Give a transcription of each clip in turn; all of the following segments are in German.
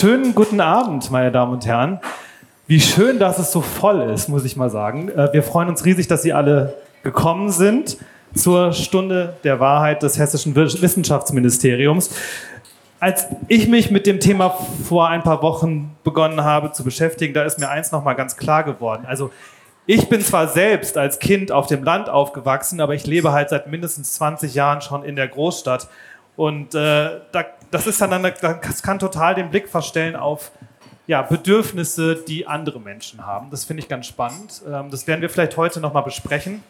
Schönen guten Abend, meine Damen und Herren. Wie schön, dass es so voll ist, muss ich mal sagen. Äh, wir freuen uns riesig, dass Sie alle gekommen sind zur Stunde der Wahrheit des Hessischen Wissenschaftsministeriums. Als ich mich mit dem Thema vor ein paar Wochen begonnen habe zu beschäftigen, da ist mir eins nochmal ganz klar geworden. Also ich bin zwar selbst als Kind auf dem Land aufgewachsen, aber ich lebe halt seit mindestens 20 Jahren schon in der Großstadt. Und äh, da, das ist dann, das kann total den Blick verstellen auf ja, Bedürfnisse, die andere Menschen haben. Das finde ich ganz spannend. Ähm, das werden wir vielleicht heute nochmal besprechen.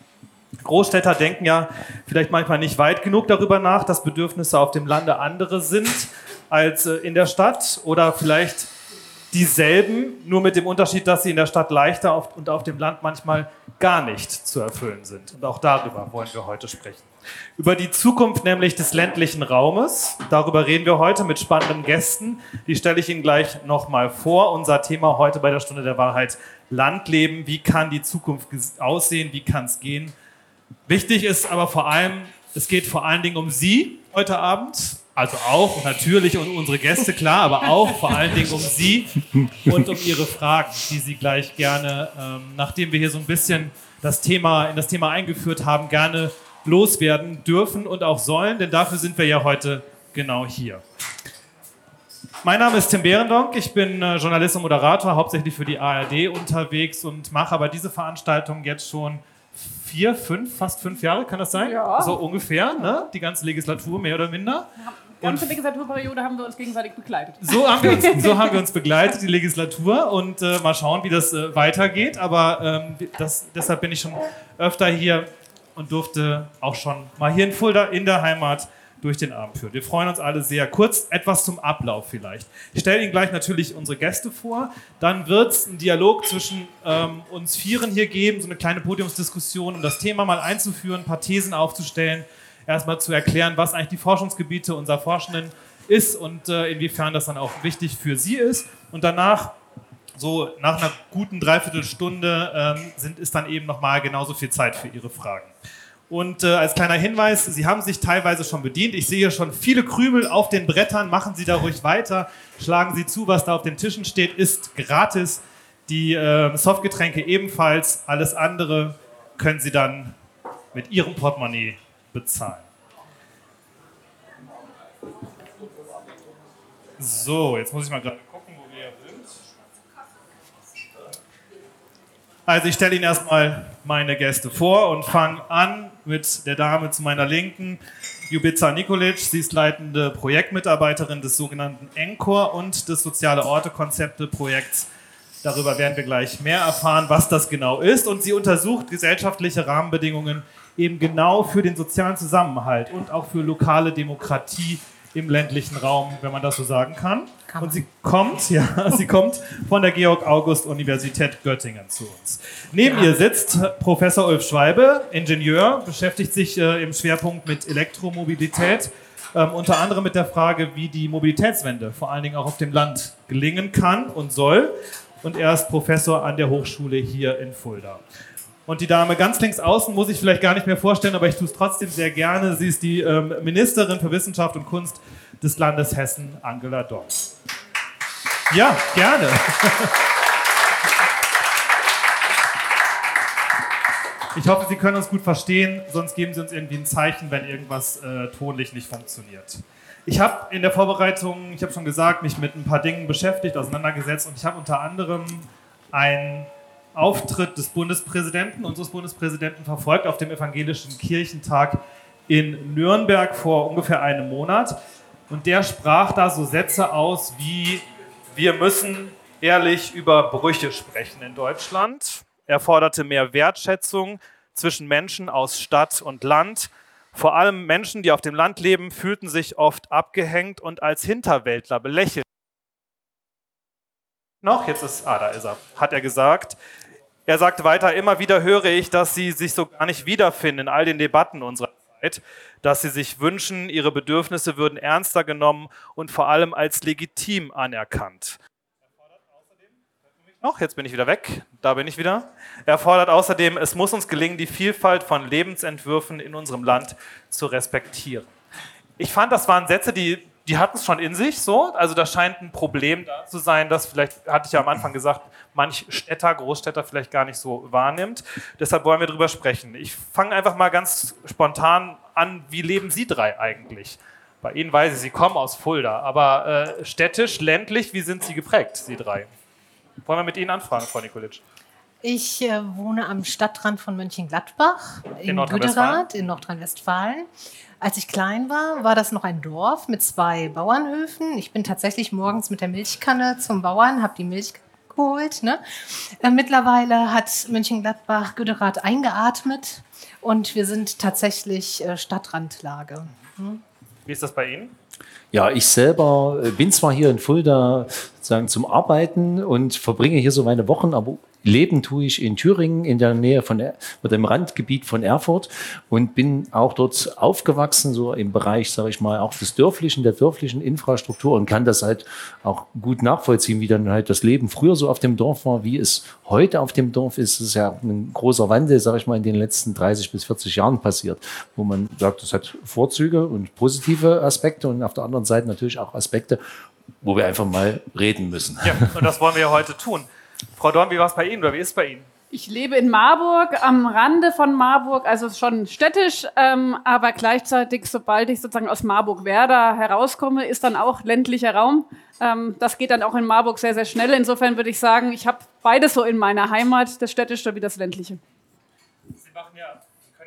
Großstädter denken ja vielleicht manchmal nicht weit genug darüber nach, dass Bedürfnisse auf dem Lande andere sind als äh, in der Stadt oder vielleicht dieselben, nur mit dem Unterschied, dass sie in der Stadt leichter und auf dem Land manchmal gar nicht zu erfüllen sind. Und auch darüber wollen wir heute sprechen. Über die Zukunft nämlich des ländlichen Raumes. Darüber reden wir heute mit spannenden Gästen. Die stelle ich Ihnen gleich nochmal vor. Unser Thema heute bei der Stunde der Wahrheit Landleben. Wie kann die Zukunft aussehen? Wie kann es gehen? Wichtig ist aber vor allem, es geht vor allen Dingen um Sie heute Abend. Also auch natürlich um unsere Gäste, klar, aber auch vor allen Dingen um Sie und um Ihre Fragen, die Sie gleich gerne, ähm, nachdem wir hier so ein bisschen das Thema, in das Thema eingeführt haben, gerne loswerden dürfen und auch sollen, denn dafür sind wir ja heute genau hier. Mein Name ist Tim Behrendonk, ich bin äh, Journalist und Moderator, hauptsächlich für die ARD unterwegs und mache aber diese Veranstaltung jetzt schon vier, fünf, fast fünf Jahre, kann das sein? Ja. So ungefähr, ne? Die ganze Legislatur, mehr oder minder. Die ganze Legislaturperiode haben wir uns gegenseitig begleitet. So haben wir uns, so haben wir uns begleitet, die Legislatur, und äh, mal schauen, wie das äh, weitergeht. Aber ähm, das, deshalb bin ich schon öfter hier und durfte auch schon mal hier in Fulda in der Heimat durch den Abend führen. Wir freuen uns alle sehr. Kurz etwas zum Ablauf vielleicht. Ich stelle Ihnen gleich natürlich unsere Gäste vor. Dann wird es einen Dialog zwischen ähm, uns Vieren hier geben, so eine kleine Podiumsdiskussion, um das Thema mal einzuführen, ein paar Thesen aufzustellen, erstmal zu erklären, was eigentlich die Forschungsgebiete unserer Forschenden ist und äh, inwiefern das dann auch wichtig für Sie ist. Und danach so nach einer guten Dreiviertelstunde ähm, sind, ist dann eben nochmal genauso viel Zeit für Ihre Fragen. Und äh, als kleiner Hinweis, Sie haben sich teilweise schon bedient. Ich sehe schon viele Krümel auf den Brettern. Machen Sie da ruhig weiter. Schlagen Sie zu, was da auf den Tischen steht, ist gratis. Die äh, Softgetränke ebenfalls. Alles andere können Sie dann mit Ihrem Portemonnaie bezahlen. So, jetzt muss ich mal gerade Also ich stelle Ihnen erstmal meine Gäste vor und fange an mit der Dame zu meiner Linken, Jubica Nikolic. Sie ist leitende Projektmitarbeiterin des sogenannten ENCOR und des Soziale Orte Konzepte Projekts. Darüber werden wir gleich mehr erfahren, was das genau ist. Und sie untersucht gesellschaftliche Rahmenbedingungen eben genau für den sozialen Zusammenhalt und auch für lokale Demokratie im ländlichen Raum, wenn man das so sagen kann. kann und sie kommt, ja, sie kommt von der Georg-August-Universität Göttingen zu uns. Neben ja. ihr sitzt Professor Ulf Schwalbe, Ingenieur, beschäftigt sich äh, im Schwerpunkt mit Elektromobilität, ähm, unter anderem mit der Frage, wie die Mobilitätswende vor allen Dingen auch auf dem Land gelingen kann und soll. Und er ist Professor an der Hochschule hier in Fulda. Und die Dame ganz links außen muss ich vielleicht gar nicht mehr vorstellen, aber ich tue es trotzdem sehr gerne. Sie ist die ähm, Ministerin für Wissenschaft und Kunst des Landes Hessen, Angela Dorn. Ja, gerne. Ich hoffe, Sie können uns gut verstehen, sonst geben Sie uns irgendwie ein Zeichen, wenn irgendwas äh, tonlich nicht funktioniert. Ich habe in der Vorbereitung, ich habe schon gesagt, mich mit ein paar Dingen beschäftigt, auseinandergesetzt und ich habe unter anderem ein Auftritt des Bundespräsidenten, unseres Bundespräsidenten, verfolgt auf dem Evangelischen Kirchentag in Nürnberg vor ungefähr einem Monat. Und der sprach da so Sätze aus wie, wir müssen ehrlich über Brüche sprechen in Deutschland. Er forderte mehr Wertschätzung zwischen Menschen aus Stadt und Land. Vor allem Menschen, die auf dem Land leben, fühlten sich oft abgehängt und als Hinterwäldler belächelt noch? Jetzt ist, ah, da ist er, hat er gesagt. Er sagt weiter, immer wieder höre ich, dass sie sich so gar nicht wiederfinden in all den Debatten unserer Zeit, dass sie sich wünschen, ihre Bedürfnisse würden ernster genommen und vor allem als legitim anerkannt. Noch, jetzt bin ich wieder weg, da bin ich wieder. Er fordert außerdem, es muss uns gelingen, die Vielfalt von Lebensentwürfen in unserem Land zu respektieren. Ich fand, das waren Sätze, die die hatten es schon in sich so. Also da scheint ein Problem da zu sein, das vielleicht, hatte ich ja am Anfang gesagt, manch Städter, Großstädter vielleicht gar nicht so wahrnimmt. Deshalb wollen wir darüber sprechen. Ich fange einfach mal ganz spontan an. Wie leben Sie drei eigentlich? Bei Ihnen weiß ich, Sie kommen aus Fulda, aber äh, städtisch, ländlich, wie sind Sie geprägt, Sie drei? Wollen wir mit Ihnen anfragen, Frau Nikolitsch? Ich äh, wohne am Stadtrand von Mönchengladbach in, in Güderath in Nordrhein-Westfalen. Als ich klein war, war das noch ein Dorf mit zwei Bauernhöfen. Ich bin tatsächlich morgens mit der Milchkanne zum Bauern, habe die Milch geholt. Ne? Äh, mittlerweile hat Mönchengladbach Güderath eingeatmet und wir sind tatsächlich äh, Stadtrandlage. Hm? Wie ist das bei Ihnen? Ja, ich selber äh, bin zwar hier in Fulda sozusagen zum Arbeiten und verbringe hier so meine Wochen, aber Leben tue ich in Thüringen, in der Nähe von oder im Randgebiet von Erfurt und bin auch dort aufgewachsen, so im Bereich, sage ich mal, auch des dörflichen, der dörflichen Infrastruktur und kann das halt auch gut nachvollziehen, wie dann halt das Leben früher so auf dem Dorf war, wie es heute auf dem Dorf ist. Das ist ja ein großer Wandel, sage ich mal, in den letzten 30 bis 40 Jahren passiert, wo man sagt, das hat Vorzüge und positive Aspekte und auf der anderen Seite natürlich auch Aspekte, wo wir einfach mal reden müssen. Ja, und das wollen wir ja heute tun. Frau Dorn, wie war es bei Ihnen oder wie ist es bei Ihnen? Ich lebe in Marburg, am Rande von Marburg, also schon städtisch, ähm, aber gleichzeitig, sobald ich sozusagen aus Marburg-Werder herauskomme, ist dann auch ländlicher Raum. Ähm, das geht dann auch in Marburg sehr, sehr schnell. Insofern würde ich sagen, ich habe beides so in meiner Heimat, das städtische wie das ländliche. Sie machen ja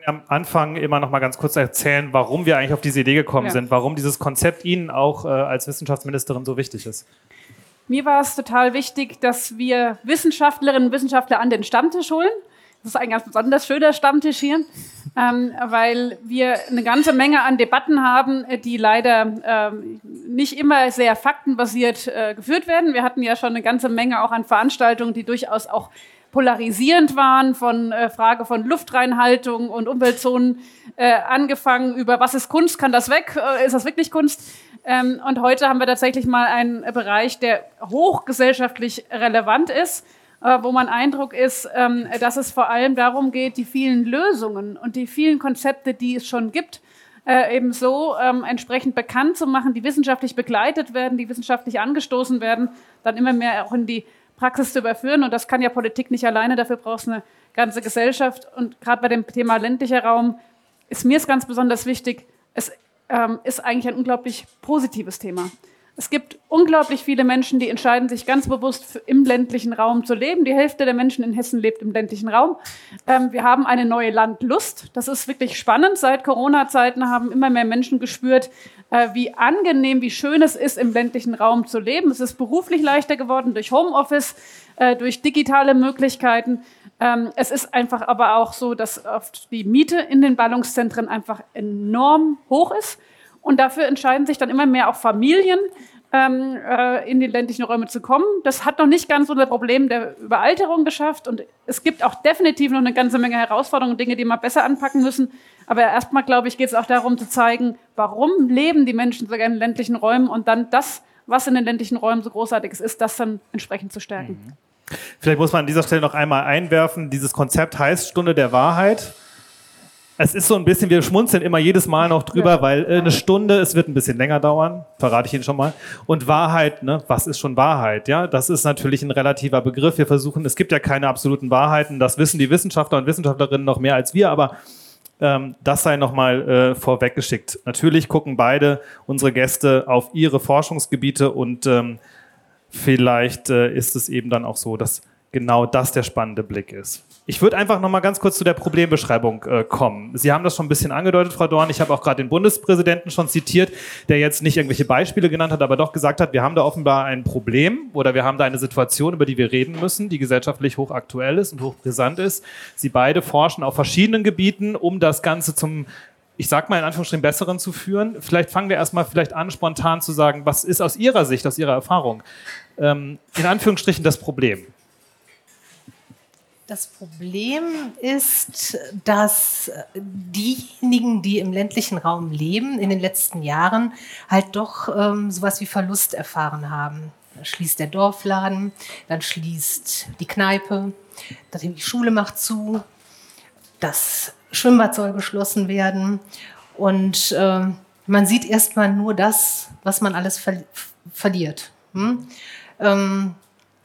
am Anfang immer noch mal ganz kurz erzählen, warum wir eigentlich auf diese Idee gekommen ja. sind, warum dieses Konzept Ihnen auch äh, als Wissenschaftsministerin so wichtig ist. Mir war es total wichtig, dass wir Wissenschaftlerinnen und Wissenschaftler an den Stammtisch holen. Das ist ein ganz besonders schöner Stammtisch hier, ähm, weil wir eine ganze Menge an Debatten haben, die leider ähm, nicht immer sehr faktenbasiert äh, geführt werden. Wir hatten ja schon eine ganze Menge auch an Veranstaltungen, die durchaus auch polarisierend waren, von äh, Frage von Luftreinhaltung und Umweltzonen äh, angefangen über was ist Kunst, kann das weg, äh, ist das wirklich Kunst? Ähm, und heute haben wir tatsächlich mal einen Bereich, der hochgesellschaftlich relevant ist, äh, wo mein Eindruck ist, ähm, dass es vor allem darum geht, die vielen Lösungen und die vielen Konzepte, die es schon gibt, äh, eben so ähm, entsprechend bekannt zu machen, die wissenschaftlich begleitet werden, die wissenschaftlich angestoßen werden, dann immer mehr auch in die Praxis zu überführen. Und das kann ja Politik nicht alleine, dafür braucht es eine ganze Gesellschaft. Und gerade bei dem Thema ländlicher Raum ist mir es ganz besonders wichtig, es ähm, ist eigentlich ein unglaublich positives Thema. Es gibt unglaublich viele Menschen, die entscheiden sich ganz bewusst im ländlichen Raum zu leben. Die Hälfte der Menschen in Hessen lebt im ländlichen Raum. Ähm, wir haben eine neue Landlust. Das ist wirklich spannend. Seit Corona-Zeiten haben immer mehr Menschen gespürt, äh, wie angenehm, wie schön es ist, im ländlichen Raum zu leben. Es ist beruflich leichter geworden durch Homeoffice, äh, durch digitale Möglichkeiten. Ähm, es ist einfach aber auch so, dass oft die Miete in den Ballungszentren einfach enorm hoch ist. Und dafür entscheiden sich dann immer mehr auch Familien, ähm, äh, in die ländlichen Räume zu kommen. Das hat noch nicht ganz das Problem der Überalterung geschafft. Und es gibt auch definitiv noch eine ganze Menge Herausforderungen, Dinge, die man besser anpacken müssen. Aber erstmal, glaube ich, geht es auch darum zu zeigen, warum leben die Menschen so gerne in ländlichen Räumen und dann das, was in den ländlichen Räumen so großartig ist, das dann entsprechend zu stärken. Mhm. Vielleicht muss man an dieser Stelle noch einmal einwerfen, dieses Konzept heißt Stunde der Wahrheit. Es ist so ein bisschen, wir schmunzeln immer jedes Mal noch drüber, ja. weil äh, eine Stunde, es wird ein bisschen länger dauern, verrate ich Ihnen schon mal. Und Wahrheit, ne, was ist schon Wahrheit? Ja, das ist natürlich ein relativer Begriff. Wir versuchen, es gibt ja keine absoluten Wahrheiten, das wissen die Wissenschaftler und Wissenschaftlerinnen noch mehr als wir, aber ähm, das sei nochmal äh, vorweggeschickt. Natürlich gucken beide unsere Gäste auf ihre Forschungsgebiete und ähm, vielleicht äh, ist es eben dann auch so, dass genau das der spannende Blick ist. Ich würde einfach noch mal ganz kurz zu der Problembeschreibung äh, kommen. Sie haben das schon ein bisschen angedeutet, Frau Dorn. Ich habe auch gerade den Bundespräsidenten schon zitiert, der jetzt nicht irgendwelche Beispiele genannt hat, aber doch gesagt hat, wir haben da offenbar ein Problem oder wir haben da eine Situation, über die wir reden müssen, die gesellschaftlich hochaktuell ist und hochbrisant ist. Sie beide forschen auf verschiedenen Gebieten, um das Ganze zum ich sag mal in Anführungsstrichen besseren zu führen. Vielleicht fangen wir erstmal vielleicht an, spontan zu sagen, was ist aus Ihrer Sicht, aus Ihrer Erfahrung, ähm, in Anführungsstrichen das Problem? Das Problem ist, dass diejenigen, die im ländlichen Raum leben, in den letzten Jahren halt doch ähm, sowas wie Verlust erfahren haben. Dann schließt der Dorfladen, dann schließt die Kneipe, die Schule macht zu, das Schwimmbad soll geschlossen werden. Und äh, man sieht erstmal nur das, was man alles ver verliert. Hm? Ähm,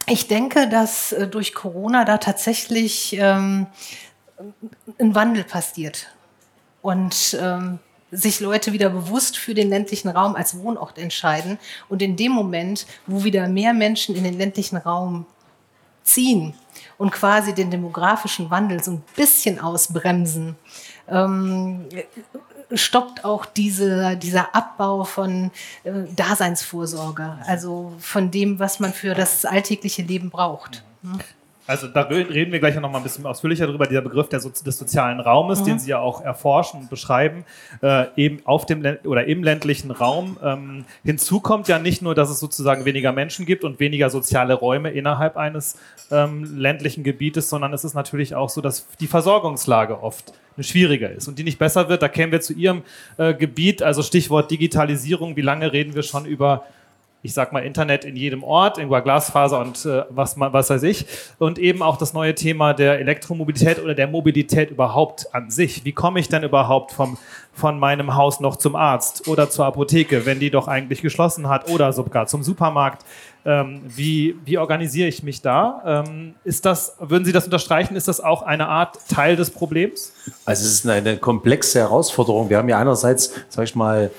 ich denke, dass äh, durch Corona da tatsächlich ähm, ein Wandel passiert und ähm, sich Leute wieder bewusst für den ländlichen Raum als Wohnort entscheiden. Und in dem Moment, wo wieder mehr Menschen in den ländlichen Raum ziehen und quasi den demografischen Wandel so ein bisschen ausbremsen, ähm, stoppt auch diese, dieser Abbau von äh, Daseinsvorsorge, also von dem, was man für das alltägliche Leben braucht. Hm? Also da reden wir gleich noch mal ein bisschen ausführlicher darüber, dieser Begriff des sozialen Raumes, mhm. den Sie ja auch erforschen und beschreiben, äh, eben auf dem oder im ländlichen Raum. Ähm, hinzu kommt ja nicht nur, dass es sozusagen weniger Menschen gibt und weniger soziale Räume innerhalb eines ähm, ländlichen Gebietes, sondern es ist natürlich auch so, dass die Versorgungslage oft eine schwieriger ist und die nicht besser wird. Da kämen wir zu Ihrem äh, Gebiet, also Stichwort Digitalisierung. Wie lange reden wir schon über ich sag mal, Internet in jedem Ort, über Glasfaser und äh, was, was weiß ich. Und eben auch das neue Thema der Elektromobilität oder der Mobilität überhaupt an sich. Wie komme ich denn überhaupt vom, von meinem Haus noch zum Arzt oder zur Apotheke, wenn die doch eigentlich geschlossen hat oder sogar zum Supermarkt? Ähm, wie, wie organisiere ich mich da? Ähm, ist das, würden Sie das unterstreichen? Ist das auch eine Art Teil des Problems? Also es ist eine komplexe Herausforderung. Wir haben ja einerseits, sage ich mal,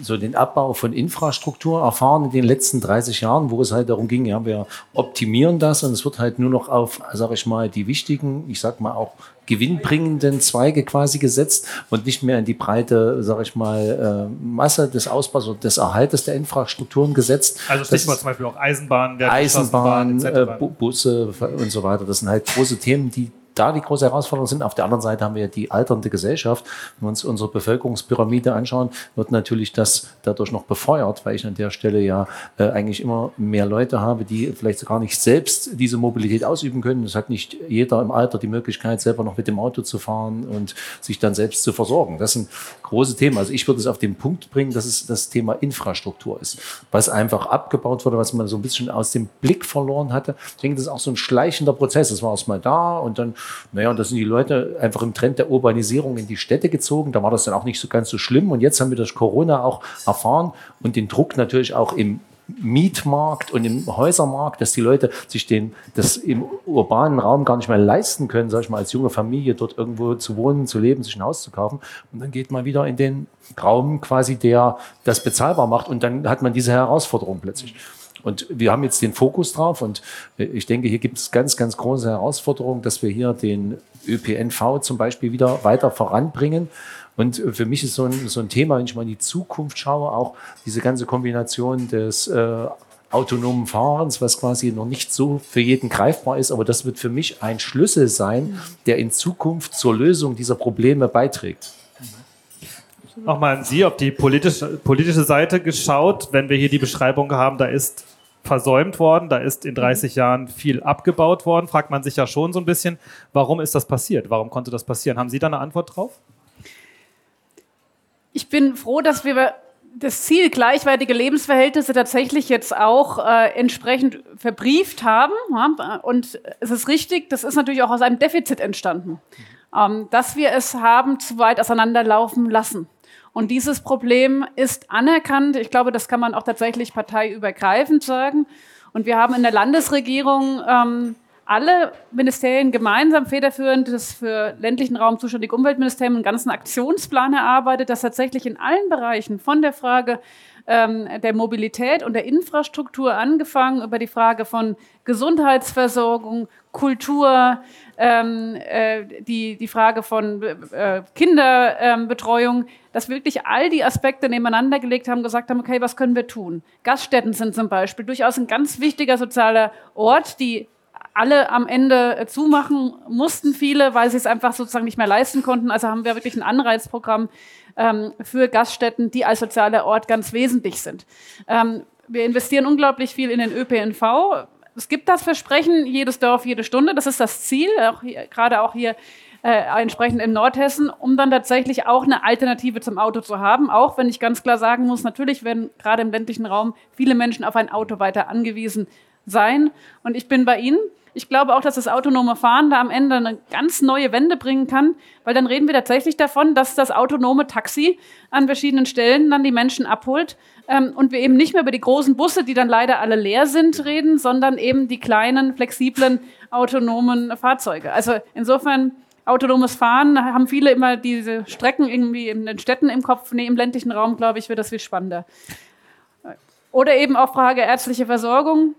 so den Abbau von Infrastruktur erfahren in den letzten 30 Jahren, wo es halt darum ging, ja, wir optimieren das und es wird halt nur noch auf, sage ich mal, die wichtigen, ich sag mal auch gewinnbringenden Zweige quasi gesetzt und nicht mehr in die breite, sage ich mal, äh, Masse des Ausbaus oder des Erhaltes der Infrastrukturen gesetzt. Also Stichwort zum Beispiel auch Eisenbahn, Eisenbahn, äh, Busse und so weiter. Das sind halt große Themen, die da die große Herausforderung sind. Auf der anderen Seite haben wir die alternde Gesellschaft. Wenn wir uns unsere Bevölkerungspyramide anschauen, wird natürlich das dadurch noch befeuert, weil ich an der Stelle ja äh, eigentlich immer mehr Leute habe, die vielleicht gar nicht selbst diese Mobilität ausüben können. Es hat nicht jeder im Alter die Möglichkeit, selber noch mit dem Auto zu fahren und sich dann selbst zu versorgen. Das sind große Themen. Also ich würde es auf den Punkt bringen, dass es das Thema Infrastruktur ist, was einfach abgebaut wurde, was man so ein bisschen aus dem Blick verloren hatte. Ich denke, das ist auch so ein schleichender Prozess. Das war erstmal da und dann naja, und da sind die Leute einfach im Trend der Urbanisierung in die Städte gezogen. Da war das dann auch nicht so ganz so schlimm. Und jetzt haben wir durch Corona auch erfahren und den Druck natürlich auch im Mietmarkt und im Häusermarkt, dass die Leute sich den, das im urbanen Raum gar nicht mehr leisten können, sag ich mal, als junge Familie dort irgendwo zu wohnen, zu leben, sich ein Haus zu kaufen. Und dann geht man wieder in den Raum quasi, der das bezahlbar macht. Und dann hat man diese Herausforderung plötzlich. Und wir haben jetzt den Fokus drauf und äh, ich denke, hier gibt es ganz, ganz große Herausforderungen, dass wir hier den ÖPNV zum Beispiel wieder weiter voranbringen. Und für mich ist so ein, so ein Thema, wenn ich mal in die Zukunft schaue, auch diese ganze Kombination des äh, autonomen Fahrens, was quasi noch nicht so für jeden greifbar ist, aber das wird für mich ein Schlüssel sein, der in Zukunft zur Lösung dieser Probleme beiträgt. Nochmal an Sie, auf die politische, politische Seite geschaut, wenn wir hier die Beschreibung haben, da ist versäumt worden, da ist in 30 mhm. Jahren viel abgebaut worden, fragt man sich ja schon so ein bisschen, warum ist das passiert? Warum konnte das passieren? Haben Sie da eine Antwort drauf? Ich bin froh, dass wir das Ziel gleichwertige Lebensverhältnisse tatsächlich jetzt auch äh, entsprechend verbrieft haben. Ja? Und es ist richtig, das ist natürlich auch aus einem Defizit entstanden, mhm. ähm, dass wir es haben zu weit auseinanderlaufen lassen. Und dieses Problem ist anerkannt. Ich glaube, das kann man auch tatsächlich parteiübergreifend sagen. Und wir haben in der Landesregierung ähm, alle Ministerien gemeinsam federführend das für ländlichen Raum zuständige Umweltministerium einen ganzen Aktionsplan erarbeitet, das tatsächlich in allen Bereichen von der Frage ähm, der Mobilität und der Infrastruktur angefangen über die Frage von Gesundheitsversorgung, Kultur, ähm, äh, die, die Frage von äh, Kinderbetreuung, dass wirklich all die Aspekte nebeneinander gelegt haben, gesagt haben, okay, was können wir tun? Gaststätten sind zum Beispiel durchaus ein ganz wichtiger sozialer Ort, die alle am Ende äh, zumachen mussten, viele, weil sie es einfach sozusagen nicht mehr leisten konnten. Also haben wir wirklich ein Anreizprogramm ähm, für Gaststätten, die als sozialer Ort ganz wesentlich sind. Ähm, wir investieren unglaublich viel in den ÖPNV. Es gibt das Versprechen, jedes Dorf, jede Stunde. Das ist das Ziel, auch hier, gerade auch hier äh, entsprechend in Nordhessen, um dann tatsächlich auch eine Alternative zum Auto zu haben. Auch wenn ich ganz klar sagen muss, natürlich werden gerade im ländlichen Raum viele Menschen auf ein Auto weiter angewiesen sein. Und ich bin bei Ihnen. Ich glaube auch, dass das autonome Fahren da am Ende eine ganz neue Wende bringen kann, weil dann reden wir tatsächlich davon, dass das autonome Taxi an verschiedenen Stellen dann die Menschen abholt ähm, und wir eben nicht mehr über die großen Busse, die dann leider alle leer sind, reden, sondern eben die kleinen, flexiblen, autonomen Fahrzeuge. Also insofern autonomes Fahren haben viele immer diese Strecken irgendwie in den Städten im Kopf. Nee, im ländlichen Raum, glaube ich, wird das viel spannender. Oder eben auch Frage ärztliche Versorgung.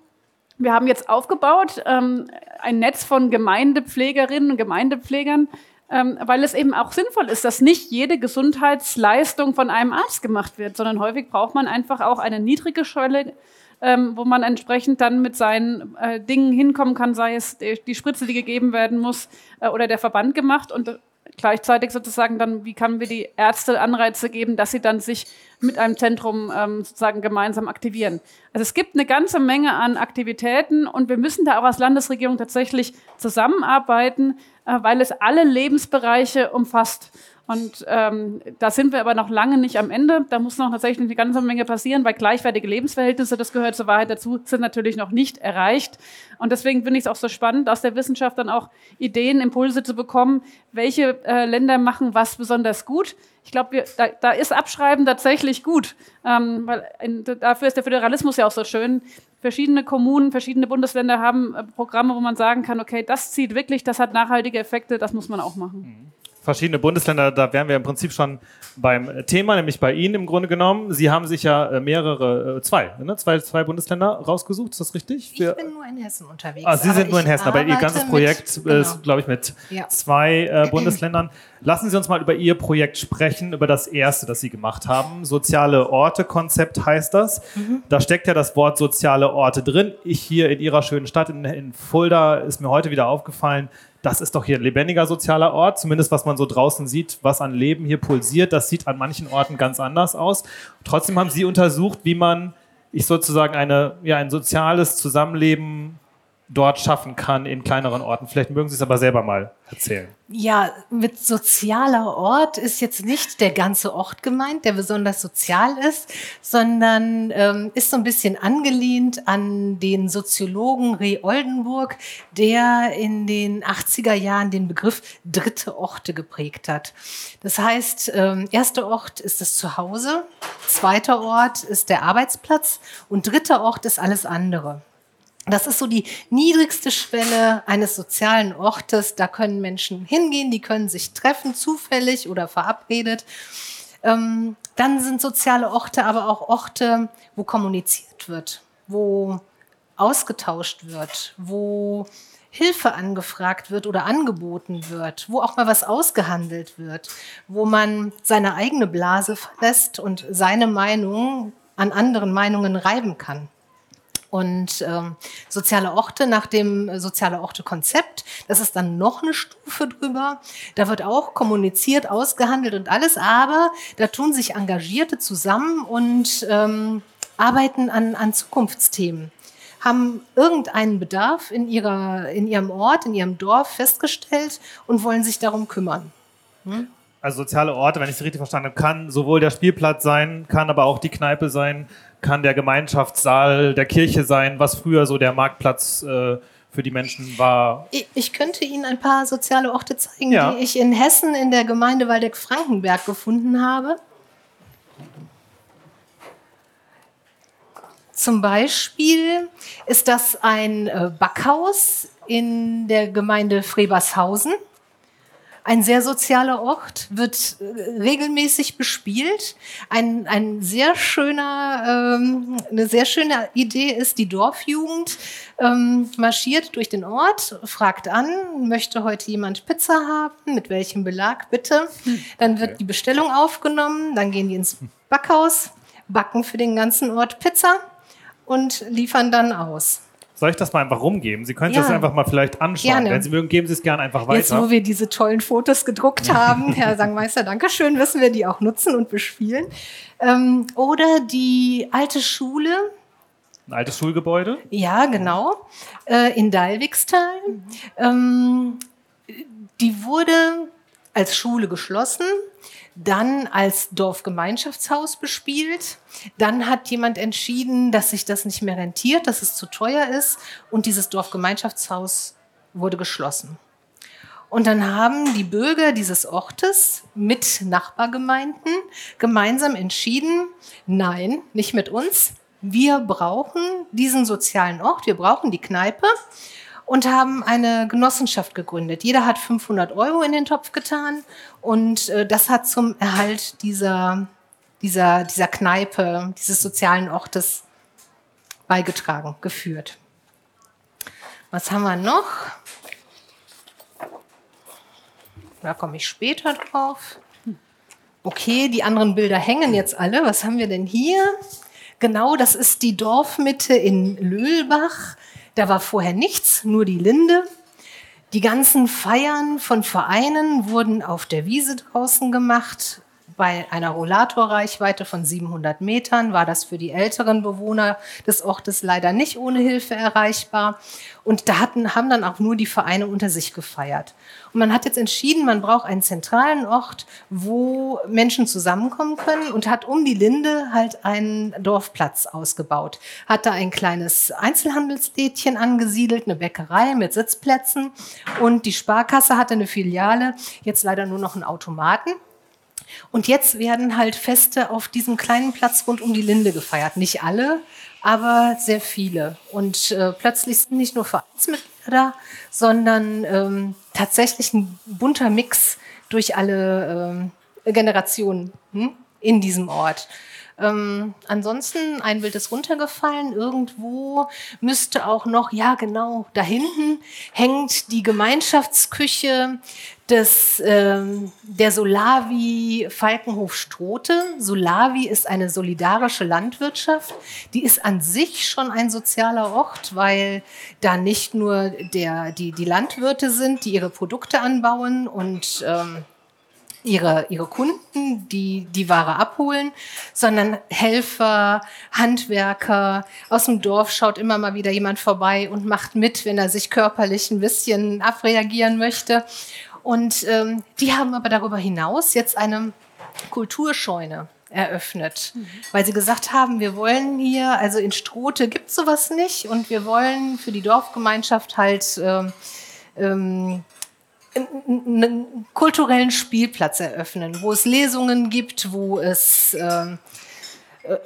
Wir haben jetzt aufgebaut ähm, ein Netz von Gemeindepflegerinnen und Gemeindepflegern, ähm, weil es eben auch sinnvoll ist, dass nicht jede Gesundheitsleistung von einem Arzt gemacht wird, sondern häufig braucht man einfach auch eine niedrige Schwelle, ähm, wo man entsprechend dann mit seinen äh, Dingen hinkommen kann, sei es die, Spritze, die gegeben werden muss, äh, oder der Verband gemacht. Und gleichzeitig sozusagen dann, wie können wir die Ärzte Anreize geben, dass sie dann sich mit einem Zentrum ähm, sozusagen gemeinsam aktivieren. Also es gibt eine ganze Menge an Aktivitäten und wir müssen da auch als Landesregierung tatsächlich zusammenarbeiten, äh, weil es alle Lebensbereiche umfasst. Und ähm, da sind wir aber noch lange nicht am Ende. Da muss noch tatsächlich eine ganze Menge passieren, weil gleichwertige Lebensverhältnisse, das gehört zur Wahrheit dazu, sind natürlich noch nicht erreicht. Und deswegen finde ich es auch so spannend, aus der Wissenschaft dann auch Ideen, Impulse zu bekommen, welche äh, Länder machen was besonders gut. Ich glaube, da, da, ist Abschreiben tatsächlich gut, ähm, weil in, dafür ist der Föderalismus ja auch so schön. Verschiedene Kommunen, verschiedene Bundesländer haben äh, Programme, wo man sagen kann, okay, das zieht wirklich, das hat nachhaltige Effekte, das muss man auch machen. Mhm verschiedene Bundesländer, da wären wir im Prinzip schon beim Thema, nämlich bei Ihnen im Grunde genommen. Sie haben sich ja äh, mehrere, äh, zwei, ne? zwei, zwei Bundesländer rausgesucht, ist das richtig? Ich bin nur in Hessen unterwegs. Ah, Sie sind nur in Hessen, aber Ihr ganzes Projekt mit, genau. ist, glaube ich, mit ja. zwei äh, Bundesländern. Lassen Sie uns mal über Ihr Projekt sprechen, über das erste, das Sie gemacht haben. Soziale Orte-Konzept heißt das. Mhm. Da steckt ja das Wort soziale Orte drin. Ich hier in Ihrer schönen Stadt in, in Fulda ist mir heute wieder aufgefallen, das ist doch hier ein lebendiger sozialer Ort, zumindest was man so draußen sieht, was an Leben hier pulsiert. Das sieht an manchen Orten ganz anders aus. Trotzdem haben Sie untersucht, wie man ich sozusagen eine, ja, ein soziales Zusammenleben dort schaffen kann in kleineren Orten. Vielleicht mögen Sie es aber selber mal erzählen. Ja, mit sozialer Ort ist jetzt nicht der ganze Ort gemeint, der besonders sozial ist, sondern ähm, ist so ein bisschen angelehnt an den Soziologen Reh Oldenburg, der in den 80er Jahren den Begriff dritte Orte geprägt hat. Das heißt, ähm, erster Ort ist das Zuhause, zweiter Ort ist der Arbeitsplatz und dritter Ort ist alles andere. Das ist so die niedrigste Schwelle eines sozialen Ortes. Da können Menschen hingehen, die können sich treffen, zufällig oder verabredet. Ähm, dann sind soziale Orte aber auch Orte, wo kommuniziert wird, wo ausgetauscht wird, wo Hilfe angefragt wird oder angeboten wird, wo auch mal was ausgehandelt wird, wo man seine eigene Blase verlässt und seine Meinung an anderen Meinungen reiben kann. Und ähm, soziale Orte nach dem soziale Orte-Konzept, das ist dann noch eine Stufe drüber. Da wird auch kommuniziert, ausgehandelt und alles, aber da tun sich Engagierte zusammen und ähm, arbeiten an, an Zukunftsthemen haben irgendeinen Bedarf in, ihrer, in ihrem Ort, in ihrem Dorf festgestellt und wollen sich darum kümmern. Hm? Also soziale Orte, wenn ich es richtig verstanden habe, kann sowohl der Spielplatz sein, kann aber auch die Kneipe sein, kann der Gemeinschaftssaal der Kirche sein, was früher so der Marktplatz äh, für die Menschen war. Ich, ich, könnte Ihnen ein paar soziale Orte zeigen, ja. die ich in Hessen in der Gemeinde Waldeck-Frankenberg gefunden habe. Zum Beispiel ist das ein äh, Backhaus in der Gemeinde Frebershausen ein sehr sozialer Ort, wird äh, regelmäßig bespielt. Ein, ein sehr schöner, ähm, eine sehr schöne Idee ist, die Dorfjugend ähm, marschiert durch den Ort, fragt an, möchte heute jemand Pizza haben, mit welchem Belag bitte. Dann wird die Bestellung aufgenommen, dann gehen die ins Backhaus, backen für den ganzen Ort Pizza und liefern dann aus. Soll ich das mal einfach rumgeben? Sie können ja. das einfach mal vielleicht anschauen. Gerne. Wenn Sie mögen, geben Sie es gerne einfach weiter. Jetzt, wo wir diese tollen Fotos gedruckt haben, Herr Sangmeister, Dankeschön, wissen wir die auch nutzen und bespielen. Ähm, oder die alte Schule. Ein altes Schulgebäude? Ja, genau. Äh, in Dalwigstal. Ähm, die wurde als Schule geschlossen dann als Dorfgemeinschaftshaus bespielt. Dann hat jemand entschieden, dass sich das nicht mehr rentiert, dass es zu teuer ist und dieses Dorfgemeinschaftshaus wurde geschlossen. Und dann haben die Bürger dieses Ortes mit Nachbargemeinden gemeinsam entschieden, nein, nicht mit uns. Wir brauchen diesen sozialen Ort, wir brauchen die Kneipe und haben eine Genossenschaft gegründet. Jeder hat 500 Euro in den Topf getan und äh, das hat zum Erhalt dieser, dieser, dieser Kneipe, dieses sozialen Ortes beigetragen, geführt. Was haben wir noch? Da komme ich später drauf. Okay, die anderen Bilder hängen jetzt alle. Was haben wir denn hier? Genau, das ist die Dorfmitte in Löhlbach. Da war vorher nichts, nur die Linde. Die ganzen Feiern von Vereinen wurden auf der Wiese draußen gemacht. Bei einer Rollatorreichweite von 700 Metern war das für die älteren Bewohner des Ortes leider nicht ohne Hilfe erreichbar. Und da hatten, haben dann auch nur die Vereine unter sich gefeiert. Und man hat jetzt entschieden, man braucht einen zentralen Ort, wo Menschen zusammenkommen können und hat um die Linde halt einen Dorfplatz ausgebaut. Hat da ein kleines Einzelhandelslädchen angesiedelt, eine Bäckerei mit Sitzplätzen und die Sparkasse hatte eine Filiale, jetzt leider nur noch einen Automaten. Und jetzt werden halt Feste auf diesem kleinen Platz rund um die Linde gefeiert. Nicht alle, aber sehr viele. Und äh, plötzlich sind nicht nur Vereinsmitglieder da, sondern ähm, tatsächlich ein bunter Mix durch alle ähm, Generationen hm, in diesem Ort. Ähm, ansonsten, ein Bild ist runtergefallen. Irgendwo müsste auch noch, ja genau, da hinten hängt die Gemeinschaftsküche des, ähm, der Solavi Falkenhof Strote. Solavi ist eine solidarische Landwirtschaft. Die ist an sich schon ein sozialer Ort, weil da nicht nur der, die, die Landwirte sind, die ihre Produkte anbauen und ähm, ihre, ihre Kunden, die die Ware abholen, sondern Helfer, Handwerker. Aus dem Dorf schaut immer mal wieder jemand vorbei und macht mit, wenn er sich körperlich ein bisschen abreagieren möchte. Und ähm, die haben aber darüber hinaus jetzt eine Kulturscheune eröffnet, mhm. weil sie gesagt haben, wir wollen hier, also in Strote gibt es sowas nicht und wir wollen für die Dorfgemeinschaft halt ähm, ähm, einen kulturellen Spielplatz eröffnen, wo es Lesungen gibt, wo es äh, äh,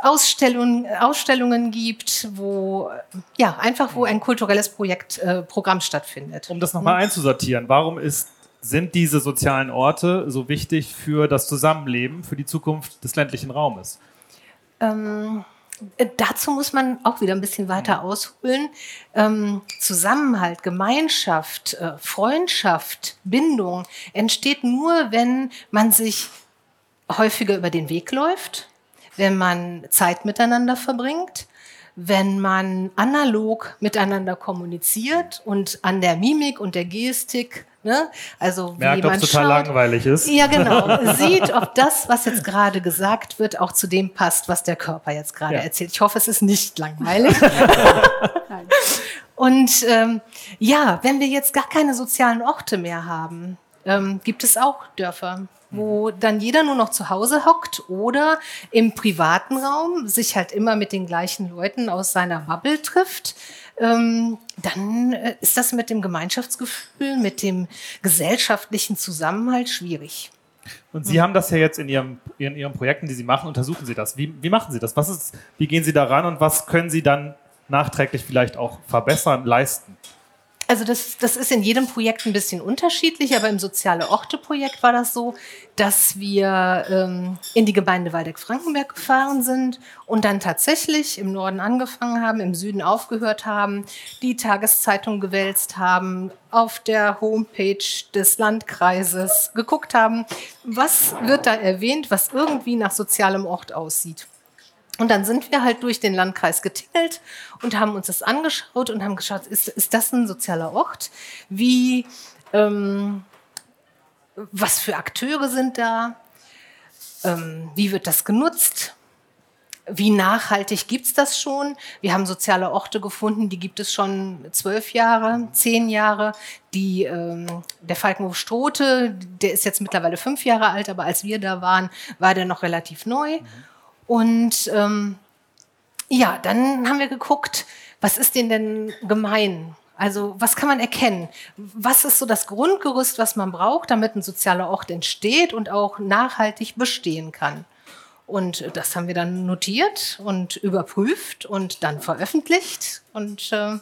Ausstellungen, Ausstellungen gibt, wo ja einfach wo ein kulturelles Projekt, äh, Programm stattfindet. Um das nochmal hm? einzusortieren, warum ist, sind diese sozialen Orte so wichtig für das Zusammenleben, für die Zukunft des ländlichen Raumes? Ähm, äh, dazu muss man auch wieder ein bisschen weiter mhm. ausholen. Ähm, Zusammenhalt, Gemeinschaft, äh, Freundschaft, Bindung entsteht nur, wenn man sich häufiger über den Weg läuft, wenn man Zeit miteinander verbringt, wenn man analog miteinander kommuniziert und an der Mimik und der Gestik Ne? Also wie Merkt, man total schaut, langweilig ist. Ja, genau. Sieht, ob das, was jetzt gerade gesagt wird, auch zu dem passt, was der Körper jetzt gerade ja. erzählt. Ich hoffe, es ist nicht langweilig. Und ähm, ja, wenn wir jetzt gar keine sozialen Orte mehr haben, ähm, gibt es auch Dörfer, wo dann jeder nur noch zu Hause hockt oder im privaten Raum sich halt immer mit den gleichen Leuten aus seiner Bubble trifft ähm, dann äh, ist das mit dem Gemeinschaftsgefühl, mit dem gesellschaftlichen Zusammenhalt schwierig. Und Sie mhm. haben das ja jetzt in, Ihrem, in Ihren Projekten, die Sie machen, untersuchen Sie das. Wie, wie machen Sie das? Was ist, wie gehen Sie daran und was können Sie dann nachträglich vielleicht auch verbessern, leisten? Also das, das ist in jedem Projekt ein bisschen unterschiedlich, aber im Soziale Orte-Projekt war das so, dass wir ähm, in die Gemeinde Waldeck-Frankenberg gefahren sind und dann tatsächlich im Norden angefangen haben, im Süden aufgehört haben, die Tageszeitung gewälzt haben, auf der Homepage des Landkreises geguckt haben, was wird da erwähnt, was irgendwie nach sozialem Ort aussieht. Und dann sind wir halt durch den Landkreis getingelt und haben uns das angeschaut und haben geschaut, ist, ist das ein sozialer Ort? Wie, ähm, was für Akteure sind da? Ähm, wie wird das genutzt? wie nachhaltig gibt's das schon? Wir haben soziale Orte gefunden, die gibt es schon zwölf Jahre, zehn Jahre. Die, ähm, der Falkenhof Strote, der ist jetzt mittlerweile fünf Jahre alt, aber als wir da waren, war der noch relativ neu. Mhm. Und ähm, ja, dann haben wir geguckt, was ist denen denn gemein? Also was kann man erkennen? Was ist so das Grundgerüst, was man braucht, damit ein sozialer Ort entsteht und auch nachhaltig bestehen kann? Und das haben wir dann notiert und überprüft und dann veröffentlicht und äh,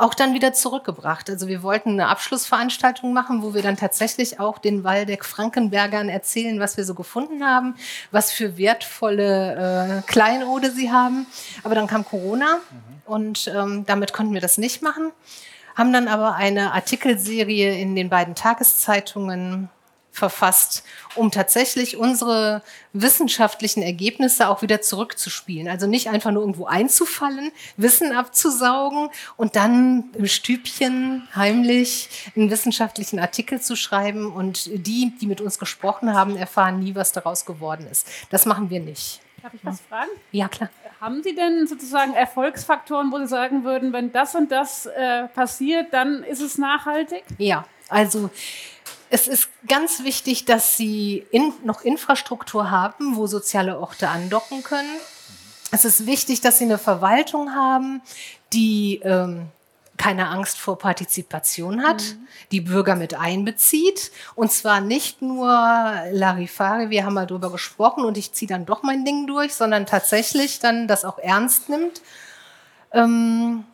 auch dann wieder zurückgebracht. Also wir wollten eine Abschlussveranstaltung machen, wo wir dann tatsächlich auch den Waldeck-Frankenbergern erzählen, was wir so gefunden haben, was für wertvolle äh, Kleinode sie haben. Aber dann kam Corona mhm. und ähm, damit konnten wir das nicht machen. Haben dann aber eine Artikelserie in den beiden Tageszeitungen verfasst, um tatsächlich unsere wissenschaftlichen Ergebnisse auch wieder zurückzuspielen. Also nicht einfach nur irgendwo einzufallen, Wissen abzusaugen und dann im Stübchen heimlich einen wissenschaftlichen Artikel zu schreiben und die, die mit uns gesprochen haben, erfahren nie, was daraus geworden ist. Das machen wir nicht. Darf ich was fragen? Ja, klar. Haben Sie denn sozusagen Erfolgsfaktoren, wo Sie sagen würden, wenn das und das äh, passiert, dann ist es nachhaltig? Ja, also es ist ganz wichtig, dass Sie in, noch Infrastruktur haben, wo soziale Orte andocken können. Es ist wichtig, dass Sie eine Verwaltung haben, die ähm, keine Angst vor Partizipation hat, mhm. die Bürger mit einbezieht. Und zwar nicht nur Larifare, wir haben mal drüber gesprochen und ich ziehe dann doch mein Ding durch, sondern tatsächlich dann das auch ernst nimmt. Ähm,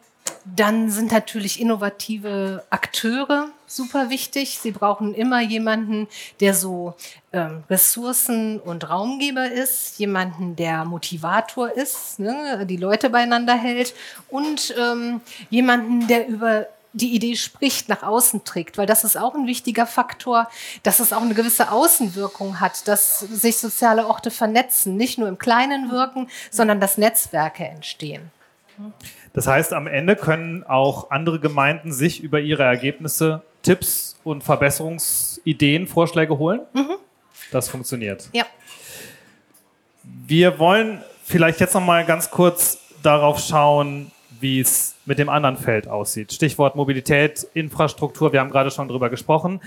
dann sind natürlich innovative Akteure super wichtig. Sie brauchen immer jemanden, der so ähm, Ressourcen- und Raumgeber ist, jemanden, der Motivator ist, ne, die Leute beieinander hält und ähm, jemanden, der über die Idee spricht, nach außen trägt, weil das ist auch ein wichtiger Faktor, dass es auch eine gewisse Außenwirkung hat, dass sich soziale Orte vernetzen, nicht nur im Kleinen wirken, sondern dass Netzwerke entstehen. Das heißt, am Ende können auch andere Gemeinden sich über ihre Ergebnisse Tipps und Verbesserungsideen, Vorschläge holen. Mhm. Das funktioniert. Ja. Wir wollen vielleicht jetzt noch mal ganz kurz darauf schauen, wie es mit dem anderen Feld aussieht. Stichwort Mobilität, Infrastruktur. Wir haben gerade schon darüber gesprochen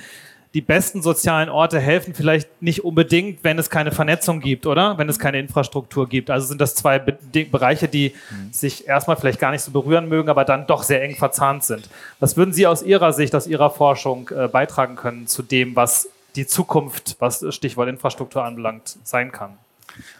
die besten sozialen Orte helfen vielleicht nicht unbedingt, wenn es keine Vernetzung gibt, oder? Wenn es keine Infrastruktur gibt. Also sind das zwei Be Bereiche, die mhm. sich erstmal vielleicht gar nicht so berühren mögen, aber dann doch sehr eng verzahnt sind. Was würden Sie aus Ihrer Sicht, aus Ihrer Forschung äh, beitragen können zu dem, was die Zukunft, was Stichwort Infrastruktur anbelangt, sein kann?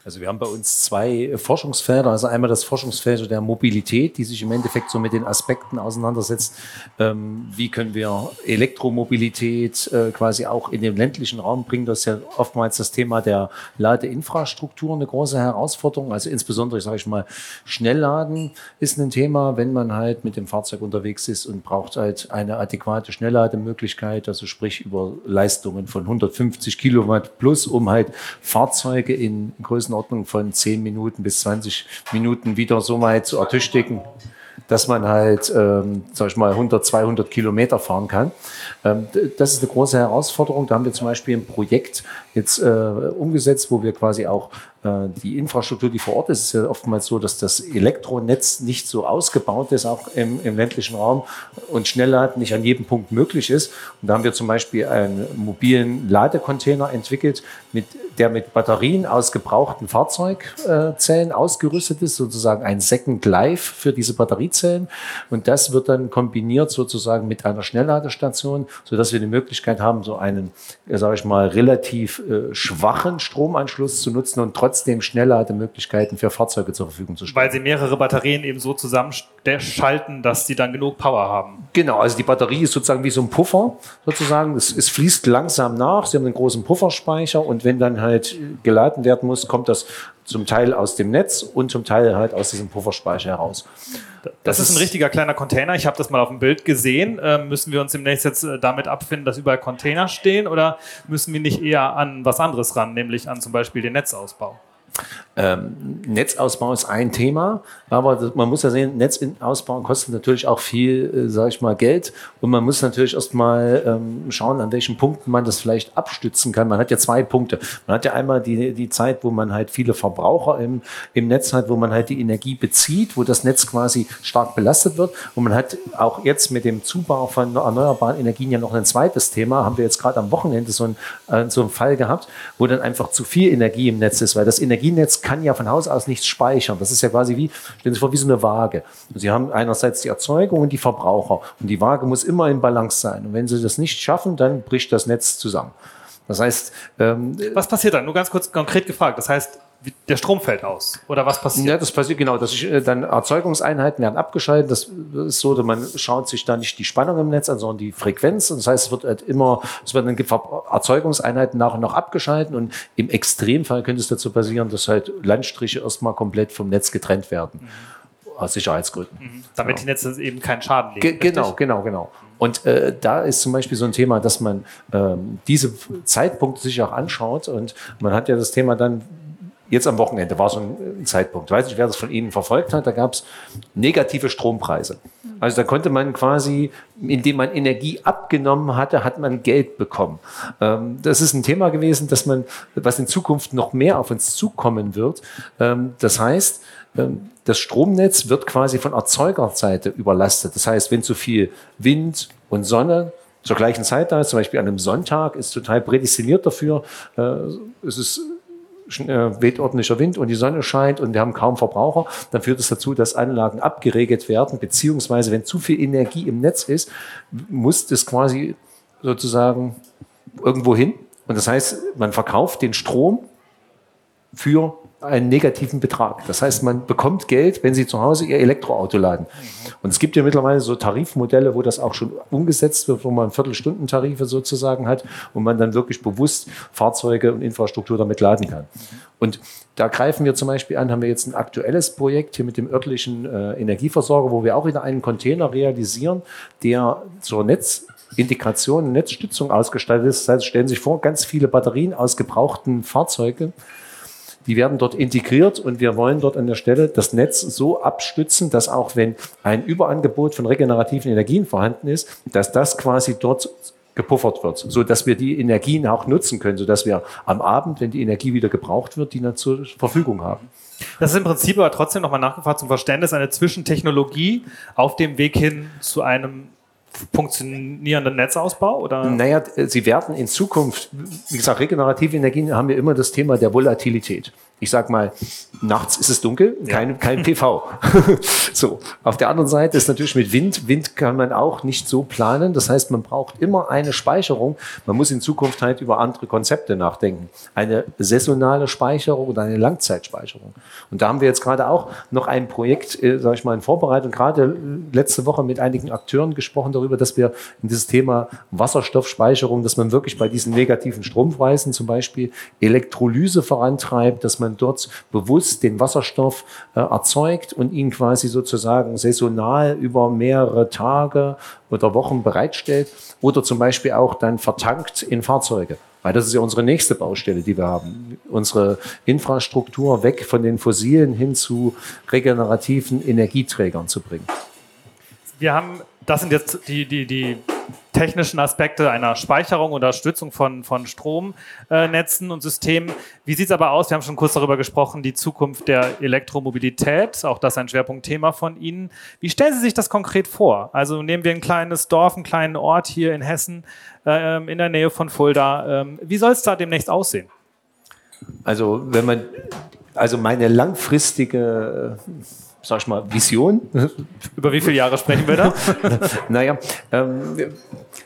Also wir haben bei uns zwei Forschungsfelder. Also einmal das Forschungsfeld der Mobilität, die sich im Endeffekt so mit den Aspekten auseinandersetzt. Ähm, wie können wir Elektromobilität äh, quasi auch in den ländlichen Raum bringen? Das ist ja oftmals das Thema der Ladeinfrastruktur eine große Herausforderung. Also insbesondere, sage ich mal, Schnellladen ist ein Thema, wenn man halt mit dem Fahrzeug unterwegs ist und braucht halt eine adäquate Schnelllademöglichkeit, also sprich über Leistungen von 150 Kilowatt plus, um halt Fahrzeuge in Größenordnung von 10 Minuten bis 20 Minuten wieder so weit zu ertüchtigen, dass man halt, ähm, sag ich mal, 100, 200 Kilometer fahren kann. Ähm, das ist eine große Herausforderung. Da haben wir zum Beispiel ein Projekt jetzt äh, umgesetzt, wo wir quasi auch die Infrastruktur, die vor Ort ist, ist ja oftmals so, dass das Elektronetz nicht so ausgebaut ist, auch im, im ländlichen Raum und Schnellladen nicht an jedem Punkt möglich ist. Und da haben wir zum Beispiel einen mobilen Ladecontainer entwickelt, mit, der mit Batterien aus gebrauchten Fahrzeugzellen ausgerüstet ist, sozusagen ein Second Life für diese Batteriezellen. Und das wird dann kombiniert sozusagen mit einer Schnellladestation, sodass wir die Möglichkeit haben, so einen, sage ich mal, relativ äh, schwachen Stromanschluss zu nutzen und trotzdem Schnelllademöglichkeiten für Fahrzeuge zur Verfügung zu stellen. Weil sie mehrere Batterien eben so zusammenschalten, dass sie dann genug Power haben. Genau, also die Batterie ist sozusagen wie so ein Puffer sozusagen. Es, es fließt langsam nach, sie haben einen großen Pufferspeicher und wenn dann halt geladen werden muss, kommt das zum Teil aus dem Netz und zum Teil halt aus diesem Pufferspeicher heraus. Das, das ist ein richtiger kleiner Container. Ich habe das mal auf dem Bild gesehen. Ähm, müssen wir uns demnächst jetzt äh, damit abfinden, dass überall Container stehen oder müssen wir nicht eher an was anderes ran, nämlich an zum Beispiel den Netzausbau? Ähm, Netzausbau ist ein Thema, aber man muss ja sehen, Netzausbau kostet natürlich auch viel, äh, sage ich mal, Geld und man muss natürlich erstmal ähm, schauen, an welchen Punkten man das vielleicht abstützen kann. Man hat ja zwei Punkte. Man hat ja einmal die, die Zeit, wo man halt viele Verbraucher im, im Netz hat, wo man halt die Energie bezieht, wo das Netz quasi stark belastet wird und man hat auch jetzt mit dem Zubau von erneuerbaren Energien ja noch ein zweites Thema, haben wir jetzt gerade am Wochenende so, ein, äh, so einen Fall gehabt, wo dann einfach zu viel Energie im Netz ist, weil das Energienetz kann ja von Haus aus nichts speichern. Das ist ja quasi wie, stellen Sie vor, wie so eine Waage. Sie haben einerseits die Erzeugung und die Verbraucher. Und die Waage muss immer in Balance sein. Und wenn Sie das nicht schaffen, dann bricht das Netz zusammen. Das heißt, ähm, was passiert dann? Nur ganz kurz konkret gefragt. Das heißt, der Strom fällt aus oder was passiert? Ja, das passiert genau. Das ist, äh, dann Erzeugungseinheiten werden abgeschaltet. Das ist so, dass man schaut sich da nicht die Spannung im Netz an, sondern die Frequenz. Und das heißt, es wird halt immer, es werden dann Erzeugungseinheiten nach und nach abgeschaltet. Und im Extremfall könnte es dazu passieren, dass halt Landstriche erstmal komplett vom Netz getrennt werden. Mhm. Aus Sicherheitsgründen. Mhm. Damit genau. die Netze eben keinen Schaden nehmen. Ge genau, genau, genau. Und äh, da ist zum Beispiel so ein Thema, dass man ähm, diese Zeitpunkte sich auch anschaut. Und man hat ja das Thema dann, jetzt am Wochenende war so ein Zeitpunkt. Ich weiß nicht, wer das von Ihnen verfolgt hat. Da gab es negative Strompreise. Also da konnte man quasi, indem man Energie abgenommen hatte, hat man Geld bekommen. Ähm, das ist ein Thema gewesen, dass man, was in Zukunft noch mehr auf uns zukommen wird. Ähm, das heißt, ähm, das Stromnetz wird quasi von Erzeugerseite überlastet. Das heißt, wenn zu viel Wind und Sonne zur gleichen Zeit da ist, zum Beispiel an einem Sonntag, ist total prädestiniert dafür. Äh, es ist äh, weht ordentlicher Wind und die Sonne scheint und wir haben kaum Verbraucher, dann führt es das dazu, dass Anlagen abgeregelt werden, beziehungsweise wenn zu viel Energie im Netz ist, muss das quasi sozusagen irgendwo hin. Und das heißt, man verkauft den Strom für einen negativen Betrag. Das heißt, man bekommt Geld, wenn Sie zu Hause Ihr Elektroauto laden. Und es gibt ja mittlerweile so Tarifmodelle, wo das auch schon umgesetzt wird, wo man Viertelstundentarife sozusagen hat und man dann wirklich bewusst Fahrzeuge und Infrastruktur damit laden kann. Und da greifen wir zum Beispiel an, haben wir jetzt ein aktuelles Projekt hier mit dem örtlichen äh, Energieversorger, wo wir auch wieder einen Container realisieren, der zur Netzintegration, Netzstützung ausgestaltet ist. Das heißt, stellen Sie sich vor, ganz viele Batterien aus gebrauchten Fahrzeugen die werden dort integriert und wir wollen dort an der Stelle das Netz so abstützen, dass auch wenn ein Überangebot von regenerativen Energien vorhanden ist, dass das quasi dort gepuffert wird, so dass wir die Energien auch nutzen können, so dass wir am Abend, wenn die Energie wieder gebraucht wird, die dann zur Verfügung haben. Das ist im Prinzip aber trotzdem nochmal nachgefragt zum Verständnis eine Zwischentechnologie auf dem Weg hin zu einem funktionierenden Netzausbau? Oder? Naja, sie werden in Zukunft, wie gesagt, regenerative Energien haben wir immer das Thema der Volatilität ich sag mal, nachts ist es dunkel, kein, kein PV. so. Auf der anderen Seite ist natürlich mit Wind. Wind kann man auch nicht so planen. Das heißt, man braucht immer eine Speicherung. Man muss in Zukunft halt über andere Konzepte nachdenken. Eine saisonale Speicherung oder eine Langzeitspeicherung. Und da haben wir jetzt gerade auch noch ein Projekt, äh, sage ich mal, in Vorbereitung, gerade letzte Woche mit einigen Akteuren gesprochen darüber, dass wir in dieses Thema Wasserstoffspeicherung, dass man wirklich bei diesen negativen Strompreisen zum Beispiel Elektrolyse vorantreibt, dass man man dort bewusst den Wasserstoff äh, erzeugt und ihn quasi sozusagen saisonal über mehrere Tage oder Wochen bereitstellt oder zum Beispiel auch dann vertankt in Fahrzeuge. Weil das ist ja unsere nächste Baustelle, die wir haben. Unsere Infrastruktur weg von den fossilen hin zu regenerativen Energieträgern zu bringen. Wir haben, das sind jetzt die, die, die technischen Aspekte einer Speicherung oder Stützung von, von Stromnetzen und Systemen. Wie sieht es aber aus? Wir haben schon kurz darüber gesprochen, die Zukunft der Elektromobilität, auch das ein Schwerpunktthema von Ihnen. Wie stellen Sie sich das konkret vor? Also nehmen wir ein kleines Dorf, einen kleinen Ort hier in Hessen, äh, in der Nähe von Fulda. Ähm, wie soll es da demnächst aussehen? Also wenn man, also meine langfristige sag ich mal, Vision. Über wie viele Jahre sprechen wir da? naja, ähm,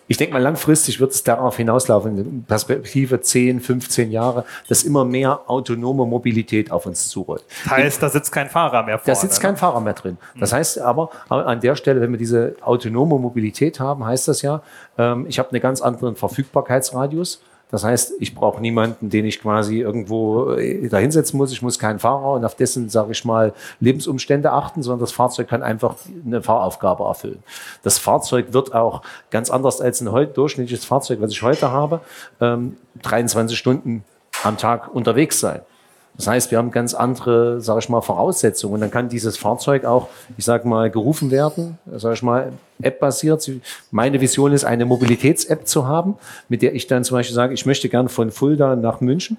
ich denke mal, langfristig wird es darauf hinauslaufen, in Perspektive 10, 15 Jahre, dass immer mehr autonome Mobilität auf uns zurollt. Heißt, da sitzt kein Fahrer mehr vorne. Da sitzt kein ne? Fahrer mehr drin. Das mhm. heißt aber, an der Stelle, wenn wir diese autonome Mobilität haben, heißt das ja, ähm, ich habe einen ganz anderen Verfügbarkeitsradius. Das heißt, ich brauche niemanden, den ich quasi irgendwo äh, da hinsetzen muss. Ich muss keinen Fahrer und auf dessen, sage ich mal, Lebensumstände achten, sondern das Fahrzeug kann einfach eine Fahraufgabe erfüllen. Das Fahrzeug wird auch ganz anders als ein durchschnittliches Fahrzeug, was ich heute habe, ähm, 23 Stunden am Tag unterwegs sein. Das heißt, wir haben ganz andere, sage ich mal, Voraussetzungen. Und dann kann dieses Fahrzeug auch, ich sage mal, gerufen werden, sage ich mal, App-basiert. Meine Vision ist, eine Mobilitäts-App zu haben, mit der ich dann zum Beispiel sage, ich möchte gern von Fulda nach München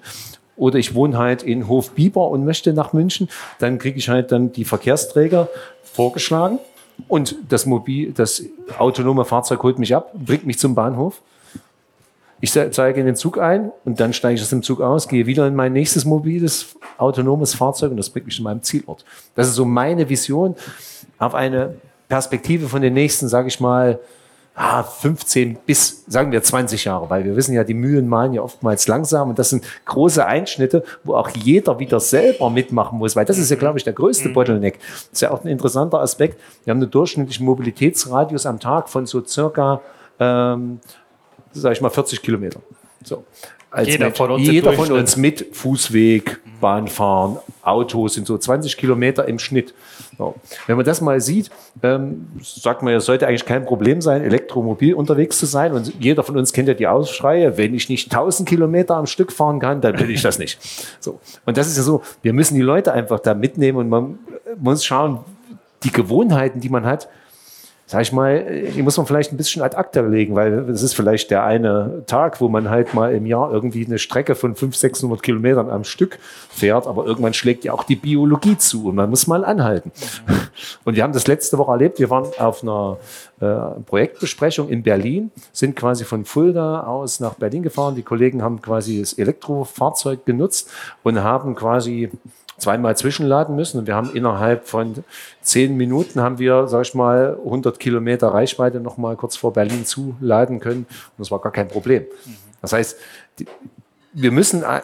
oder ich wohne halt in Hofbiber und möchte nach München, dann kriege ich halt dann die Verkehrsträger vorgeschlagen und das Mobil, das autonome Fahrzeug holt mich ab, bringt mich zum Bahnhof ich zeige in den Zug ein und dann steige ich aus dem Zug aus, gehe wieder in mein nächstes mobiles, autonomes Fahrzeug und das bringt mich zu meinem Zielort. Das ist so meine Vision auf eine Perspektive von den nächsten, sage ich mal, 15 bis, sagen wir, 20 Jahre, weil wir wissen ja, die Mühlen malen ja oftmals langsam und das sind große Einschnitte, wo auch jeder wieder selber mitmachen muss, weil das ist ja, glaube ich, der größte mhm. Bottleneck. Das ist ja auch ein interessanter Aspekt. Wir haben einen durchschnittlichen Mobilitätsradius am Tag von so circa ähm, sage ich mal, 40 Kilometer. So. Jeder Mensch, von uns, jeder von uns mit Fußweg, Bahnfahren, Autos sind so 20 Kilometer im Schnitt. So. Wenn man das mal sieht, ähm, sagt man, es sollte eigentlich kein Problem sein, elektromobil unterwegs zu sein. Und jeder von uns kennt ja die Ausschreie, wenn ich nicht 1000 Kilometer am Stück fahren kann, dann will ich das nicht. So. Und das ist ja so, wir müssen die Leute einfach da mitnehmen und man muss schauen, die Gewohnheiten, die man hat, sag ich mal, die muss man vielleicht ein bisschen ad acta legen, weil es ist vielleicht der eine Tag, wo man halt mal im Jahr irgendwie eine Strecke von 500, 600 Kilometern am Stück fährt, aber irgendwann schlägt ja auch die Biologie zu und man muss mal anhalten. Und wir haben das letzte Woche erlebt, wir waren auf einer äh, Projektbesprechung in Berlin, sind quasi von Fulda aus nach Berlin gefahren. Die Kollegen haben quasi das Elektrofahrzeug genutzt und haben quasi zweimal zwischenladen müssen und wir haben innerhalb von zehn Minuten haben wir, sag ich mal, 100 Kilometer Reichweite noch mal kurz vor Berlin zuladen können und das war gar kein Problem. Das heißt, die, wir müssen, äh,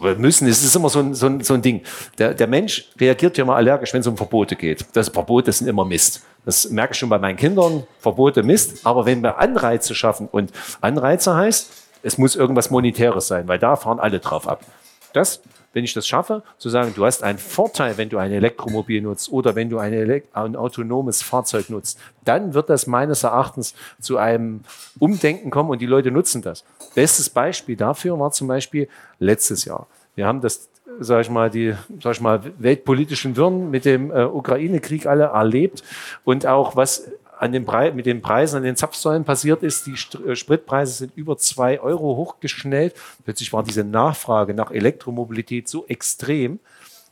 wir müssen, es ist immer so ein, so ein, so ein Ding. Der, der Mensch reagiert ja mal allergisch, wenn es um Verbote geht. Das Verbote sind immer Mist. Das merke ich schon bei meinen Kindern. Verbote Mist. Aber wenn wir Anreize schaffen und Anreize heißt, es muss irgendwas Monetäres sein, weil da fahren alle drauf ab. Das wenn ich das schaffe, zu sagen, du hast einen Vorteil, wenn du ein Elektromobil nutzt oder wenn du ein, ein, autonomes Fahrzeug nutzt, dann wird das meines Erachtens zu einem Umdenken kommen und die Leute nutzen das. Bestes Beispiel dafür war zum Beispiel letztes Jahr. Wir haben das sag ich mal, die sag ich mal, weltpolitischen Wirren mit dem äh, Ukraine-Krieg alle erlebt und auch was an den Pre mit den Preisen an den Zapfsäulen passiert ist. Die St äh, Spritpreise sind über zwei Euro hochgeschnellt. Plötzlich war diese Nachfrage nach Elektromobilität so extrem,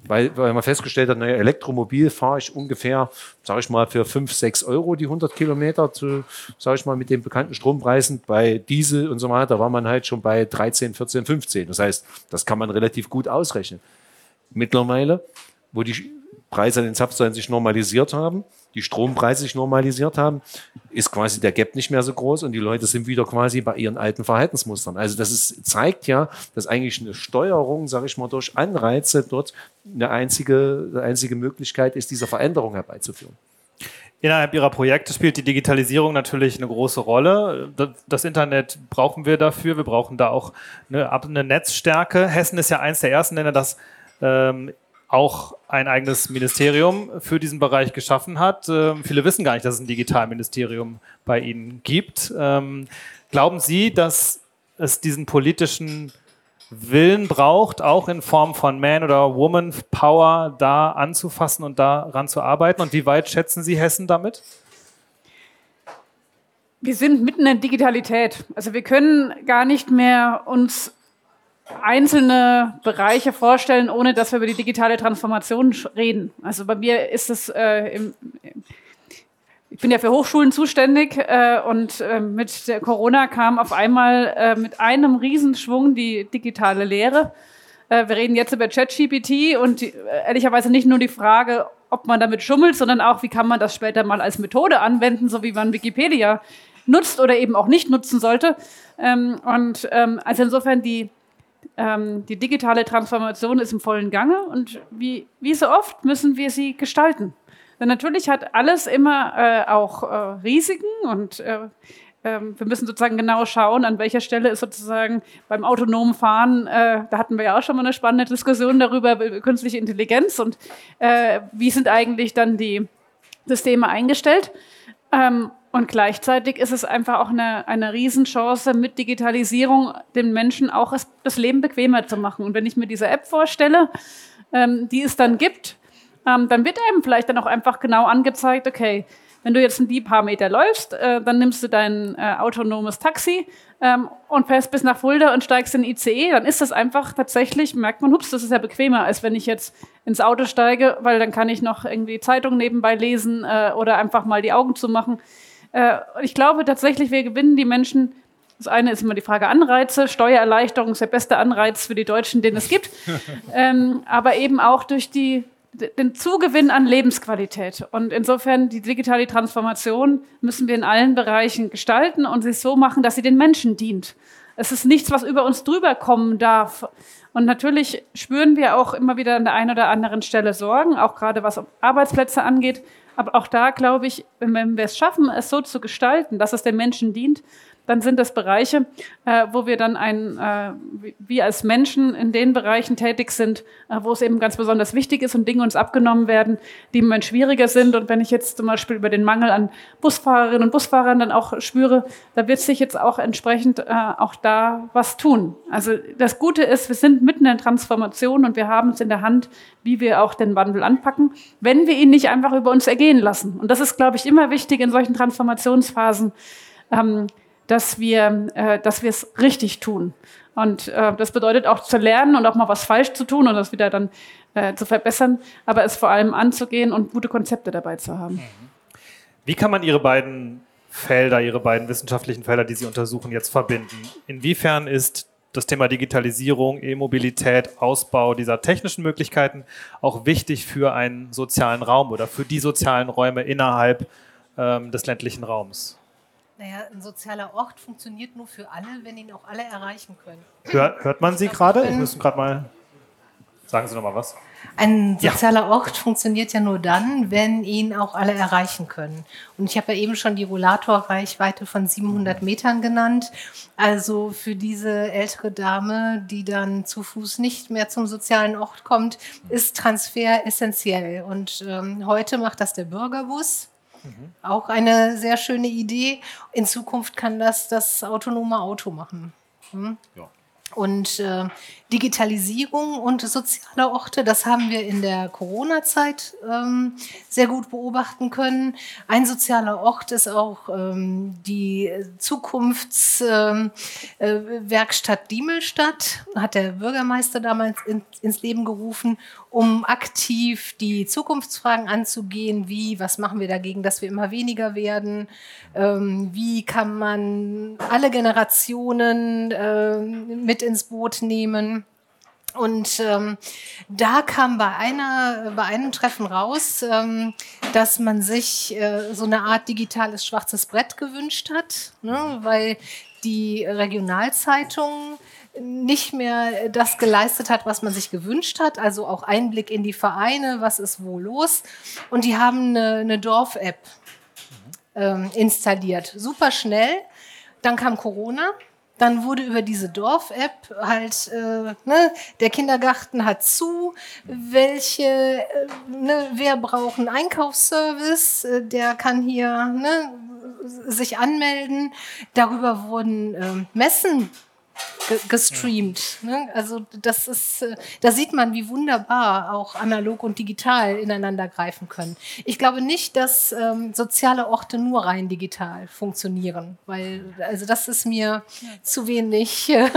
weil, weil man festgestellt hat, naja, Elektromobil fahre ich ungefähr, sage ich mal, für fünf, sechs Euro die 100 Kilometer, zu, sage ich mal, mit den bekannten Strompreisen. Bei Diesel und so weiter war man halt schon bei 13, 14, 15. Das heißt, das kann man relativ gut ausrechnen. Mittlerweile, wo die Preise an den Zapfsäulen sich normalisiert haben, die Strompreise sich normalisiert haben, ist quasi der Gap nicht mehr so groß und die Leute sind wieder quasi bei ihren alten Verhaltensmustern. Also das ist, zeigt ja, dass eigentlich eine Steuerung, sage ich mal, durch Anreize dort eine einzige, eine einzige Möglichkeit ist, diese Veränderung herbeizuführen. Innerhalb Ihrer Projekte spielt die Digitalisierung natürlich eine große Rolle. Das Internet brauchen wir dafür. Wir brauchen da auch eine, eine Netzstärke. Hessen ist ja eins der ersten Länder, das ähm, auch ein eigenes Ministerium für diesen Bereich geschaffen hat. Ähm, viele wissen gar nicht, dass es ein Digitalministerium bei Ihnen gibt. Ähm, glauben Sie, dass es diesen politischen Willen braucht, auch in Form von Man- oder Woman-Power da anzufassen und daran zu arbeiten? Und wie weit schätzen Sie Hessen damit? Wir sind mitten in der Digitalität. Also wir können gar nicht mehr uns einzelne Bereiche vorstellen, ohne dass wir über die digitale Transformation reden. Also bei mir ist es äh, im, ich bin ja für Hochschulen zuständig äh, und äh, mit der Corona kam auf einmal äh, mit einem Riesenschwung die digitale Lehre. Äh, wir reden jetzt über ChatGPT und die, ehrlicherweise nicht nur die Frage, ob man damit schummelt, sondern auch, wie kann man das später mal als Methode anwenden, so wie man Wikipedia nutzt oder eben auch nicht nutzen sollte. Ähm, und ähm, also insofern die ähm, die digitale Transformation ist im vollen Gange und wie, wie so oft müssen wir sie gestalten. Denn natürlich hat alles immer äh, auch äh, Risiken und äh, ähm, wir müssen sozusagen genau schauen, an welcher Stelle ist sozusagen beim autonomen Fahren, äh, da hatten wir ja auch schon mal eine spannende Diskussion darüber, künstliche Intelligenz und äh, wie sind eigentlich dann die Systeme eingestellt. Ähm, und gleichzeitig ist es einfach auch eine, eine Riesenchance, mit Digitalisierung den Menschen auch das Leben bequemer zu machen. Und wenn ich mir diese App vorstelle, ähm, die es dann gibt, ähm, dann wird einem vielleicht dann auch einfach genau angezeigt, okay, wenn du jetzt ein paar Meter läufst, äh, dann nimmst du dein äh, autonomes Taxi ähm, und fährst bis nach Fulda und steigst in ICE, dann ist das einfach tatsächlich, merkt man, hups, das ist ja bequemer, als wenn ich jetzt ins Auto steige, weil dann kann ich noch irgendwie Zeitung nebenbei lesen äh, oder einfach mal die Augen zumachen. Äh, ich glaube tatsächlich, wir gewinnen die Menschen. Das eine ist immer die Frage Anreize. Steuererleichterung ist der beste Anreiz für die Deutschen, den es gibt. ähm, aber eben auch durch die, den Zugewinn an Lebensqualität. Und insofern die digitale Transformation müssen wir in allen Bereichen gestalten und sie so machen, dass sie den Menschen dient. Es ist nichts, was über uns drüber kommen darf. Und natürlich spüren wir auch immer wieder an der einen oder anderen Stelle Sorgen, auch gerade was Arbeitsplätze angeht. Aber auch da glaube ich, wenn wir es schaffen, es so zu gestalten, dass es den Menschen dient, dann sind das Bereiche, äh, wo wir dann ein, äh, wir als Menschen in den Bereichen tätig sind, äh, wo es eben ganz besonders wichtig ist und Dinge uns abgenommen werden, die im Moment schwieriger sind. Und wenn ich jetzt zum Beispiel über den Mangel an Busfahrerinnen und Busfahrern dann auch spüre, da wird sich jetzt auch entsprechend äh, auch da was tun. Also das Gute ist, wir sind mitten in der Transformation und wir haben es in der Hand, wie wir auch den Wandel anpacken, wenn wir ihn nicht einfach über uns ergehen lassen. Und das ist, glaube ich, immer wichtig in solchen Transformationsphasen. Ähm, dass wir äh, dass wir es richtig tun. Und äh, das bedeutet auch zu lernen und auch mal was falsch zu tun und das wieder dann äh, zu verbessern, aber es vor allem anzugehen und gute Konzepte dabei zu haben. Wie kann man Ihre beiden Felder, Ihre beiden wissenschaftlichen Felder, die Sie untersuchen, jetzt verbinden? Inwiefern ist das Thema Digitalisierung, E-Mobilität, Ausbau dieser technischen Möglichkeiten auch wichtig für einen sozialen Raum oder für die sozialen Räume innerhalb ähm, des ländlichen Raums? Naja, ein sozialer Ort funktioniert nur für alle, wenn ihn auch alle erreichen können. Hört, hört man Sie gerade? Ich muss gerade mal. Sagen Sie noch mal was. Ein sozialer ja. Ort funktioniert ja nur dann, wenn ihn auch alle erreichen können. Und ich habe ja eben schon die Rollatorreichweite von 700 Metern genannt. Also für diese ältere Dame, die dann zu Fuß nicht mehr zum sozialen Ort kommt, ist Transfer essentiell. Und ähm, heute macht das der Bürgerbus. Mhm. Auch eine sehr schöne Idee. In Zukunft kann das das autonome Auto machen. Hm? Ja. Und äh, Digitalisierung und soziale Orte, das haben wir in der Corona-Zeit ähm, sehr gut beobachten können. Ein sozialer Ort ist auch ähm, die Zukunftswerkstatt ähm, äh, Diemelstadt, hat der Bürgermeister damals in, ins Leben gerufen, um aktiv die Zukunftsfragen anzugehen, wie, was machen wir dagegen, dass wir immer weniger werden, ähm, wie kann man alle Generationen äh, mit ins Boot nehmen. Und ähm, da kam bei einer, bei einem Treffen raus, ähm, dass man sich äh, so eine Art digitales schwarzes Brett gewünscht hat, ne? weil die Regionalzeitung nicht mehr das geleistet hat, was man sich gewünscht hat. Also auch Einblick in die Vereine, was ist wo los. Und die haben eine, eine Dorf-App ähm, installiert. Super schnell. Dann kam Corona dann wurde über diese Dorf-App halt, äh, ne, der Kindergarten hat zu, welche, äh, ne, wer braucht einen Einkaufsservice, äh, der kann hier ne, sich anmelden. Darüber wurden äh, Messen gestreamt. Ne? Also das ist, äh, da sieht man, wie wunderbar auch analog und digital ineinander greifen können. Ich glaube nicht, dass ähm, soziale Orte nur rein digital funktionieren, weil also das ist mir ja. zu wenig. Äh,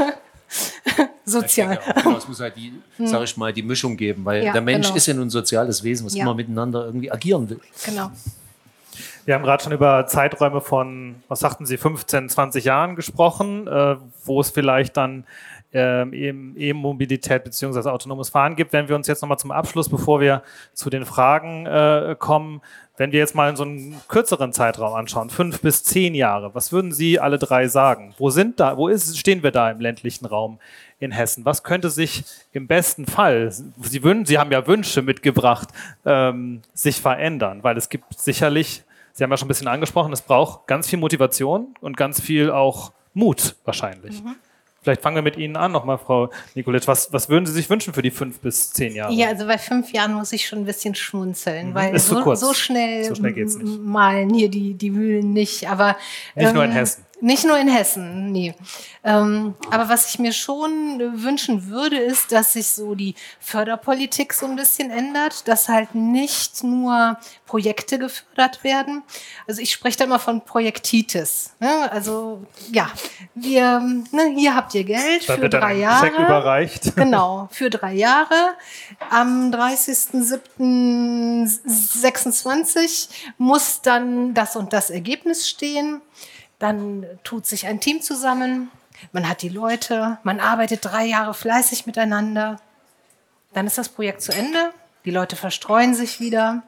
sozial. Ja, genau, es muss halt die, hm. sag ich mal, die Mischung geben, weil ja, der Mensch genau. ist ja nun ein soziales Wesen, was immer miteinander irgendwie agieren will. Genau. Wir haben gerade schon über Zeiträume von, was sagten Sie, 15, 20 Jahren gesprochen, äh, wo es vielleicht dann ähm, E-Mobilität bzw. autonomes Fahren gibt. Wenn wir uns jetzt nochmal zum Abschluss, bevor wir zu den Fragen äh, kommen, wenn wir jetzt mal in so einen kürzeren Zeitraum anschauen, fünf bis zehn Jahre, was würden Sie alle drei sagen? Wo sind da, wo ist, stehen wir da im ländlichen Raum in Hessen? Was könnte sich im besten Fall, Sie, wünschen, Sie haben ja Wünsche mitgebracht, ähm, sich verändern? Weil es gibt sicherlich Sie haben ja schon ein bisschen angesprochen, es braucht ganz viel Motivation und ganz viel auch Mut wahrscheinlich. Mhm. Vielleicht fangen wir mit Ihnen an, nochmal, Frau Nikolitsch. Was, was würden Sie sich wünschen für die fünf bis zehn Jahre? Ja, also bei fünf Jahren muss ich schon ein bisschen schmunzeln, mhm. weil so, so, schnell, so schnell malen hier die, die Mühlen nicht. Aber, nicht ähm, nur in ähm, Hessen. Nicht nur in Hessen, nee. Ähm, aber was ich mir schon wünschen würde, ist, dass sich so die Förderpolitik so ein bisschen ändert, dass halt nicht nur Projekte gefördert werden. Also ich spreche da immer von Projektitis. Ne? Also ja, wir, ne, hier habt ihr Geld da für drei Jahre. Check überreicht. Genau, für drei Jahre. Am 30.07.26 muss dann das und das Ergebnis stehen. Dann tut sich ein Team zusammen, man hat die Leute, man arbeitet drei Jahre fleißig miteinander. Dann ist das Projekt zu Ende, die Leute verstreuen sich wieder,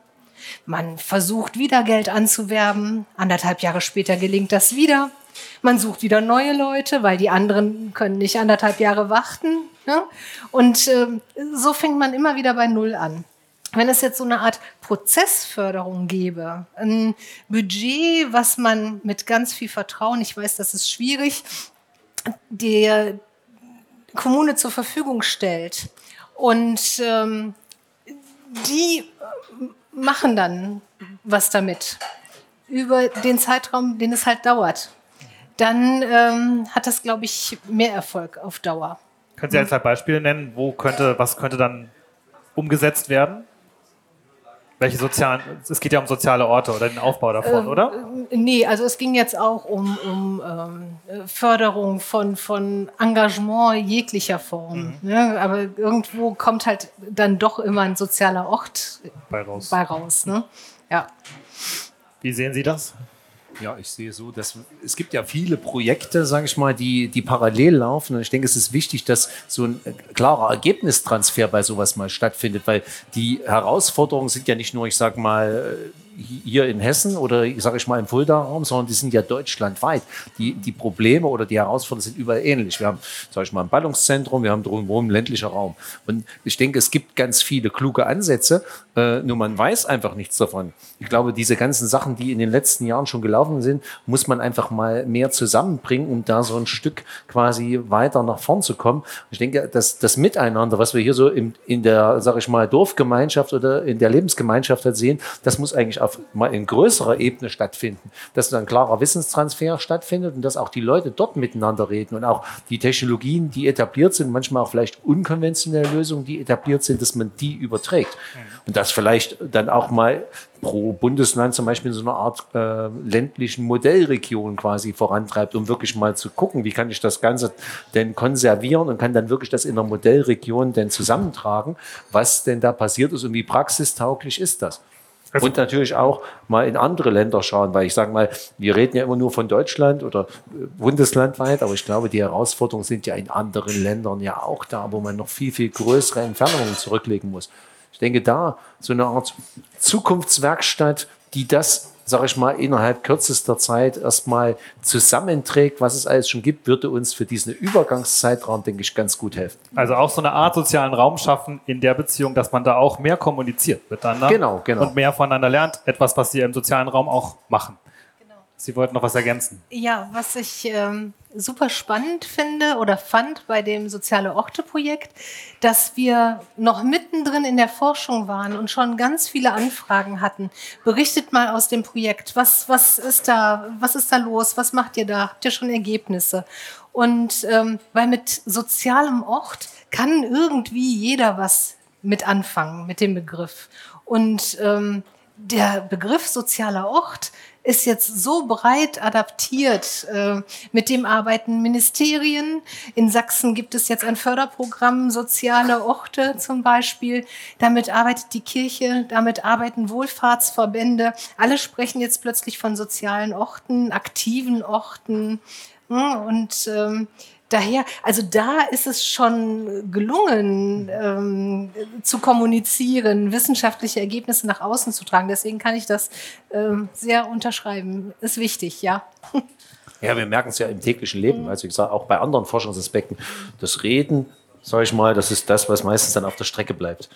man versucht wieder Geld anzuwerben, anderthalb Jahre später gelingt das wieder. Man sucht wieder neue Leute, weil die anderen können nicht anderthalb Jahre warten. Ne? Und äh, so fängt man immer wieder bei Null an wenn es jetzt so eine Art Prozessförderung gäbe, ein Budget, was man mit ganz viel Vertrauen, ich weiß, das ist schwierig, der Kommune zur Verfügung stellt und ähm, die machen dann was damit über den Zeitraum, den es halt dauert. Dann ähm, hat das, glaube ich, mehr Erfolg auf Dauer. Können Sie ein, zwei Beispiele nennen? Wo könnte, was könnte dann umgesetzt werden? Welche sozialen, es geht ja um soziale Orte oder den Aufbau davon, äh, oder? Nee, also es ging jetzt auch um, um ähm, Förderung von, von Engagement jeglicher Form. Mhm. Ne? Aber irgendwo kommt halt dann doch immer ein sozialer Ort bei raus. Bei raus ne? ja. Wie sehen Sie das? Ja, ich sehe so, dass es gibt ja viele Projekte, sage ich mal, die, die parallel laufen. Und ich denke, es ist wichtig, dass so ein äh, klarer Ergebnistransfer bei sowas mal stattfindet, weil die Herausforderungen sind ja nicht nur, ich sage mal, hier in Hessen oder sage ich mal im Fulda-Raum, sondern die sind ja deutschlandweit. Die, die Probleme oder die Herausforderungen sind überall ähnlich. Wir haben, sage ich mal, ein Ballungszentrum, wir haben drumherum ländlicher Raum. Und ich denke, es gibt ganz viele kluge Ansätze, äh, nur man weiß einfach nichts davon. Ich glaube, diese ganzen Sachen, die in den letzten Jahren schon gelaufen sind, muss man einfach mal mehr zusammenbringen, um da so ein Stück quasi weiter nach vorn zu kommen. Ich denke, dass das Miteinander, was wir hier so im, in der, sage ich mal, Dorfgemeinschaft oder in der Lebensgemeinschaft halt sehen, das muss eigentlich auf mal in größerer Ebene stattfinden, dass dann ein klarer Wissenstransfer stattfindet und dass auch die Leute dort miteinander reden und auch die Technologien, die etabliert sind, manchmal auch vielleicht unkonventionelle Lösungen, die etabliert sind, dass man die überträgt. Und das vielleicht dann auch mal pro Bundesland zum Beispiel in so einer Art äh, ländlichen Modellregion quasi vorantreibt, um wirklich mal zu gucken, wie kann ich das Ganze denn konservieren und kann dann wirklich das in der Modellregion denn zusammentragen, was denn da passiert ist und wie praxistauglich ist das. Also und natürlich auch mal in andere Länder schauen, weil ich sage mal, wir reden ja immer nur von Deutschland oder äh, bundeslandweit, aber ich glaube, die Herausforderungen sind ja in anderen Ländern ja auch da, wo man noch viel, viel größere Entfernungen zurücklegen muss. Ich denke, da so eine Art Zukunftswerkstatt, die das sage ich mal, innerhalb kürzester Zeit erstmal zusammenträgt, was es alles schon gibt, würde uns für diesen Übergangszeitraum, denke ich, ganz gut helfen. Also auch so eine Art sozialen Raum schaffen in der Beziehung, dass man da auch mehr kommuniziert miteinander genau, genau. und mehr voneinander lernt. Etwas, was Sie im sozialen Raum auch machen. Sie wollten noch was ergänzen. Ja, was ich ähm, super spannend finde oder fand bei dem Soziale Orte-Projekt, dass wir noch mittendrin in der Forschung waren und schon ganz viele Anfragen hatten. Berichtet mal aus dem Projekt. Was, was ist da, was ist da los? Was macht ihr da? Habt ihr schon Ergebnisse? Und ähm, weil mit sozialem Ort kann irgendwie jeder was mit anfangen, mit dem Begriff. Und ähm, der Begriff sozialer Ort ist jetzt so breit adaptiert. Äh, mit dem arbeiten Ministerien. In Sachsen gibt es jetzt ein Förderprogramm Soziale Orte zum Beispiel. Damit arbeitet die Kirche, damit arbeiten Wohlfahrtsverbände. Alle sprechen jetzt plötzlich von sozialen Orten, aktiven Orten. Und ähm, daher, also da ist es schon gelungen, ähm, zu kommunizieren, wissenschaftliche Ergebnisse nach außen zu tragen. Deswegen kann ich das ähm, sehr unterschreiben. Ist wichtig, ja. Ja, wir merken es ja im täglichen Leben. Also ich sage auch bei anderen Forschungsaspekten, das Reden sage ich mal, das ist das, was meistens dann auf der Strecke bleibt.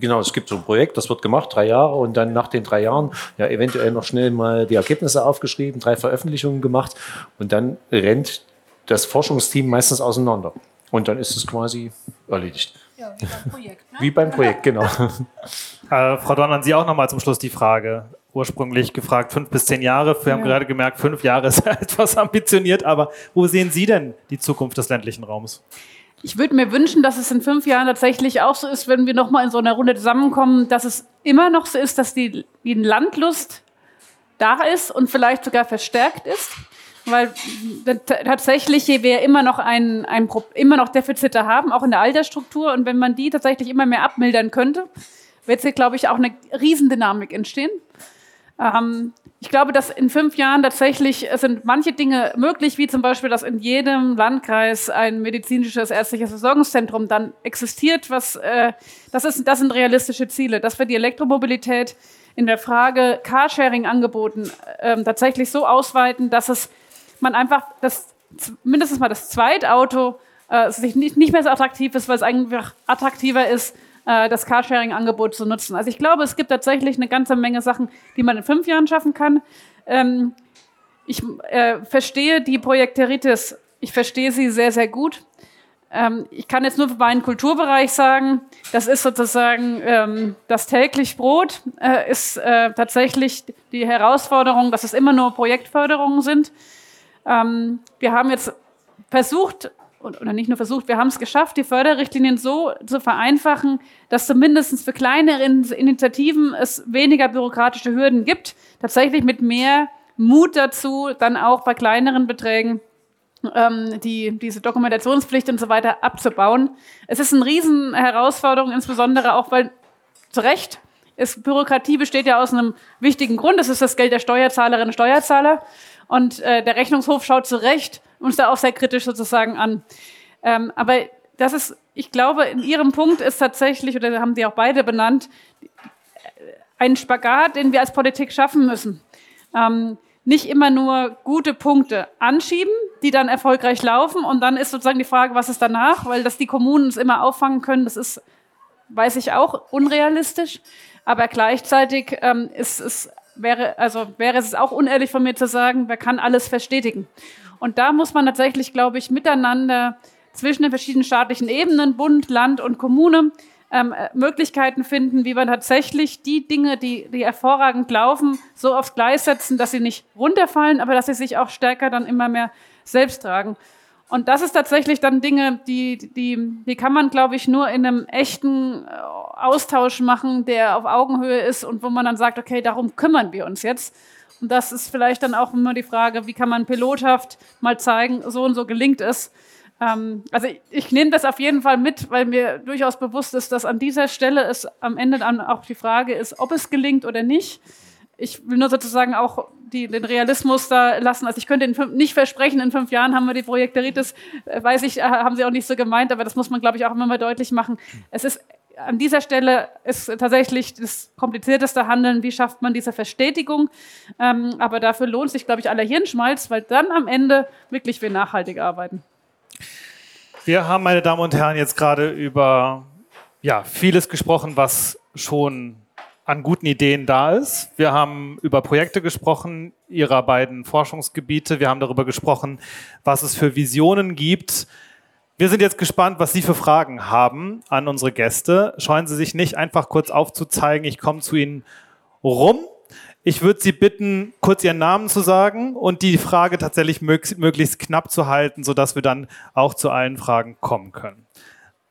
Genau, es gibt so ein Projekt, das wird gemacht, drei Jahre und dann nach den drei Jahren ja eventuell noch schnell mal die Ergebnisse aufgeschrieben, drei Veröffentlichungen gemacht und dann rennt das Forschungsteam meistens auseinander. Und dann ist es quasi erledigt. Ja, wie beim Projekt. Ne? Wie beim Projekt, genau. äh, Frau Donner, an Sie auch nochmal zum Schluss die Frage. Ursprünglich gefragt fünf bis zehn Jahre. Wir ja. haben gerade gemerkt, fünf Jahre ist etwas ambitioniert. Aber wo sehen Sie denn die Zukunft des ländlichen Raums? Ich würde mir wünschen, dass es in fünf Jahren tatsächlich auch so ist, wenn wir nochmal in so einer Runde zusammenkommen, dass es immer noch so ist, dass die, die Landlust da ist und vielleicht sogar verstärkt ist. Weil tatsächlich wir immer noch ein, ein immer noch Defizite haben, auch in der Altersstruktur. Und wenn man die tatsächlich immer mehr abmildern könnte, wird hier, glaube ich, auch eine Riesendynamik entstehen. Ähm, ich glaube, dass in fünf Jahren tatsächlich sind manche Dinge möglich, wie zum Beispiel, dass in jedem Landkreis ein medizinisches ärztliches Versorgungszentrum dann existiert. Was, äh, das, ist, das sind realistische Ziele. Dass wir die Elektromobilität in der Frage Carsharing-Angeboten äh, tatsächlich so ausweiten, dass es man einfach das mindestens mal das Zweitauto äh, sich nicht, nicht mehr so attraktiv ist, weil es einfach attraktiver ist, äh, das Carsharing-Angebot zu nutzen. Also ich glaube, es gibt tatsächlich eine ganze Menge Sachen, die man in fünf Jahren schaffen kann. Ähm, ich äh, verstehe die Projekteritis, ich verstehe sie sehr, sehr gut. Ähm, ich kann jetzt nur für meinen Kulturbereich sagen, das ist sozusagen ähm, das täglich Brot, äh, ist äh, tatsächlich die Herausforderung, dass es immer nur Projektförderungen sind. Ähm, wir haben jetzt versucht, oder nicht nur versucht, wir haben es geschafft, die Förderrichtlinien so zu vereinfachen, dass zumindest für kleinere Initiativen es weniger bürokratische Hürden gibt. Tatsächlich mit mehr Mut dazu, dann auch bei kleineren Beträgen ähm, die, diese Dokumentationspflicht und so weiter abzubauen. Es ist eine riesen Herausforderung, insbesondere auch, weil zu Recht ist, Bürokratie besteht ja aus einem wichtigen Grund. Das ist das Geld der Steuerzahlerinnen und Steuerzahler. Und äh, der Rechnungshof schaut zu Recht uns da auch sehr kritisch sozusagen an. Ähm, aber das ist, ich glaube, in Ihrem Punkt ist tatsächlich, oder haben Sie auch beide benannt, ein Spagat, den wir als Politik schaffen müssen. Ähm, nicht immer nur gute Punkte anschieben, die dann erfolgreich laufen und dann ist sozusagen die Frage, was ist danach, weil dass die Kommunen es immer auffangen können, das ist, weiß ich auch, unrealistisch. Aber gleichzeitig ähm, ist es wäre, also wäre es auch unehrlich von mir zu sagen, wer kann alles verstetigen. Und da muss man tatsächlich, glaube ich, miteinander zwischen den verschiedenen staatlichen Ebenen, Bund, Land und Kommune, ähm, äh, Möglichkeiten finden, wie man tatsächlich die Dinge, die, die hervorragend laufen, so aufs Gleis setzen, dass sie nicht runterfallen, aber dass sie sich auch stärker dann immer mehr selbst tragen. Und das ist tatsächlich dann Dinge, die, die, die kann man, glaube ich, nur in einem echten äh, Austausch machen, der auf Augenhöhe ist und wo man dann sagt, okay, darum kümmern wir uns jetzt. Und das ist vielleicht dann auch immer die Frage, wie kann man pilothaft mal zeigen, so und so gelingt es. Ähm, also ich, ich nehme das auf jeden Fall mit, weil mir durchaus bewusst ist, dass an dieser Stelle es am Ende dann auch die Frage ist, ob es gelingt oder nicht ich will nur sozusagen auch die, den Realismus da lassen. Also ich könnte in fünf, nicht versprechen, in fünf Jahren haben wir die Projekteritis, äh, weiß ich, äh, haben sie auch nicht so gemeint, aber das muss man, glaube ich, auch immer mal deutlich machen. Es ist an dieser Stelle ist tatsächlich das komplizierteste Handeln, wie schafft man diese Verstetigung. Ähm, aber dafür lohnt sich, glaube ich, aller Hirnschmalz, weil dann am Ende wirklich wir nachhaltig arbeiten. Wir haben, meine Damen und Herren, jetzt gerade über ja, vieles gesprochen, was schon an guten Ideen da ist. Wir haben über Projekte gesprochen, ihrer beiden Forschungsgebiete. Wir haben darüber gesprochen, was es für Visionen gibt. Wir sind jetzt gespannt, was Sie für Fragen haben an unsere Gäste. Scheuen Sie sich nicht, einfach kurz aufzuzeigen. Ich komme zu Ihnen rum. Ich würde Sie bitten, kurz Ihren Namen zu sagen und die Frage tatsächlich möglichst knapp zu halten, sodass wir dann auch zu allen Fragen kommen können.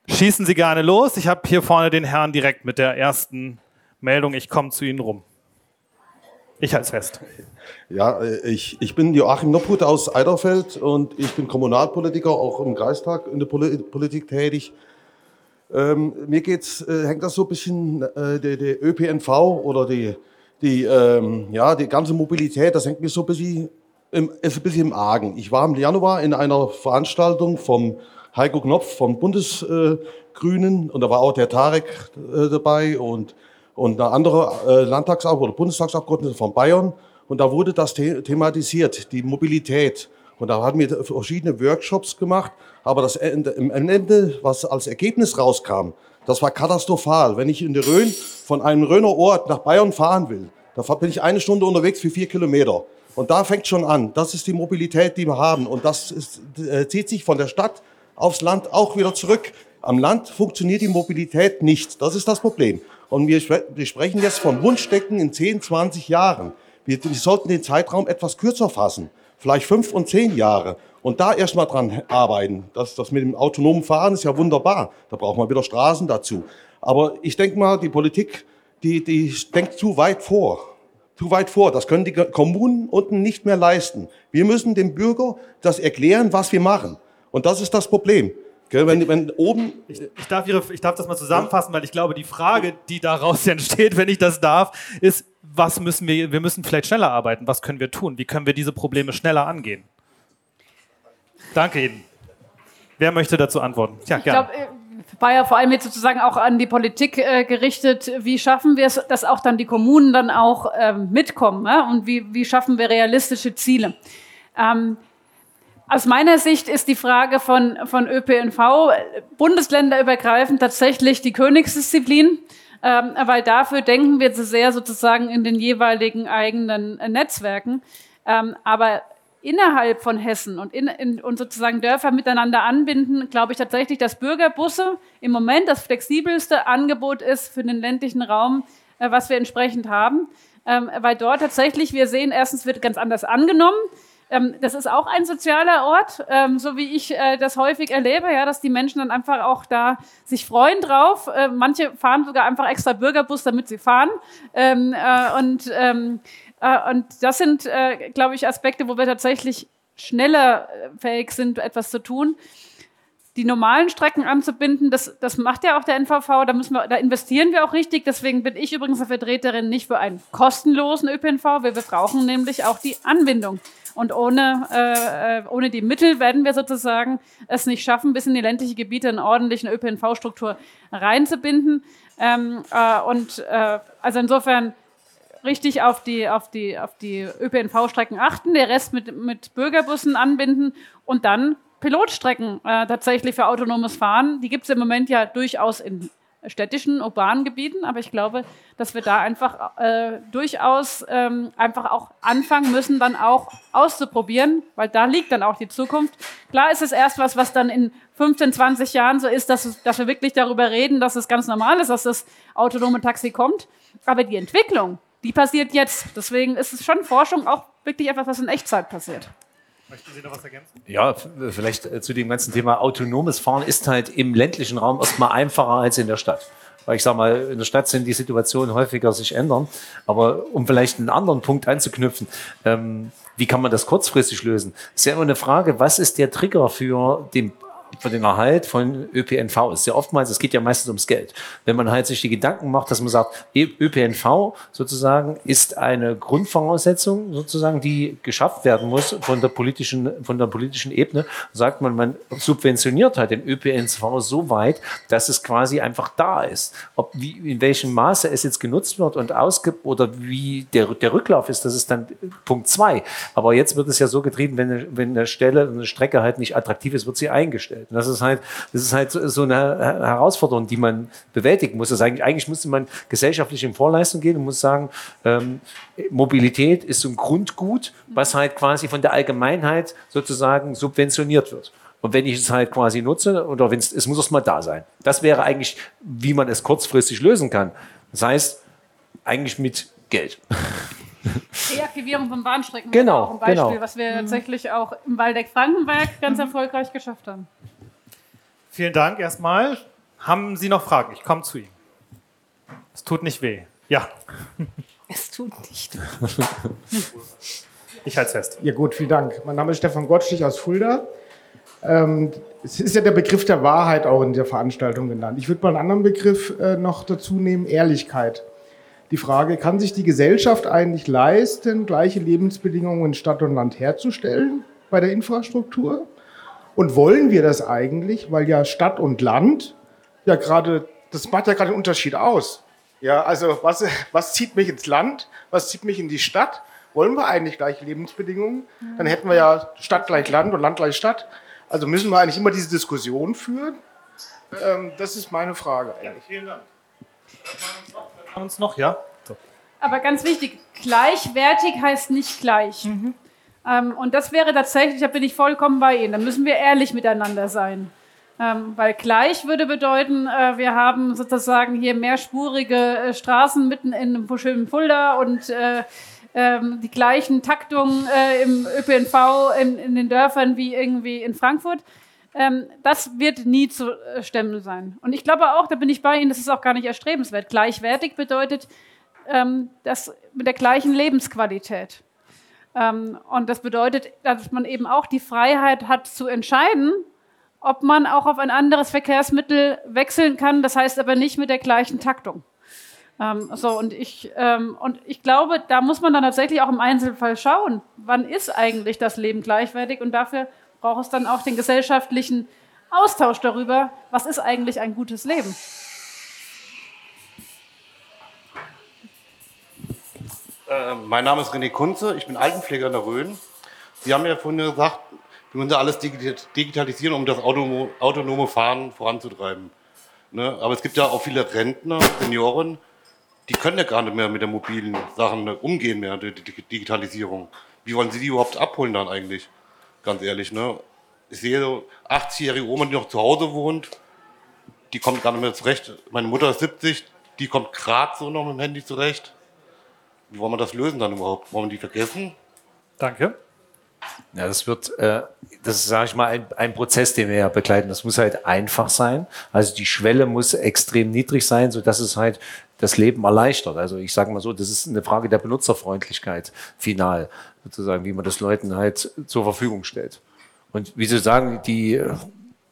Schießen Sie gerne los. Ich habe hier vorne den Herrn direkt mit der ersten Meldung, ich komme zu Ihnen rum. Ich halte es fest. Ja, äh, ich, ich bin Joachim Nopput aus Eiderfeld und ich bin Kommunalpolitiker, auch im Kreistag in der Politik tätig. Ähm, mir geht's, äh, hängt das so ein bisschen, äh, der, der ÖPNV oder die, die, ähm, ja, die ganze Mobilität, das hängt mir so ein bisschen, im, ist ein bisschen im Argen. Ich war im Januar in einer Veranstaltung vom Heiko Knopf vom Bundesgrünen und da war auch der Tarek äh, dabei und und eine andere äh, Landtagsabgeordnete oder Bundestagsabgeordnete von Bayern. Und da wurde das the thematisiert, die Mobilität. Und da hatten wir verschiedene Workshops gemacht. Aber das Ende, im Ende, was als Ergebnis rauskam, das war katastrophal. Wenn ich in der Rhön von einem Rhöner Ort nach Bayern fahren will, da bin ich eine Stunde unterwegs für vier Kilometer. Und da fängt schon an. Das ist die Mobilität, die wir haben. Und das ist, äh, zieht sich von der Stadt aufs Land auch wieder zurück. Am Land funktioniert die Mobilität nicht. Das ist das Problem. Und wir, wir sprechen jetzt von Wunschdecken in 10, 20 Jahren. Wir, wir sollten den Zeitraum etwas kürzer fassen. Vielleicht fünf und zehn Jahre. Und da erstmal dran arbeiten. Das, das mit dem autonomen Fahren ist ja wunderbar. Da braucht man wieder Straßen dazu. Aber ich denke mal, die Politik, die, die denkt zu weit vor. Zu weit vor. Das können die Kommunen unten nicht mehr leisten. Wir müssen dem Bürger das erklären, was wir machen. Und das ist das Problem. Wenn, wenn oben ich, ich, darf Ihre, ich darf das mal zusammenfassen, weil ich glaube, die Frage, die daraus entsteht, wenn ich das darf, ist, was müssen wir, wir müssen vielleicht schneller arbeiten. Was können wir tun? Wie können wir diese Probleme schneller angehen? Danke Ihnen. Wer möchte dazu antworten? Ja, ich glaube, äh, war ja vor allem jetzt sozusagen auch an die Politik äh, gerichtet. Wie schaffen wir es, dass auch dann die Kommunen dann auch ähm, mitkommen? Ja? Und wie, wie schaffen wir realistische Ziele? Ähm, aus meiner Sicht ist die Frage von, von ÖPNV bundesländerübergreifend tatsächlich die Königsdisziplin, ähm, weil dafür denken wir zu sehr sozusagen in den jeweiligen eigenen äh, Netzwerken. Ähm, aber innerhalb von Hessen und, in, in, und sozusagen Dörfer miteinander anbinden, glaube ich tatsächlich, dass Bürgerbusse im Moment das flexibelste Angebot ist für den ländlichen Raum, äh, was wir entsprechend haben. Ähm, weil dort tatsächlich, wir sehen, erstens wird ganz anders angenommen. Ähm, das ist auch ein sozialer Ort, ähm, so wie ich äh, das häufig erlebe, ja, dass die Menschen dann einfach auch da sich freuen drauf. Äh, manche fahren sogar einfach extra Bürgerbus, damit sie fahren. Ähm, äh, und, ähm, äh, und das sind, äh, glaube ich, Aspekte, wo wir tatsächlich schneller äh, fähig sind, etwas zu tun die normalen Strecken anzubinden, das, das macht ja auch der NVV, da, müssen wir, da investieren wir auch richtig. Deswegen bin ich übrigens eine Vertreterin nicht für einen kostenlosen ÖPNV, weil wir brauchen nämlich auch die Anbindung. Und ohne, äh, ohne die Mittel werden wir sozusagen es nicht schaffen, bis in die ländlichen Gebiete eine ordentliche ÖPNV-Struktur reinzubinden. Ähm, äh, und äh, also insofern richtig auf die, auf die, auf die ÖPNV-Strecken achten, der Rest mit, mit Bürgerbussen anbinden und dann Pilotstrecken äh, tatsächlich für autonomes Fahren. Die gibt es im Moment ja durchaus in städtischen, urbanen Gebieten, aber ich glaube, dass wir da einfach äh, durchaus ähm, einfach auch anfangen müssen, dann auch auszuprobieren, weil da liegt dann auch die Zukunft. Klar ist es erst was, was dann in 15, 20 Jahren so ist, dass, dass wir wirklich darüber reden, dass es ganz normal ist, dass das autonome Taxi kommt. Aber die Entwicklung, die passiert jetzt. Deswegen ist es schon Forschung auch wirklich etwas, was in Echtzeit passiert. Möchten Sie noch was ergänzen? Ja, vielleicht äh, zu dem ganzen Thema autonomes Fahren ist halt im ländlichen Raum erstmal einfacher als in der Stadt. Weil ich sage mal, in der Stadt sind die Situationen häufiger sich ändern. Aber um vielleicht einen anderen Punkt anzuknüpfen, ähm, wie kann man das kurzfristig lösen? Ist ja immer eine Frage, was ist der Trigger für den für den Erhalt von ÖPNV ist. Ja oftmals, es geht ja meistens ums Geld. Wenn man halt sich die Gedanken macht, dass man sagt, ÖPNV sozusagen ist eine Grundvoraussetzung sozusagen, die geschafft werden muss von der politischen, von der politischen Ebene, sagt man, man subventioniert halt den ÖPNV so weit, dass es quasi einfach da ist. Ob wie, in welchem Maße es jetzt genutzt wird und ausgibt oder wie der, der Rücklauf ist, das ist dann Punkt zwei. Aber jetzt wird es ja so getrieben, wenn wenn eine Stelle, eine Strecke halt nicht attraktiv ist, wird sie eingestellt. Und das ist halt, das ist halt so eine Herausforderung, die man bewältigen muss. Also eigentlich, eigentlich müsste man gesellschaftlich in Vorleistung gehen und muss sagen, ähm, Mobilität ist so ein Grundgut, was halt quasi von der Allgemeinheit sozusagen subventioniert wird. Und wenn ich es halt quasi nutze, oder wenn es, es muss erst mal da sein. Das wäre eigentlich, wie man es kurzfristig lösen kann. Das heißt, eigentlich mit Geld. Deaktivierung von Bahnstrecken genau, auch ein Beispiel, genau. was wir tatsächlich auch im Waldeck-Frankenberg ganz erfolgreich geschafft haben. Vielen Dank erstmal. Haben Sie noch Fragen? Ich komme zu Ihnen. Es tut nicht weh. Ja. Es tut nicht weh. Ich halte es fest. Ja gut, vielen Dank. Mein Name ist Stefan Gottschlich aus Fulda. Ähm, es ist ja der Begriff der Wahrheit auch in der Veranstaltung genannt. Ich würde mal einen anderen Begriff äh, noch dazu nehmen, Ehrlichkeit. Die Frage, kann sich die Gesellschaft eigentlich leisten, gleiche Lebensbedingungen in Stadt und Land herzustellen bei der Infrastruktur? Und wollen wir das eigentlich? Weil ja Stadt und Land ja gerade, das macht ja gerade einen Unterschied aus. Ja, also was, was zieht mich ins Land? Was zieht mich in die Stadt? Wollen wir eigentlich gleiche Lebensbedingungen? Dann hätten wir ja Stadt gleich Land und Land gleich Stadt. Also müssen wir eigentlich immer diese Diskussion führen? Ähm, das ist meine Frage eigentlich. Ja, vielen Dank. Uns noch, ja? So. aber ganz wichtig, gleichwertig heißt nicht gleich. Mhm. Ähm, und das wäre tatsächlich, da bin ich vollkommen bei Ihnen, da müssen wir ehrlich miteinander sein. Ähm, weil gleich würde bedeuten, äh, wir haben sozusagen hier mehrspurige äh, Straßen mitten in einem schönen Fulda und äh, ähm, die gleichen Taktungen im ÖPNV in, in, den Dörfern wie irgendwie in Frankfurt. Ähm, das wird nie zu stemmen sein. Und ich glaube auch, da bin ich bei Ihnen, das ist auch gar nicht erstrebenswert. Gleichwertig bedeutet ähm, das mit der gleichen Lebensqualität. Ähm, und das bedeutet, dass man eben auch die Freiheit hat zu entscheiden, ob man auch auf ein anderes Verkehrsmittel wechseln kann. Das heißt aber nicht mit der gleichen Taktung. Ähm, so, und ich, ähm, und ich glaube, da muss man dann tatsächlich auch im Einzelfall schauen, wann ist eigentlich das Leben gleichwertig und dafür braucht es dann auch den gesellschaftlichen Austausch darüber, was ist eigentlich ein gutes Leben. Äh, mein Name ist René Kunze, ich bin Altenpfleger in der Rhön. Sie haben ja vorhin gesagt, wir müssen alles digitalisieren, um das autonome Fahren voranzutreiben. Ne? Aber es gibt ja auch viele Rentner, Senioren, die können ja gar nicht mehr mit den mobilen Sachen umgehen mehr, die Digitalisierung. Wie wollen Sie die überhaupt abholen dann eigentlich? Ganz ehrlich, ne? Ich sehe so 80-jährige Oma, die noch zu Hause wohnt, die kommt gar nicht mehr zurecht. Meine Mutter ist 70, die kommt gerade so noch mit dem Handy zurecht. Wie wollen wir das lösen dann überhaupt? Wollen wir die vergessen? Danke. Ja, das wird, äh, das ist, sage ich mal, ein, ein Prozess, den wir ja begleiten. Das muss halt einfach sein. Also die Schwelle muss extrem niedrig sein, so dass es halt das Leben erleichtert. Also ich sage mal so, das ist eine Frage der Benutzerfreundlichkeit final, sozusagen, wie man das Leuten halt zur Verfügung stellt. Und wie Sie sagen, die,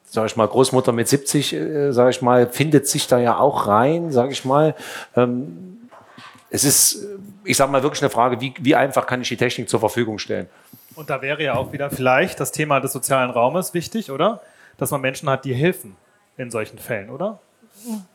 sage ich mal, Großmutter mit 70, äh, sage ich mal, findet sich da ja auch rein, sage ich mal. Ähm, es ist, ich sage mal, wirklich eine Frage, wie, wie einfach kann ich die Technik zur Verfügung stellen? Und da wäre ja auch wieder vielleicht das Thema des sozialen Raumes wichtig, oder? Dass man Menschen hat, die helfen in solchen Fällen, oder?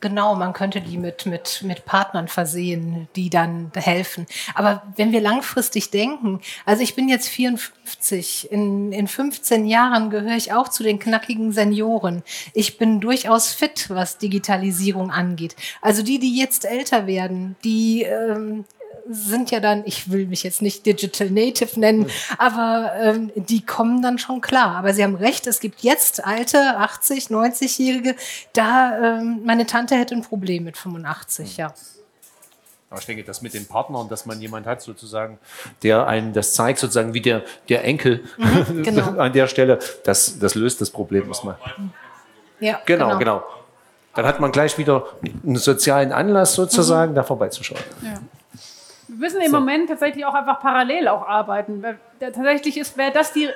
Genau, man könnte die mit, mit, mit Partnern versehen, die dann helfen. Aber wenn wir langfristig denken, also ich bin jetzt 54, in, in 15 Jahren gehöre ich auch zu den knackigen Senioren. Ich bin durchaus fit, was Digitalisierung angeht. Also die, die jetzt älter werden, die ähm, sind ja dann, ich will mich jetzt nicht Digital Native nennen, aber ähm, die kommen dann schon klar. Aber Sie haben recht, es gibt jetzt alte, 80, 90-Jährige, da ähm, meine Tante hätte ein Problem mit 85, ja. Aber ich denke, das mit den Partnern, dass man jemand hat, sozusagen, der einen das zeigt, sozusagen wie der, der Enkel mhm, genau. an der Stelle, das, das löst das Problem erstmal. Ja, genau, genau, genau. Dann hat man gleich wieder einen sozialen Anlass sozusagen, mhm. da vorbeizuschauen. Ja. Wir müssen im so. Moment tatsächlich auch einfach parallel auch arbeiten. Tatsächlich ist, wäre das die,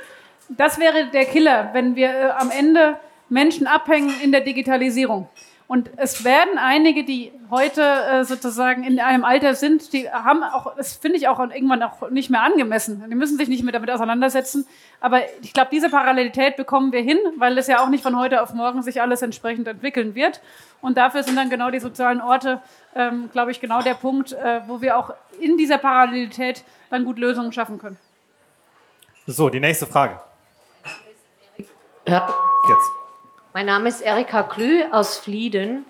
das wäre der Killer, wenn wir äh, am Ende Menschen abhängen in der Digitalisierung. Und es werden einige, die heute äh, sozusagen in einem Alter sind, die haben auch, das finde ich auch irgendwann auch nicht mehr angemessen. Die müssen sich nicht mehr damit auseinandersetzen. Aber ich glaube, diese Parallelität bekommen wir hin, weil es ja auch nicht von heute auf morgen sich alles entsprechend entwickeln wird. Und dafür sind dann genau die sozialen Orte, ähm, glaube ich, genau der Punkt, äh, wo wir auch in dieser Parallelität dann gut Lösungen schaffen können. So, die nächste Frage. Ja. Jetzt. Mein Name ist Erika Klü aus Flieden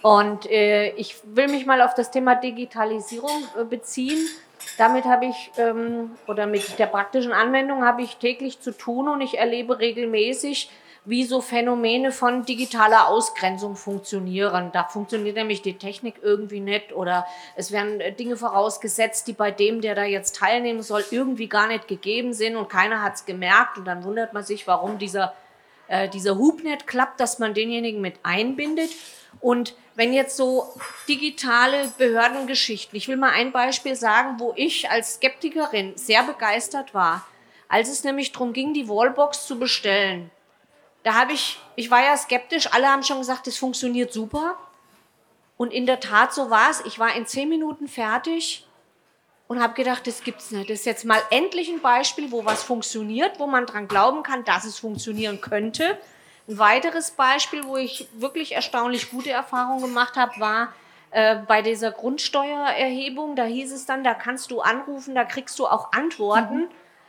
und äh, ich will mich mal auf das Thema Digitalisierung äh, beziehen. Damit habe ich, ähm, oder mit der praktischen Anwendung habe ich täglich zu tun und ich erlebe regelmäßig, wie so Phänomene von digitaler Ausgrenzung funktionieren. Da funktioniert nämlich die Technik irgendwie nicht oder es werden äh, Dinge vorausgesetzt, die bei dem, der da jetzt teilnehmen soll, irgendwie gar nicht gegeben sind und keiner hat es gemerkt und dann wundert man sich, warum dieser äh, dieser Hub nicht klappt, dass man denjenigen mit einbindet. Und wenn jetzt so digitale Behördengeschichten, ich will mal ein Beispiel sagen, wo ich als Skeptikerin sehr begeistert war, als es nämlich darum ging, die Wallbox zu bestellen. Da habe ich, ich war ja skeptisch, alle haben schon gesagt, das funktioniert super. Und in der Tat, so war es. Ich war in zehn Minuten fertig und habe gedacht, das gibt's nicht. Das ist jetzt mal endlich ein Beispiel, wo was funktioniert, wo man dran glauben kann, dass es funktionieren könnte. Ein weiteres Beispiel, wo ich wirklich erstaunlich gute Erfahrungen gemacht habe, war äh, bei dieser Grundsteuererhebung. Da hieß es dann, da kannst du anrufen, da kriegst du auch Antworten. Mhm.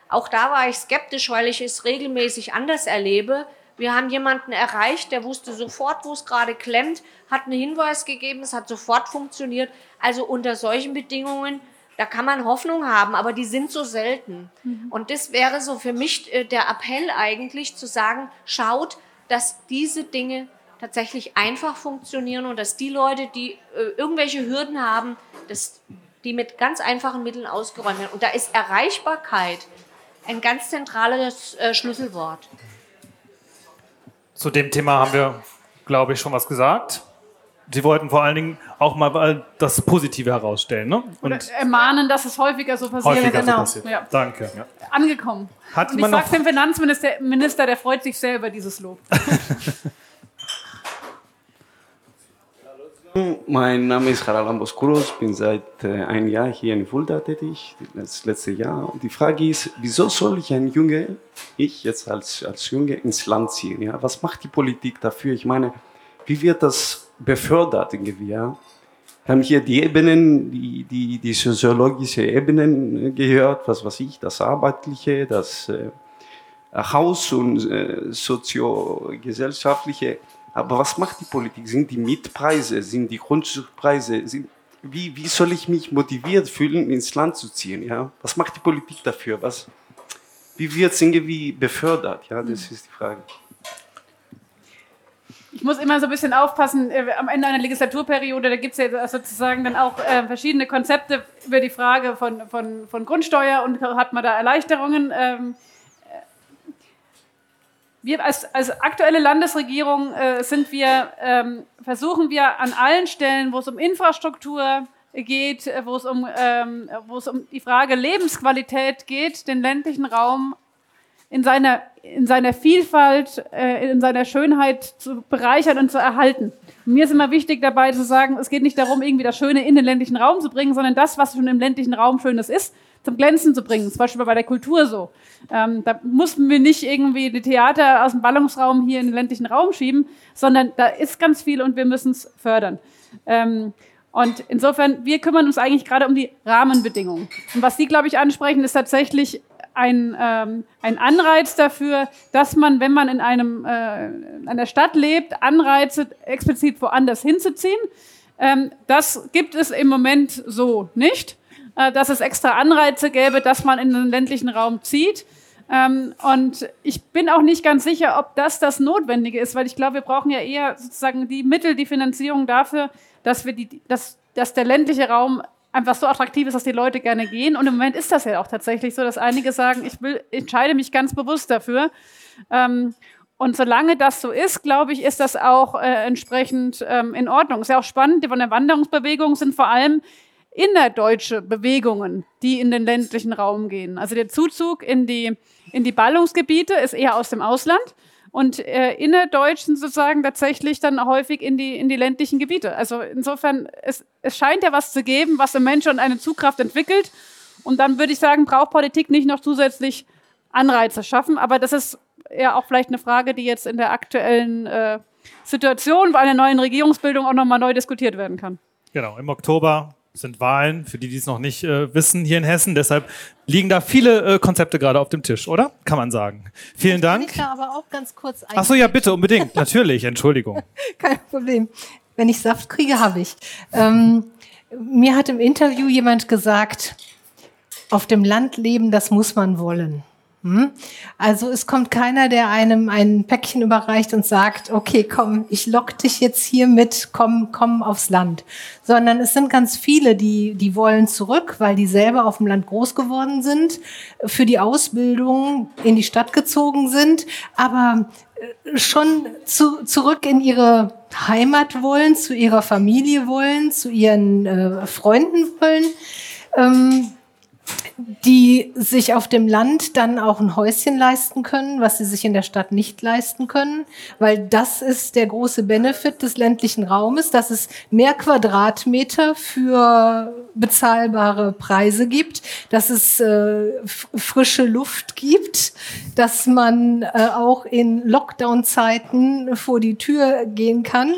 Auch da war ich skeptisch, weil ich es regelmäßig anders erlebe. Wir haben jemanden erreicht, der wusste sofort, wo es gerade klemmt, hat einen Hinweis gegeben, es hat sofort funktioniert. Also unter solchen Bedingungen da kann man Hoffnung haben, aber die sind so selten. Mhm. Und das wäre so für mich äh, der Appell eigentlich zu sagen, schaut, dass diese Dinge tatsächlich einfach funktionieren und dass die Leute, die äh, irgendwelche Hürden haben, dass die mit ganz einfachen Mitteln ausgeräumt werden. Und da ist Erreichbarkeit ein ganz zentrales äh, Schlüsselwort. Zu dem Thema haben wir, glaube ich, schon was gesagt. Sie wollten vor allen Dingen auch mal das Positive herausstellen. Ne? Und Oder ermahnen, dass es häufiger so passiert. Häufiger genau. so passiert. Ja. Danke. Ja. Angekommen. Hat Und ich sage dem Finanzminister, der freut sich sehr über dieses Lob. Mein Name ist Harald Amboskuros, bin seit äh, einem Jahr hier in Fulda tätig, das letzte Jahr. Und die Frage ist, wieso soll ich ein Junge, ich jetzt als, als Junge, ins Land ziehen? Ja? Was macht die Politik dafür? Ich meine, wie wird das befördert irgendwie? Wir haben hier die Ebenen, die, die, die soziologische Ebenen äh, gehört, was weiß ich, das Arbeitliche, das äh, Haus- und äh, soziogesellschaftliche aber was macht die Politik? Sind die Mietpreise, sind die Grundstückpreise, sind, wie, wie soll ich mich motiviert fühlen, ins Land zu ziehen? Ja? Was macht die Politik dafür? Was, wie wird es irgendwie befördert? Ja, das ist die Frage. Ich muss immer so ein bisschen aufpassen, äh, am Ende einer Legislaturperiode, da gibt es ja sozusagen dann auch äh, verschiedene Konzepte über die Frage von, von, von Grundsteuer und hat man da Erleichterungen. Ähm, wir als, als aktuelle Landesregierung äh, sind wir, ähm, versuchen wir an allen Stellen, wo es um Infrastruktur geht, äh, wo es um, ähm, wo es um die Frage Lebensqualität geht, den ländlichen Raum in seiner, in seiner Vielfalt, äh, in seiner Schönheit zu bereichern und zu erhalten. Und mir ist immer wichtig dabei zu sagen, es geht nicht darum, irgendwie das Schöne in den ländlichen Raum zu bringen, sondern das, was schon im ländlichen Raum Schönes ist, zum Glänzen zu bringen. Zum Beispiel bei der Kultur so. Ähm, da mussten wir nicht irgendwie die Theater aus dem Ballungsraum hier in den ländlichen Raum schieben, sondern da ist ganz viel und wir müssen es fördern. Ähm, und insofern, wir kümmern uns eigentlich gerade um die Rahmenbedingungen. Und was Sie, glaube ich, ansprechen, ist tatsächlich ein, ähm, ein Anreiz dafür, dass man, wenn man in, einem, äh, in einer Stadt lebt, Anreize explizit woanders hinzuziehen. Ähm, das gibt es im Moment so nicht. Äh, dass es extra Anreize gäbe, dass man in den ländlichen Raum zieht. Ähm, und ich bin auch nicht ganz sicher, ob das das Notwendige ist, weil ich glaube, wir brauchen ja eher sozusagen die Mittel, die Finanzierung dafür, dass, wir die, dass, dass der ländliche Raum einfach so attraktiv ist, dass die Leute gerne gehen. Und im Moment ist das ja auch tatsächlich so, dass einige sagen, ich will, entscheide mich ganz bewusst dafür. Ähm, und solange das so ist, glaube ich, ist das auch äh, entsprechend ähm, in Ordnung. Ist ja auch spannend, die von der Wanderungsbewegung sind vor allem innerdeutsche Bewegungen, die in den ländlichen Raum gehen. Also der Zuzug in die, in die Ballungsgebiete ist eher aus dem Ausland und äh, innerdeutsch sind sozusagen tatsächlich dann häufig in die, in die ländlichen Gebiete. Also insofern, es, es scheint ja was zu geben, was im Menschen eine Zugkraft entwickelt. Und dann würde ich sagen, braucht Politik nicht noch zusätzlich Anreize schaffen. Aber das ist ja auch vielleicht eine Frage, die jetzt in der aktuellen äh, Situation bei einer neuen Regierungsbildung auch nochmal neu diskutiert werden kann. Genau, im Oktober sind Wahlen, für die, die es noch nicht äh, wissen, hier in Hessen. Deshalb liegen da viele äh, Konzepte gerade auf dem Tisch, oder? Kann man sagen. Vielen ich Dank. Ich da aber auch ganz kurz Ach so, ja, bitte, unbedingt. Natürlich, Entschuldigung. Kein Problem. Wenn ich Saft kriege, habe ich. Ähm, mir hat im Interview jemand gesagt, auf dem Land leben, das muss man wollen. Hm? Also es kommt keiner, der einem ein Päckchen überreicht und sagt, okay, komm, ich lock dich jetzt hier mit, komm, komm aufs Land. Sondern es sind ganz viele, die, die wollen zurück, weil die selber auf dem Land groß geworden sind, für die Ausbildung in die Stadt gezogen sind, aber äh, schon zu, zurück in ihre Heimat wollen, zu ihrer Familie wollen, zu ihren äh, Freunden wollen. Ähm, die sich auf dem Land dann auch ein Häuschen leisten können, was sie sich in der Stadt nicht leisten können, weil das ist der große Benefit des ländlichen Raumes, dass es mehr Quadratmeter für bezahlbare Preise gibt, dass es äh, frische Luft gibt, dass man äh, auch in Lockdown-Zeiten vor die Tür gehen kann.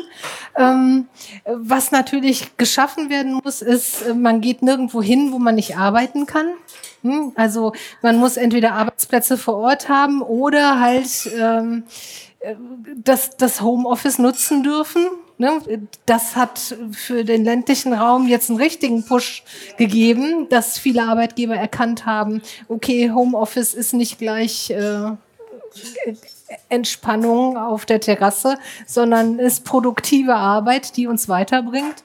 Ähm, was natürlich geschaffen werden muss, ist, man geht nirgendwo hin, wo man nicht arbeiten kann. Hm? Also man muss entweder Arbeitsplätze vor Ort haben oder halt ähm, äh, das, das Homeoffice nutzen dürfen Ne? Das hat für den ländlichen Raum jetzt einen richtigen Push gegeben, dass viele Arbeitgeber erkannt haben, okay, Homeoffice ist nicht gleich äh, Entspannung auf der Terrasse, sondern ist produktive Arbeit, die uns weiterbringt.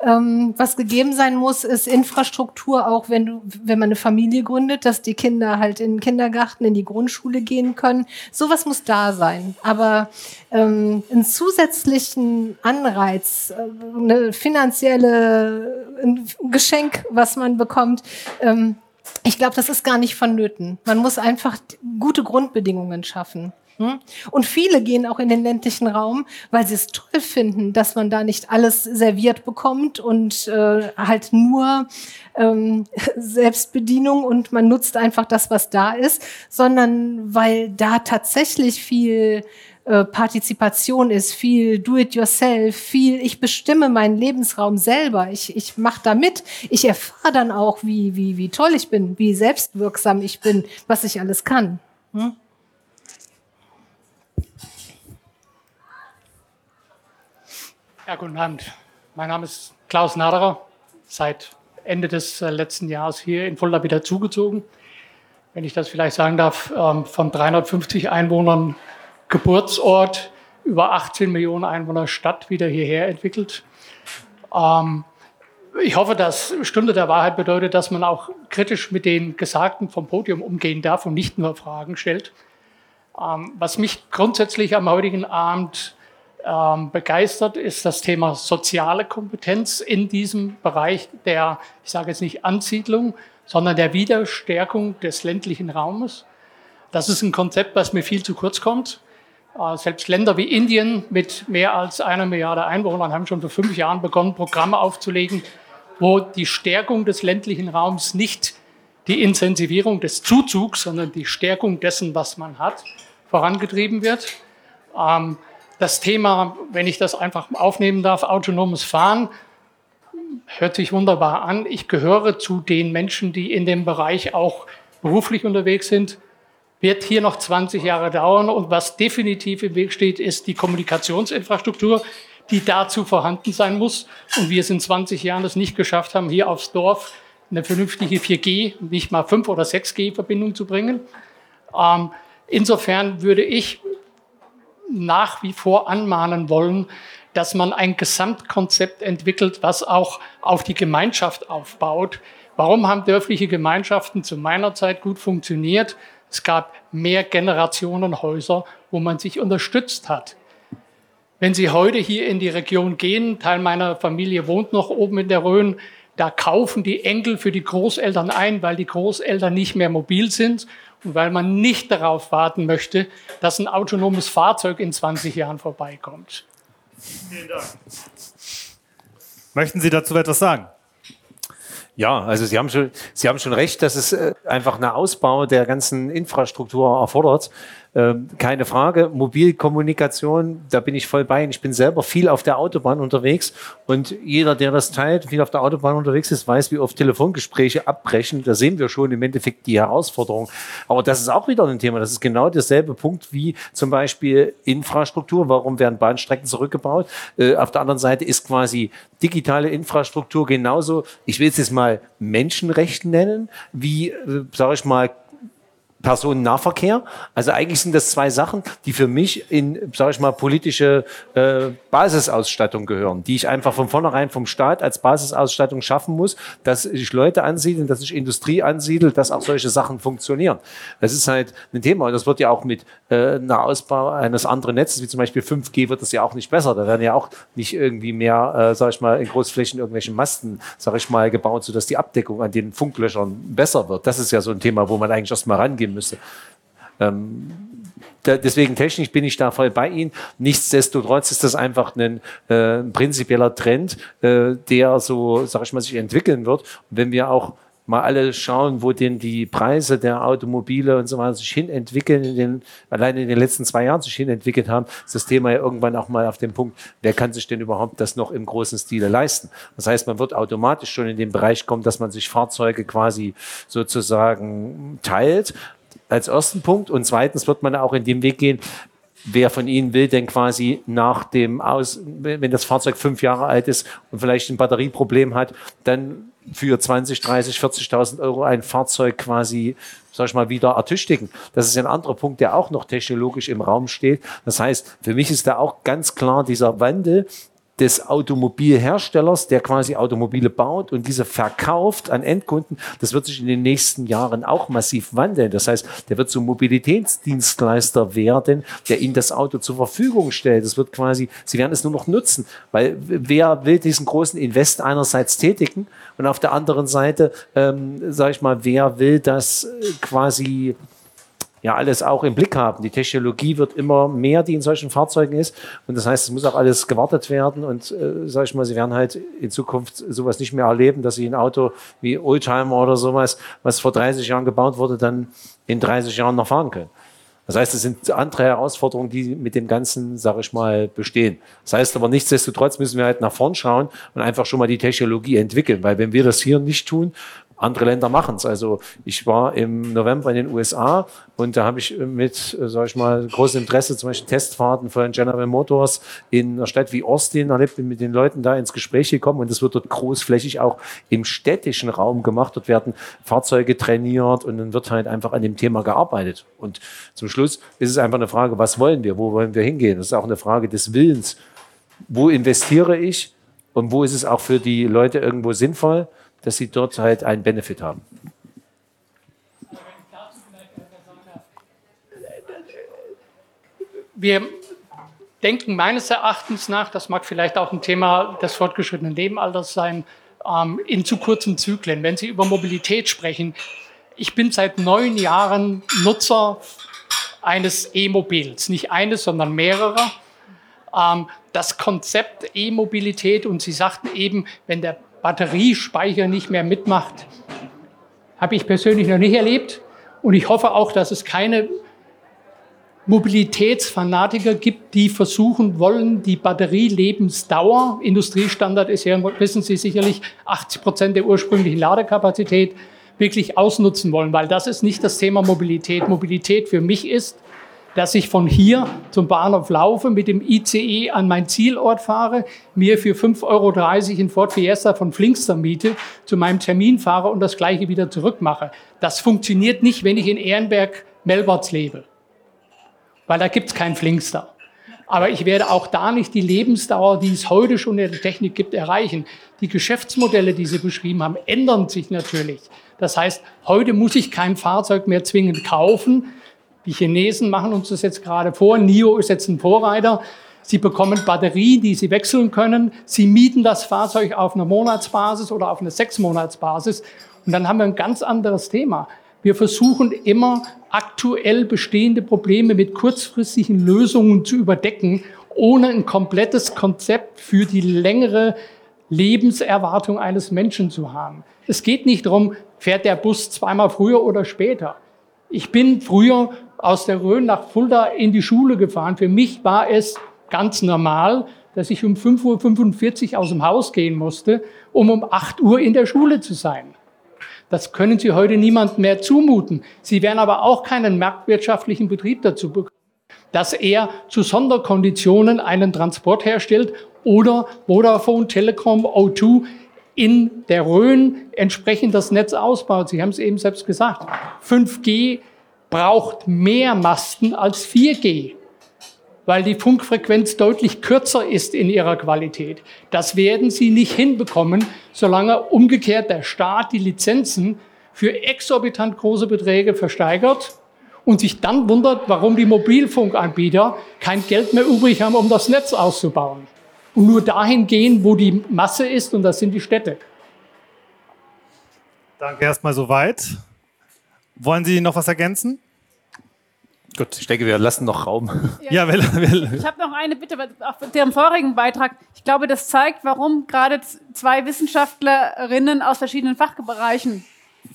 Ähm, was gegeben sein muss, ist Infrastruktur, auch wenn du, wenn man eine Familie gründet, dass die Kinder halt in den Kindergarten, in die Grundschule gehen können. Sowas muss da sein. Aber ähm, einen zusätzlichen Anreiz, äh, eine finanzielle ein Geschenk, was man bekommt, ähm, ich glaube, das ist gar nicht vonnöten. Man muss einfach gute Grundbedingungen schaffen. Hm? Und viele gehen auch in den ländlichen Raum, weil sie es toll finden, dass man da nicht alles serviert bekommt und äh, halt nur ähm, Selbstbedienung und man nutzt einfach das, was da ist, sondern weil da tatsächlich viel äh, Partizipation ist, viel Do-it-yourself, viel ich bestimme meinen Lebensraum selber, ich, ich mache da mit, ich erfahre dann auch, wie, wie, wie toll ich bin, wie selbstwirksam ich bin, was ich alles kann. Hm? Ja, guten Abend. Mein Name ist Klaus Naderer, seit Ende des äh, letzten Jahres hier in Fulda wieder zugezogen. Wenn ich das vielleicht sagen darf, ähm, von 350 Einwohnern Geburtsort über 18 Millionen Einwohner Stadt wieder hierher entwickelt. Ähm, ich hoffe, dass Stunde der Wahrheit bedeutet, dass man auch kritisch mit den Gesagten vom Podium umgehen darf und nicht nur Fragen stellt. Ähm, was mich grundsätzlich am heutigen Abend ähm, begeistert, ist das Thema soziale Kompetenz in diesem Bereich der, ich sage jetzt nicht Ansiedlung, sondern der Wiederstärkung des ländlichen Raumes. Das ist ein Konzept, was mir viel zu kurz kommt. Äh, selbst Länder wie Indien mit mehr als einer Milliarde Einwohnern haben schon vor fünf Jahren begonnen, Programme aufzulegen, wo die Stärkung des ländlichen Raums nicht die Intensivierung des Zuzugs, sondern die Stärkung dessen, was man hat, vorangetrieben wird. Ähm, das Thema, wenn ich das einfach aufnehmen darf, autonomes Fahren, hört sich wunderbar an. Ich gehöre zu den Menschen, die in dem Bereich auch beruflich unterwegs sind. Wird hier noch 20 Jahre dauern. Und was definitiv im Weg steht, ist die Kommunikationsinfrastruktur, die dazu vorhanden sein muss. Und wir es in 20 Jahren es nicht geschafft haben, hier aufs Dorf eine vernünftige 4G, nicht mal 5 oder 6G-Verbindung zu bringen. Ähm, insofern würde ich nach wie vor anmahnen wollen, dass man ein Gesamtkonzept entwickelt, was auch auf die Gemeinschaft aufbaut. Warum haben dörfliche Gemeinschaften zu meiner Zeit gut funktioniert? Es gab mehr Generationenhäuser, wo man sich unterstützt hat. Wenn Sie heute hier in die Region gehen, Teil meiner Familie wohnt noch oben in der Rhön, da kaufen die Enkel für die Großeltern ein, weil die Großeltern nicht mehr mobil sind weil man nicht darauf warten möchte, dass ein autonomes Fahrzeug in 20 Jahren vorbeikommt. Vielen Dank. Möchten Sie dazu etwas sagen? Ja, also Sie haben schon, Sie haben schon recht, dass es äh, einfach einen Ausbau der ganzen Infrastruktur erfordert. Ähm, keine Frage. Mobilkommunikation, da bin ich voll bei. Ich bin selber viel auf der Autobahn unterwegs und jeder, der das teilt, viel auf der Autobahn unterwegs ist, weiß, wie oft Telefongespräche abbrechen. Da sehen wir schon im Endeffekt die Herausforderung. Aber das ist auch wieder ein Thema. Das ist genau derselbe Punkt wie zum Beispiel Infrastruktur. Warum werden Bahnstrecken zurückgebaut? Äh, auf der anderen Seite ist quasi digitale Infrastruktur genauso, ich will es jetzt mal Menschenrecht nennen, wie, äh, sage ich mal, Personennahverkehr. Also eigentlich sind das zwei Sachen, die für mich in, sage ich mal, politische äh, Basisausstattung gehören, die ich einfach von vornherein vom Staat als Basisausstattung schaffen muss, dass ich Leute ansiedeln, dass ich Industrie ansiedel, dass auch solche Sachen funktionieren. Das ist halt ein Thema und das wird ja auch mit äh, einer Ausbau eines anderen Netzes, wie zum Beispiel 5G, wird das ja auch nicht besser. Da werden ja auch nicht irgendwie mehr, äh, sage ich mal, in Großflächen irgendwelche Masten, sage ich mal, gebaut, sodass die Abdeckung an den Funklöchern besser wird. Das ist ja so ein Thema, wo man eigentlich erst mal rangehen müsste. Ähm, da, deswegen technisch bin ich da voll bei Ihnen. Nichtsdestotrotz ist das einfach ein äh, prinzipieller Trend, äh, der so, sag ich mal, sich entwickeln wird. Und wenn wir auch mal alle schauen, wo denn die Preise der Automobile und so weiter sich hin entwickeln, in den, allein in den letzten zwei Jahren sich hin entwickelt haben, ist das Thema ja irgendwann auch mal auf dem Punkt, wer kann sich denn überhaupt das noch im großen Stile leisten? Das heißt, man wird automatisch schon in den Bereich kommen, dass man sich Fahrzeuge quasi sozusagen teilt als ersten Punkt. Und zweitens wird man auch in dem Weg gehen, wer von Ihnen will denn quasi nach dem Aus, wenn das Fahrzeug fünf Jahre alt ist und vielleicht ein Batterieproblem hat, dann für 20, 30, 40.000 Euro ein Fahrzeug quasi, sag ich mal, wieder ertüchtigen. Das ist ein anderer Punkt, der auch noch technologisch im Raum steht. Das heißt, für mich ist da auch ganz klar dieser Wandel des Automobilherstellers, der quasi Automobile baut und diese verkauft an Endkunden, das wird sich in den nächsten Jahren auch massiv wandeln. Das heißt, der wird zum Mobilitätsdienstleister werden, der ihnen das Auto zur Verfügung stellt. Das wird quasi, sie werden es nur noch nutzen, weil wer will diesen großen Invest einerseits tätigen und auf der anderen Seite, ähm, sage ich mal, wer will das äh, quasi ja alles auch im Blick haben. Die Technologie wird immer mehr, die in solchen Fahrzeugen ist. Und das heißt, es muss auch alles gewartet werden. Und äh, sage ich mal, sie werden halt in Zukunft sowas nicht mehr erleben, dass sie ein Auto wie Oldtimer oder sowas, was vor 30 Jahren gebaut wurde, dann in 30 Jahren noch fahren können. Das heißt, es sind andere Herausforderungen, die mit dem Ganzen, sage ich mal, bestehen. Das heißt aber nichtsdestotrotz müssen wir halt nach vorn schauen und einfach schon mal die Technologie entwickeln, weil wenn wir das hier nicht tun andere Länder machen es. Also ich war im November in den USA und da habe ich mit, sage ich mal, großem Interesse zum Beispiel Testfahrten von General Motors in einer Stadt wie Austin erlebt, bin mit den Leuten da ins Gespräch gekommen und es wird dort großflächig auch im städtischen Raum gemacht. Dort werden Fahrzeuge trainiert und dann wird halt einfach an dem Thema gearbeitet. Und zum Schluss ist es einfach eine Frage, was wollen wir, wo wollen wir hingehen? Das ist auch eine Frage des Willens. Wo investiere ich und wo ist es auch für die Leute irgendwo sinnvoll? Dass sie dort halt einen Benefit haben. Wir denken meines Erachtens nach, das mag vielleicht auch ein Thema des fortgeschrittenen Lebenalters sein, ähm, in zu kurzen Zyklen. Wenn Sie über Mobilität sprechen, ich bin seit neun Jahren Nutzer eines E-Mobils, nicht eines, sondern mehrerer. Ähm, das Konzept E-Mobilität und Sie sagten eben, wenn der Batteriespeicher nicht mehr mitmacht. Habe ich persönlich noch nicht erlebt. Und ich hoffe auch, dass es keine Mobilitätsfanatiker gibt, die versuchen wollen, die Batterielebensdauer, Industriestandard ist ja, wissen Sie sicherlich, 80 Prozent der ursprünglichen Ladekapazität, wirklich ausnutzen wollen, weil das ist nicht das Thema Mobilität. Mobilität für mich ist, dass ich von hier zum Bahnhof laufe, mit dem ICE an mein Zielort fahre, mir für 5,30 Euro in Ford Fiesta von Flinkster miete, zu meinem Termin fahre und das gleiche wieder zurückmache. Das funktioniert nicht, wenn ich in Ehrenberg Melbourne lebe, weil da gibt's kein Flinkster. Aber ich werde auch da nicht die Lebensdauer, die es heute schon in der Technik gibt, erreichen. Die Geschäftsmodelle, die Sie beschrieben haben, ändern sich natürlich. Das heißt, heute muss ich kein Fahrzeug mehr zwingend kaufen, die Chinesen machen uns das jetzt gerade vor. NIO ist jetzt ein Vorreiter. Sie bekommen Batterien, die Sie wechseln können. Sie mieten das Fahrzeug auf einer Monatsbasis oder auf einer Sechsmonatsbasis. Und dann haben wir ein ganz anderes Thema. Wir versuchen immer aktuell bestehende Probleme mit kurzfristigen Lösungen zu überdecken, ohne ein komplettes Konzept für die längere Lebenserwartung eines Menschen zu haben. Es geht nicht darum, fährt der Bus zweimal früher oder später. Ich bin früher aus der Rhön nach Fulda in die Schule gefahren. Für mich war es ganz normal, dass ich um 5.45 Uhr aus dem Haus gehen musste, um um 8 Uhr in der Schule zu sein. Das können Sie heute niemandem mehr zumuten. Sie werden aber auch keinen marktwirtschaftlichen Betrieb dazu bekommen, dass er zu Sonderkonditionen einen Transport herstellt oder Vodafone, Telekom, O2 in der Rhön entsprechend das Netz ausbaut. Sie haben es eben selbst gesagt. 5G braucht mehr Masten als 4G, weil die Funkfrequenz deutlich kürzer ist in ihrer Qualität. Das werden sie nicht hinbekommen, solange umgekehrt der Staat die Lizenzen für exorbitant große Beträge versteigert und sich dann wundert, warum die Mobilfunkanbieter kein Geld mehr übrig haben, um das Netz auszubauen. Und nur dahin gehen, wo die Masse ist, und das sind die Städte. Danke erstmal soweit. Wollen Sie noch was ergänzen? Gut, ich denke, wir lassen noch Raum. Ja, ja will, will. Ich habe noch eine Bitte auf dem vorigen Beitrag. Ich glaube, das zeigt, warum gerade zwei Wissenschaftlerinnen aus verschiedenen Fachbereichen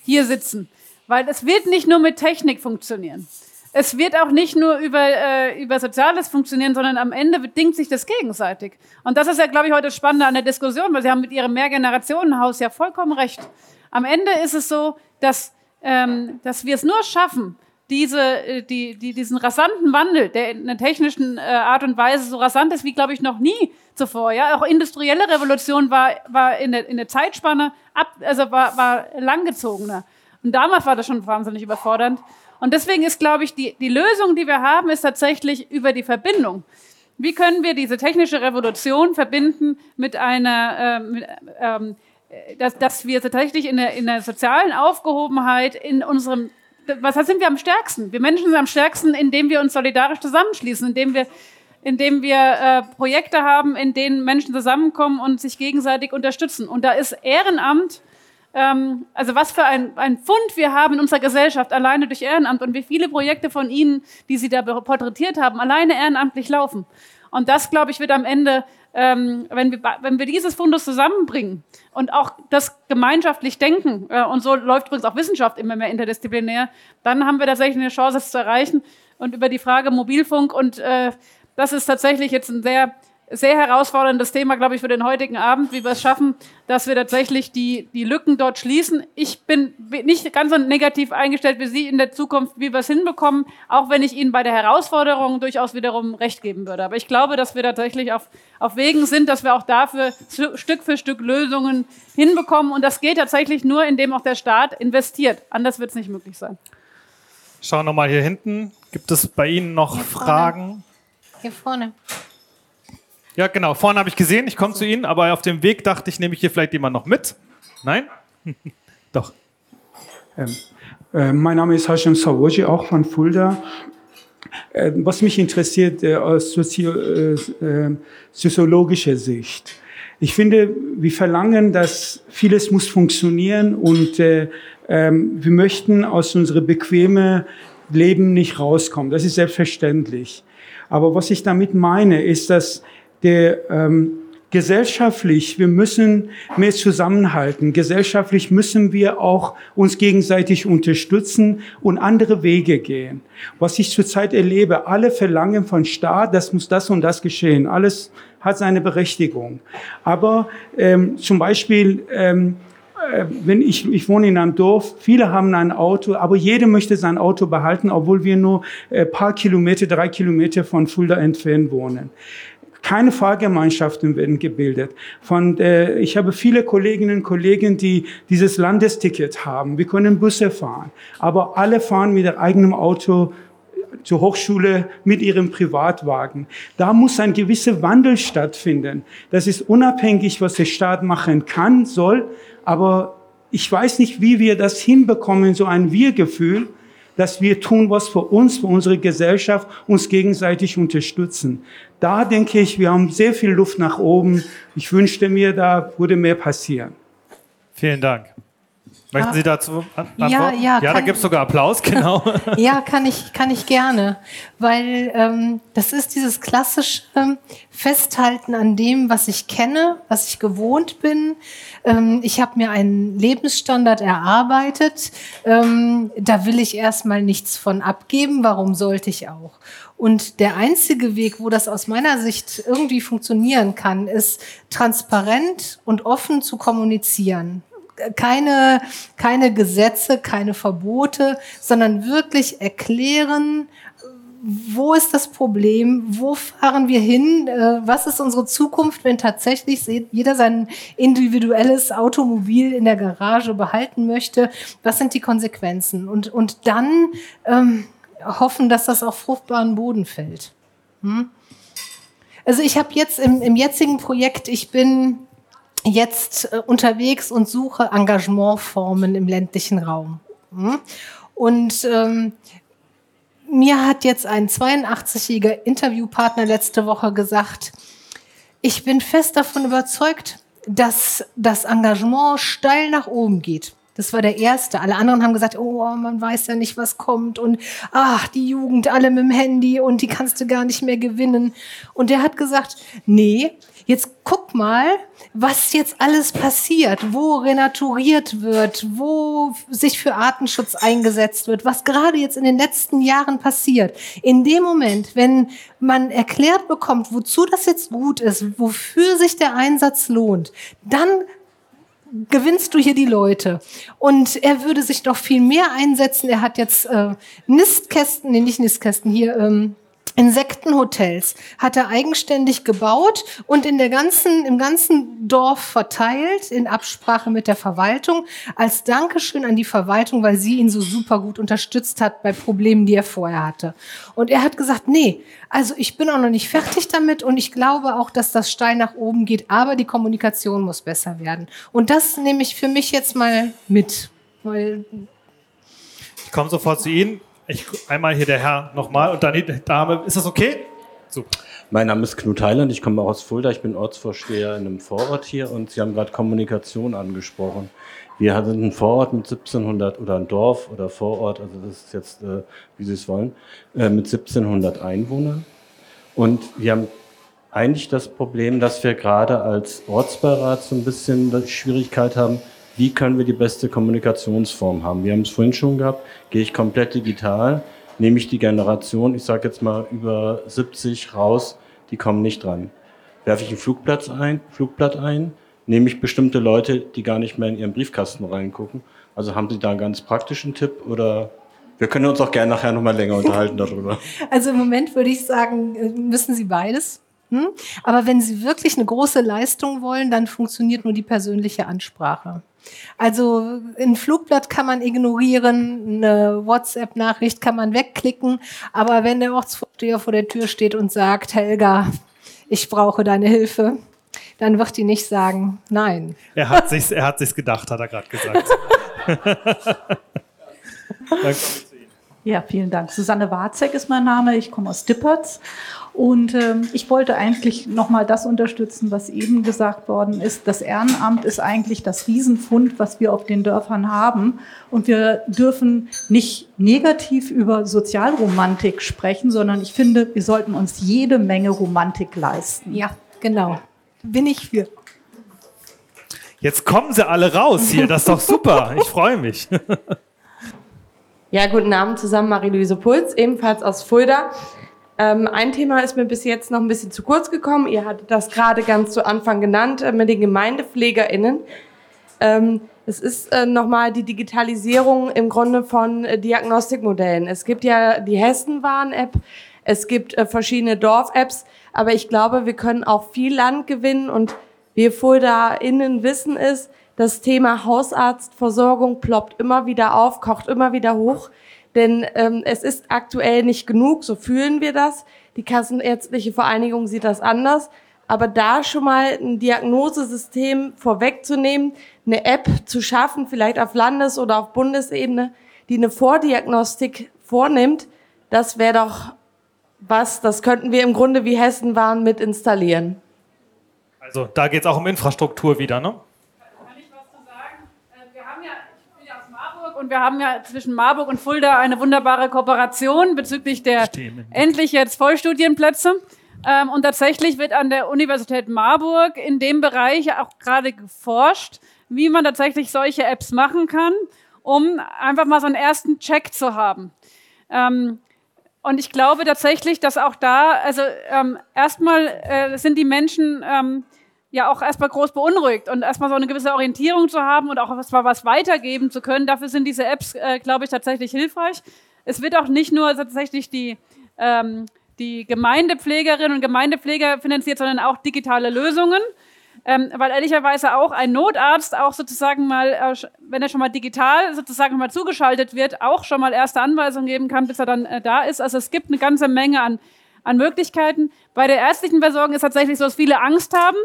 hier sitzen. Weil es wird nicht nur mit Technik funktionieren. Es wird auch nicht nur über, äh, über Soziales funktionieren, sondern am Ende bedingt sich das gegenseitig. Und das ist ja, glaube ich, heute spannend an der Diskussion, weil Sie haben mit Ihrem Mehrgenerationenhaus ja vollkommen recht. Am Ende ist es so, dass ähm, dass wir es nur schaffen, diese, äh, die, die, diesen rasanten Wandel, der in einer technischen äh, Art und Weise so rasant ist wie, glaube ich, noch nie zuvor. Ja? Auch industrielle Revolution war, war in, der, in der Zeitspanne, ab, also war, war langgezogener. Und damals war das schon wahnsinnig überfordernd. Und deswegen ist, glaube ich, die, die Lösung, die wir haben, ist tatsächlich über die Verbindung. Wie können wir diese technische Revolution verbinden mit einer, äh, ähm, dass, dass wir tatsächlich in der, in der sozialen Aufgehobenheit in unserem was sind wir am stärksten? Wir Menschen sind am stärksten, indem wir uns solidarisch zusammenschließen, indem wir, indem wir äh, Projekte haben, in denen Menschen zusammenkommen und sich gegenseitig unterstützen. Und da ist Ehrenamt, ähm, also was für ein, ein Fund wir haben in unserer Gesellschaft, alleine durch Ehrenamt und wie viele Projekte von Ihnen, die Sie da porträtiert haben, alleine ehrenamtlich laufen. Und das, glaube ich, wird am Ende ähm, wenn, wir, wenn wir dieses Fundus zusammenbringen und auch das gemeinschaftlich denken, äh, und so läuft übrigens auch Wissenschaft immer mehr interdisziplinär, dann haben wir tatsächlich eine Chance, es zu erreichen. Und über die Frage Mobilfunk und äh, das ist tatsächlich jetzt ein sehr sehr herausforderndes Thema, glaube ich, für den heutigen Abend, wie wir es schaffen, dass wir tatsächlich die, die Lücken dort schließen. Ich bin nicht ganz so negativ eingestellt wie Sie in der Zukunft, wie wir es hinbekommen, auch wenn ich Ihnen bei der Herausforderung durchaus wiederum recht geben würde. Aber ich glaube, dass wir tatsächlich auf, auf Wegen sind, dass wir auch dafür Stück für Stück Lösungen hinbekommen. Und das geht tatsächlich nur, indem auch der Staat investiert. Anders wird es nicht möglich sein. Schauen wir mal hier hinten. Gibt es bei Ihnen noch hier Fragen? Hier vorne. Ja, genau. Vorne habe ich gesehen, ich komme zu Ihnen, aber auf dem Weg dachte ich, nehme ich hier vielleicht jemand noch mit. Nein? Doch. Ähm, äh, mein Name ist Hashim Sawoji, auch von Fulda. Äh, was mich interessiert äh, aus Sozio äh, soziologischer Sicht. Ich finde, wir verlangen, dass vieles muss funktionieren und äh, ähm, wir möchten aus unserem bequemen Leben nicht rauskommen. Das ist selbstverständlich. Aber was ich damit meine, ist, dass der ähm, gesellschaftlich, wir müssen mehr zusammenhalten. Gesellschaftlich müssen wir auch uns gegenseitig unterstützen und andere Wege gehen. Was ich zurzeit erlebe, alle verlangen von Staat, das muss das und das geschehen. Alles hat seine Berechtigung. Aber ähm, zum Beispiel, ähm, äh, wenn ich, ich wohne in einem Dorf, viele haben ein Auto, aber jeder möchte sein Auto behalten, obwohl wir nur ein paar Kilometer, drei Kilometer von Fulda entfernt wohnen. Keine Fahrgemeinschaften werden gebildet. Von, äh, ich habe viele Kolleginnen und Kollegen, die dieses Landesticket haben. Wir können Busse fahren, aber alle fahren mit ihrem eigenen Auto zur Hochschule mit ihrem Privatwagen. Da muss ein gewisser Wandel stattfinden. Das ist unabhängig, was der Staat machen kann, soll, aber ich weiß nicht, wie wir das hinbekommen, so ein Wir-Gefühl, dass wir tun, was für uns, für unsere Gesellschaft, uns gegenseitig unterstützen. Da denke ich, wir haben sehr viel Luft nach oben. Ich wünschte mir, da würde mehr passieren. Vielen Dank. Möchten ah. Sie dazu antworten? Ja, ja, ja da gibt es sogar Applaus, genau. ja, kann ich, kann ich gerne, weil ähm, das ist dieses klassische Festhalten an dem, was ich kenne, was ich gewohnt bin. Ähm, ich habe mir einen Lebensstandard erarbeitet. Ähm, da will ich erstmal nichts von abgeben. Warum sollte ich auch? Und der einzige Weg, wo das aus meiner Sicht irgendwie funktionieren kann, ist transparent und offen zu kommunizieren. Keine, keine Gesetze, keine Verbote, sondern wirklich erklären, wo ist das Problem, wo fahren wir hin, äh, was ist unsere Zukunft, wenn tatsächlich jeder sein individuelles Automobil in der Garage behalten möchte, was sind die Konsequenzen? Und, und dann ähm, hoffen, dass das auf fruchtbaren Boden fällt. Hm? Also ich habe jetzt im, im jetzigen Projekt, ich bin jetzt äh, unterwegs und suche Engagementformen im ländlichen Raum. Hm? Und ähm, mir hat jetzt ein 82-jähriger Interviewpartner letzte Woche gesagt, ich bin fest davon überzeugt, dass das Engagement steil nach oben geht. Das war der erste. Alle anderen haben gesagt, oh, man weiß ja nicht, was kommt und ach, die Jugend, alle mit dem Handy und die kannst du gar nicht mehr gewinnen. Und der hat gesagt, nee, jetzt guck mal, was jetzt alles passiert, wo renaturiert wird, wo sich für Artenschutz eingesetzt wird, was gerade jetzt in den letzten Jahren passiert. In dem Moment, wenn man erklärt bekommt, wozu das jetzt gut ist, wofür sich der Einsatz lohnt, dann gewinnst du hier die Leute. Und er würde sich noch viel mehr einsetzen. Er hat jetzt äh, Nistkästen, nee, nicht Nistkästen, hier ähm, Insektenhotels hat er eigenständig gebaut und in der ganzen, im ganzen Dorf verteilt, in Absprache mit der Verwaltung, als Dankeschön an die Verwaltung, weil sie ihn so super gut unterstützt hat bei Problemen, die er vorher hatte. Und er hat gesagt, nee, also ich bin auch noch nicht fertig damit und ich glaube auch, dass das steil nach oben geht, aber die Kommunikation muss besser werden. Und das nehme ich für mich jetzt mal mit. Weil ich komme sofort zu Ihnen. Ich, einmal hier der Herr nochmal und dann die Dame. Ist das okay? So. Mein Name ist Knut Heiland, ich komme aus Fulda, ich bin Ortsvorsteher in einem Vorort hier und Sie haben gerade Kommunikation angesprochen. Wir hatten ein Vorort mit 1700 oder ein Dorf oder Vorort, also das ist jetzt, äh, wie Sie es wollen, äh, mit 1700 Einwohnern. Und wir haben eigentlich das Problem, dass wir gerade als Ortsbeirat so ein bisschen Schwierigkeit haben, wie können wir die beste Kommunikationsform haben. Wir haben es vorhin schon gehabt, gehe ich komplett digital, nehme ich die Generation, ich sage jetzt mal über 70 raus, die kommen nicht dran. Werfe ich ein Flugplatz ein, Flugblatt ein, nehme ich bestimmte Leute, die gar nicht mehr in ihren Briefkasten reingucken. Also haben Sie da einen ganz praktischen Tipp oder wir können uns auch gerne nachher nochmal länger unterhalten darüber. Also im Moment würde ich sagen, äh, müssen Sie beides. Hm? Aber wenn Sie wirklich eine große Leistung wollen, dann funktioniert nur die persönliche Ansprache. Also ein Flugblatt kann man ignorieren, eine WhatsApp-Nachricht kann man wegklicken, aber wenn der Ortsvorsteher vor der Tür steht und sagt, Helga, ich brauche deine Hilfe, dann wird die nicht sagen, nein. Er hat sich's, er hat sich's gedacht, hat er gerade gesagt. ja, vielen Dank. Susanne Warzek ist mein Name. Ich komme aus Dippertz und ähm, ich wollte eigentlich nochmal das unterstützen, was eben gesagt worden ist. Das Ehrenamt ist eigentlich das Riesenfund, was wir auf den Dörfern haben. Und wir dürfen nicht negativ über Sozialromantik sprechen, sondern ich finde, wir sollten uns jede Menge Romantik leisten. Ja, genau. Bin ich für. Jetzt kommen sie alle raus hier. Das ist doch super. Ich freue mich. Ja, guten Abend zusammen, Marie-Louise Puls, ebenfalls aus Fulda. Ähm, ein Thema ist mir bis jetzt noch ein bisschen zu kurz gekommen. Ihr hattet das gerade ganz zu Anfang genannt äh, mit den GemeindepflegerInnen. Ähm, es ist äh, nochmal die Digitalisierung im Grunde von äh, Diagnostikmodellen. Es gibt ja die Hessenwarn-App, es gibt äh, verschiedene Dorf-Apps, aber ich glaube, wir können auch viel Land gewinnen und wir FuldaInnen wissen es, das Thema Hausarztversorgung ploppt immer wieder auf, kocht immer wieder hoch. Denn ähm, es ist aktuell nicht genug, so fühlen wir das. Die Kassenärztliche Vereinigung sieht das anders. Aber da schon mal ein Diagnosesystem vorwegzunehmen, eine App zu schaffen, vielleicht auf Landes- oder auf Bundesebene, die eine Vordiagnostik vornimmt, das wäre doch was, das könnten wir im Grunde wie Hessen waren mit installieren. Also da geht es auch um Infrastruktur wieder, ne? Und wir haben ja zwischen Marburg und Fulda eine wunderbare Kooperation bezüglich der endlich jetzt Vollstudienplätze. Ähm, und tatsächlich wird an der Universität Marburg in dem Bereich auch gerade geforscht, wie man tatsächlich solche Apps machen kann, um einfach mal so einen ersten Check zu haben. Ähm, und ich glaube tatsächlich, dass auch da, also ähm, erstmal äh, sind die Menschen ähm, ja auch erstmal groß beunruhigt und erstmal so eine gewisse Orientierung zu haben und auch erstmal was weitergeben zu können. Dafür sind diese Apps, äh, glaube ich, tatsächlich hilfreich. Es wird auch nicht nur tatsächlich die, ähm, die Gemeindepflegerinnen und Gemeindepfleger finanziert, sondern auch digitale Lösungen. Ähm, weil ehrlicherweise auch ein Notarzt auch sozusagen mal, äh, wenn er schon mal digital sozusagen mal zugeschaltet wird, auch schon mal erste Anweisungen geben kann, bis er dann äh, da ist. Also es gibt eine ganze Menge an, an Möglichkeiten. Bei der ärztlichen Versorgung ist tatsächlich so, dass viele Angst haben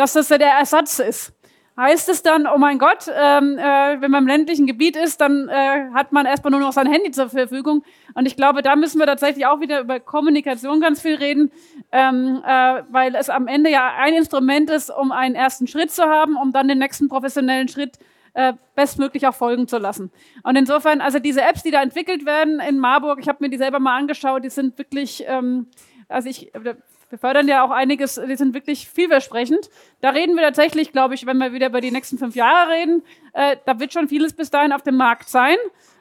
dass das der Ersatz ist. Heißt es dann, oh mein Gott, ähm, äh, wenn man im ländlichen Gebiet ist, dann äh, hat man erstmal nur noch sein Handy zur Verfügung. Und ich glaube, da müssen wir tatsächlich auch wieder über Kommunikation ganz viel reden, ähm, äh, weil es am Ende ja ein Instrument ist, um einen ersten Schritt zu haben, um dann den nächsten professionellen Schritt äh, bestmöglich auch folgen zu lassen. Und insofern, also diese Apps, die da entwickelt werden in Marburg, ich habe mir die selber mal angeschaut, die sind wirklich, ähm, also ich, wir fördern ja auch einiges, die sind wirklich vielversprechend. Da reden wir tatsächlich, glaube ich, wenn wir wieder über die nächsten fünf Jahre reden, äh, da wird schon vieles bis dahin auf dem Markt sein.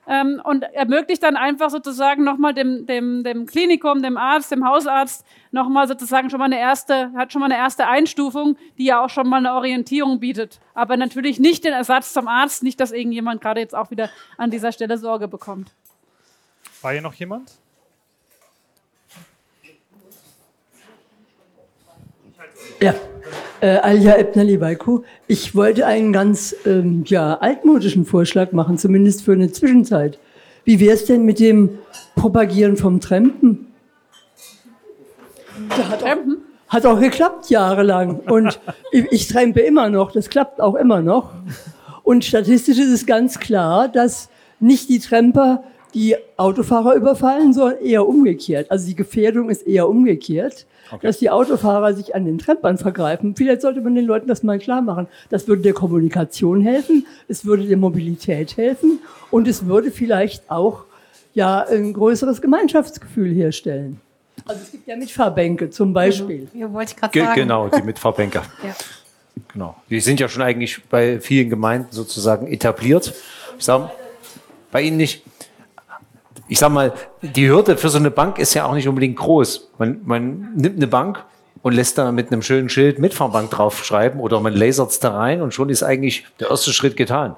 ähm, und ermöglicht dann einfach sozusagen nochmal dem, dem, dem Klinikum, dem Arzt, dem Hausarzt nochmal sozusagen schon mal eine erste, hat schon mal eine erste Einstufung, die ja auch schon mal eine Orientierung bietet. Aber natürlich nicht den Ersatz zum Arzt, nicht, dass irgendjemand gerade jetzt auch wieder an dieser Stelle Sorge bekommt. War hier noch jemand? Ja, äh, Alja Ebner-Libaiku. Ich wollte einen ganz ähm, ja, altmodischen Vorschlag machen, zumindest für eine Zwischenzeit. Wie wäre es denn mit dem Propagieren vom Trampen? Hat auch, hat auch geklappt jahrelang. Und ich, ich trampe immer noch, das klappt auch immer noch. Und statistisch ist es ganz klar, dass nicht die Tramper die Autofahrer überfallen, sondern eher umgekehrt. Also die Gefährdung ist eher umgekehrt, okay. dass die Autofahrer sich an den Trampern vergreifen. Vielleicht sollte man den Leuten das mal klar machen. Das würde der Kommunikation helfen, es würde der Mobilität helfen und es würde vielleicht auch ja ein größeres Gemeinschaftsgefühl herstellen. Also es gibt ja Mitfahrbänke zum Beispiel. Ja, wollte ich gerade sagen. Genau, die Mitfahrbänke. ja. Genau. Die sind ja schon eigentlich bei vielen Gemeinden sozusagen etabliert. Ich sage, bei Ihnen nicht ich sag mal, die Hürde für so eine Bank ist ja auch nicht unbedingt groß. Man, man nimmt eine Bank und lässt da mit einem schönen Schild Mitfahrbank draufschreiben oder man lasert es da rein und schon ist eigentlich der erste Schritt getan.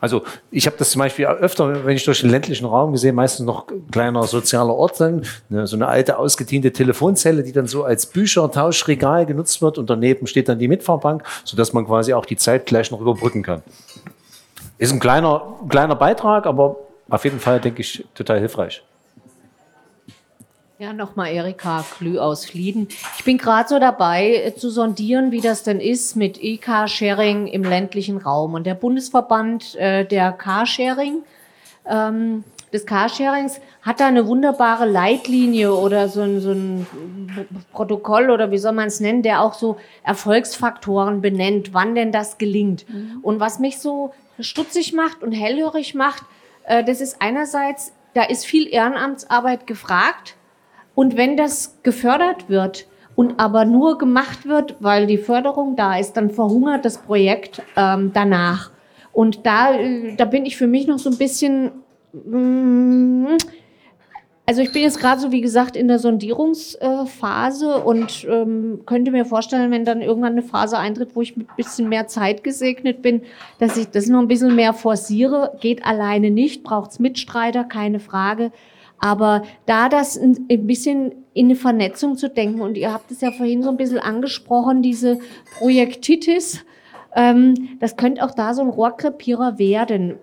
Also ich habe das zum Beispiel öfter, wenn ich durch den ländlichen Raum gesehen, meistens noch kleiner sozialer Ort, dann, ne, so eine alte ausgediente Telefonzelle, die dann so als Büchertauschregal genutzt wird und daneben steht dann die Mitfahrbank, sodass man quasi auch die Zeit gleich noch überbrücken kann. Ist ein kleiner, kleiner Beitrag, aber auf jeden Fall, denke ich, total hilfreich. Ja, nochmal Erika Klü aus Flieden. Ich bin gerade so dabei äh, zu sondieren, wie das denn ist mit E-Carsharing im ländlichen Raum. Und der Bundesverband äh, der Carsharing, ähm, des Carsharings, hat da eine wunderbare Leitlinie oder so ein, so ein Protokoll oder wie soll man es nennen, der auch so Erfolgsfaktoren benennt, wann denn das gelingt. Mhm. Und was mich so stutzig macht und hellhörig macht, das ist einerseits, da ist viel Ehrenamtsarbeit gefragt. Und wenn das gefördert wird und aber nur gemacht wird, weil die Förderung da ist, dann verhungert das Projekt ähm, danach. Und da, äh, da bin ich für mich noch so ein bisschen, mm, also ich bin jetzt gerade so, wie gesagt, in der Sondierungsphase und ähm, könnte mir vorstellen, wenn dann irgendwann eine Phase eintritt, wo ich mit ein bisschen mehr Zeit gesegnet bin, dass ich das noch ein bisschen mehr forciere. Geht alleine nicht, braucht's Mitstreiter, keine Frage. Aber da das ein, ein bisschen in eine Vernetzung zu denken, und ihr habt es ja vorhin so ein bisschen angesprochen, diese Projektitis, ähm, das könnte auch da so ein Rohrkrepierer werden.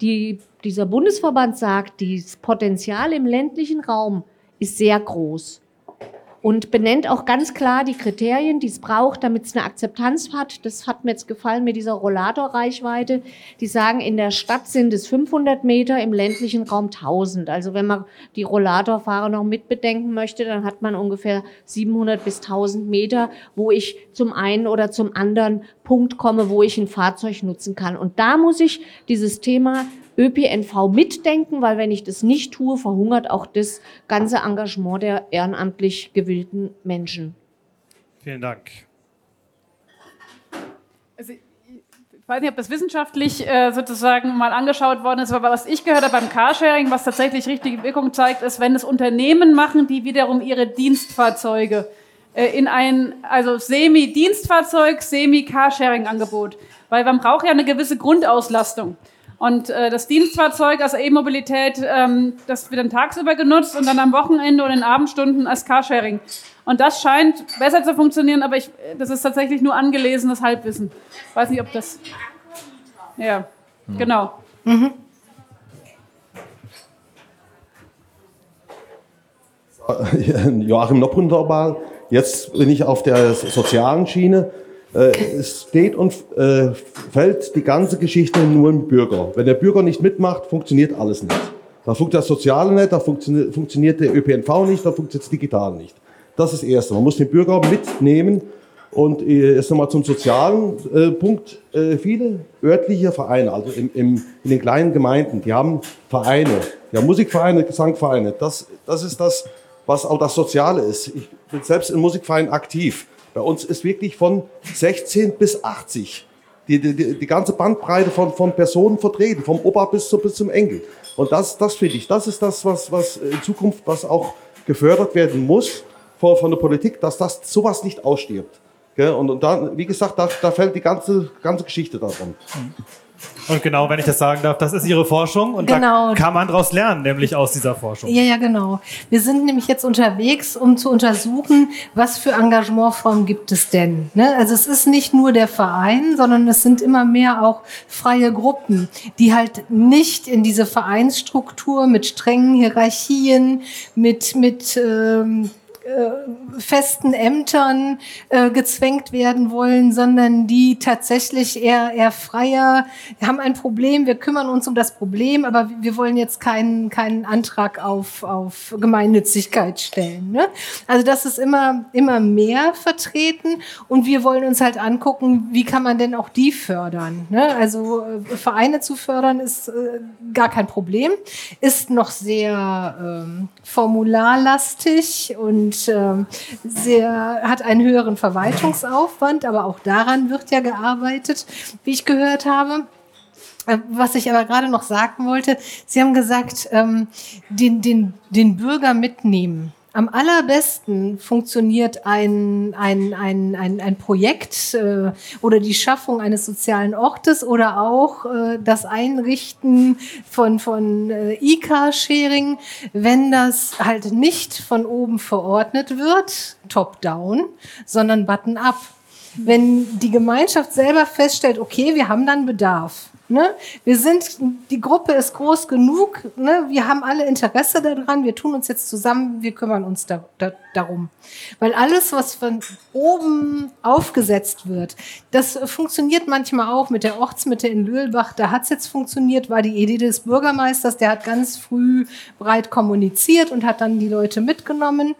Die dieser Bundesverband sagt, das Potenzial im ländlichen Raum ist sehr groß und benennt auch ganz klar die Kriterien, die es braucht, damit es eine Akzeptanz hat. Das hat mir jetzt gefallen mit dieser Rollatorreichweite. Die sagen, in der Stadt sind es 500 Meter, im ländlichen Raum 1000. Also wenn man die Rollatorfahrer noch mitbedenken möchte, dann hat man ungefähr 700 bis 1000 Meter, wo ich zum einen oder zum anderen Punkt komme, wo ich ein Fahrzeug nutzen kann. Und da muss ich dieses Thema ÖPNV mitdenken, weil wenn ich das nicht tue, verhungert auch das ganze Engagement der ehrenamtlich gewillten Menschen. Vielen Dank. Also, ich weiß nicht, ob das wissenschaftlich äh, sozusagen mal angeschaut worden ist, aber was ich gehört habe beim Carsharing, was tatsächlich richtige Wirkung zeigt, ist, wenn es Unternehmen machen, die wiederum ihre Dienstfahrzeuge äh, in ein also Semi-Dienstfahrzeug, Semi-Carsharing-Angebot. Weil man braucht ja eine gewisse Grundauslastung. Und äh, das Dienstfahrzeug als E-Mobilität, ähm, das wird dann tagsüber genutzt und dann am Wochenende und in Abendstunden als Carsharing. Und das scheint besser zu funktionieren, aber ich, das ist tatsächlich nur angelesenes Halbwissen. Ich weiß nicht, ob das. Ja, mhm. genau. Mhm. Joachim Noppunterbal. Jetzt bin ich auf der sozialen Schiene. Äh, es steht und äh, fällt die ganze Geschichte nur im Bürger. Wenn der Bürger nicht mitmacht, funktioniert alles nicht. Da funktioniert das Soziale nicht, da funktioniert, der ÖPNV nicht, da funktioniert das Digital nicht. Das ist das Erste. Man muss den Bürger mitnehmen. Und äh, jetzt nochmal zum sozialen äh, Punkt. Äh, viele örtliche Vereine, also in den kleinen Gemeinden, die haben Vereine, ja Musikvereine, Gesangvereine. Das, das ist das, was auch das Soziale ist. Ich bin selbst in Musikvereinen aktiv. Bei uns ist wirklich von 16 bis 80 die, die, die ganze Bandbreite von, von Personen vertreten, vom Opa bis, zu, bis zum Enkel. Und das, das finde ich, das ist das, was, was in Zukunft, was auch gefördert werden muss von, von der Politik, dass das sowas nicht ausstirbt. Und, und da, wie gesagt, da, da fällt die ganze, ganze Geschichte daran. Und genau, wenn ich das sagen darf, das ist Ihre Forschung und genau. da kann man daraus lernen, nämlich aus dieser Forschung. Ja, ja, genau. Wir sind nämlich jetzt unterwegs, um zu untersuchen, was für Engagementformen gibt es denn. Ne? Also es ist nicht nur der Verein, sondern es sind immer mehr auch freie Gruppen, die halt nicht in diese Vereinsstruktur mit strengen Hierarchien, mit, mit ähm, äh, festen Ämtern äh, gezwängt werden wollen, sondern die tatsächlich eher, eher freier, wir haben ein Problem, wir kümmern uns um das Problem, aber wir wollen jetzt keinen, keinen Antrag auf, auf Gemeinnützigkeit stellen. Ne? Also das ist immer, immer mehr vertreten und wir wollen uns halt angucken, wie kann man denn auch die fördern. Ne? Also äh, Vereine zu fördern ist äh, gar kein Problem, ist noch sehr ähm, formularlastig und ähm, sehr, hat einen höheren Verwaltungsaufwand, aber auch daran wird ja gearbeitet, wie ich gehört habe. Äh, was ich aber gerade noch sagen wollte, Sie haben gesagt, ähm, den, den, den Bürger mitnehmen. Am allerbesten funktioniert ein, ein, ein, ein, ein Projekt äh, oder die Schaffung eines sozialen Ortes oder auch äh, das Einrichten von, von äh, E-Car-Sharing, wenn das halt nicht von oben verordnet wird, top-down, sondern button-up. Wenn die Gemeinschaft selber feststellt, okay, wir haben dann Bedarf Ne? Wir sind, die Gruppe ist groß genug, ne? wir haben alle Interesse daran, wir tun uns jetzt zusammen, wir kümmern uns da, da, darum. Weil alles, was von oben aufgesetzt wird, das funktioniert manchmal auch mit der Ortsmitte in Lühlbach, da hat es jetzt funktioniert, war die Idee des Bürgermeisters, der hat ganz früh breit kommuniziert und hat dann die Leute mitgenommen.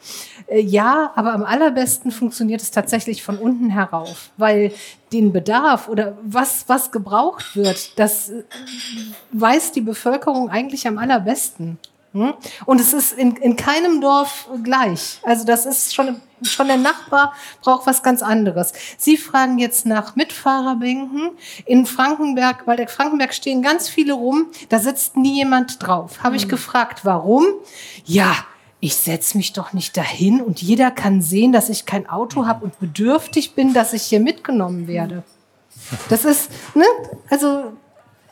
Äh, ja, aber am allerbesten funktioniert es tatsächlich von unten herauf, weil den Bedarf oder was, was gebraucht wird, das äh, weiß die Bevölkerung eigentlich am allerbesten. Hm? Und es ist in, in keinem Dorf gleich. Also das ist schon, schon der Nachbar braucht was ganz anderes. Sie fragen jetzt nach Mitfahrerbänken in Frankenberg, weil der Frankenberg stehen ganz viele rum, da sitzt nie jemand drauf. Habe ich hm. gefragt, warum? Ja, ich setze mich doch nicht dahin und jeder kann sehen, dass ich kein Auto habe und bedürftig bin, dass ich hier mitgenommen werde. Das ist, ne? Also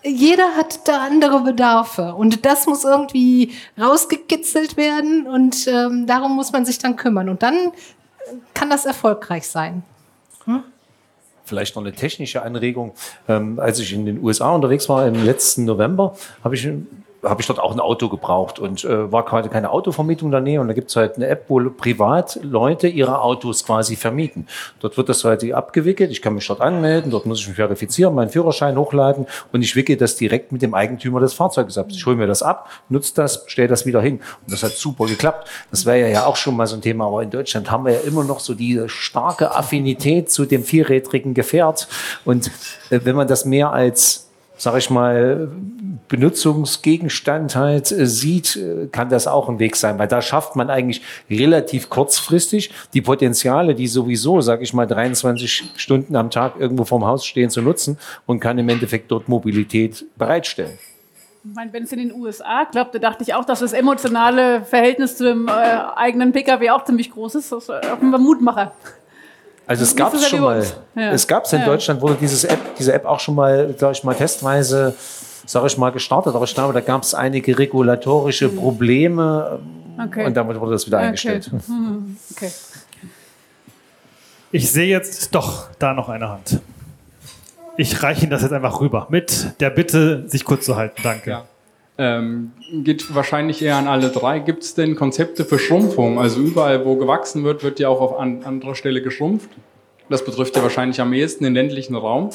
jeder hat da andere Bedarfe und das muss irgendwie rausgekitzelt werden und ähm, darum muss man sich dann kümmern und dann kann das erfolgreich sein. Hm? Vielleicht noch eine technische Anregung. Ähm, als ich in den USA unterwegs war im letzten November, habe ich habe ich dort auch ein Auto gebraucht und äh, war quasi keine Autovermietung Nähe und da gibt es halt eine App, wo Privatleute ihre Autos quasi vermieten. Dort wird das halt abgewickelt, ich kann mich dort anmelden, dort muss ich mich verifizieren, meinen Führerschein hochladen. Und ich wickel das direkt mit dem Eigentümer des Fahrzeuges ab. Ich hole mir das ab, nutze das, stelle das wieder hin. Und das hat super geklappt. Das wäre ja auch schon mal so ein Thema, aber in Deutschland haben wir ja immer noch so diese starke Affinität zu dem vierrädrigen Gefährt. Und äh, wenn man das mehr als sag ich mal, Benutzungsgegenstand halt äh, sieht, äh, kann das auch ein Weg sein, weil da schafft man eigentlich relativ kurzfristig die Potenziale, die sowieso, sag ich mal, 23 Stunden am Tag irgendwo vorm Haus stehen, zu nutzen und kann im Endeffekt dort Mobilität bereitstellen. Ich meine, wenn es in den USA klappt, da dachte ich auch, dass das emotionale Verhältnis zu dem äh, eigenen Pkw auch ziemlich groß ist. Das ist auch ein Mutmacher. Also es gab es schon mal. Ja. Es gab es in ja. Deutschland, wurde dieses App, diese App auch schon mal, glaube ich, mal testweise, sage ich mal, gestartet. Aber ich glaube, da gab es einige regulatorische mhm. Probleme okay. und damit wurde das wieder okay. eingestellt. Mhm. Okay. Ich sehe jetzt doch da noch eine Hand. Ich reiche Ihnen das jetzt einfach rüber mit der Bitte, sich kurz zu halten. Danke. Ja. Ähm, geht wahrscheinlich eher an alle drei. Gibt es denn Konzepte für Schrumpfung? Also überall, wo gewachsen wird, wird ja auch auf an anderer Stelle geschrumpft. Das betrifft ja wahrscheinlich am ehesten den ländlichen Raum.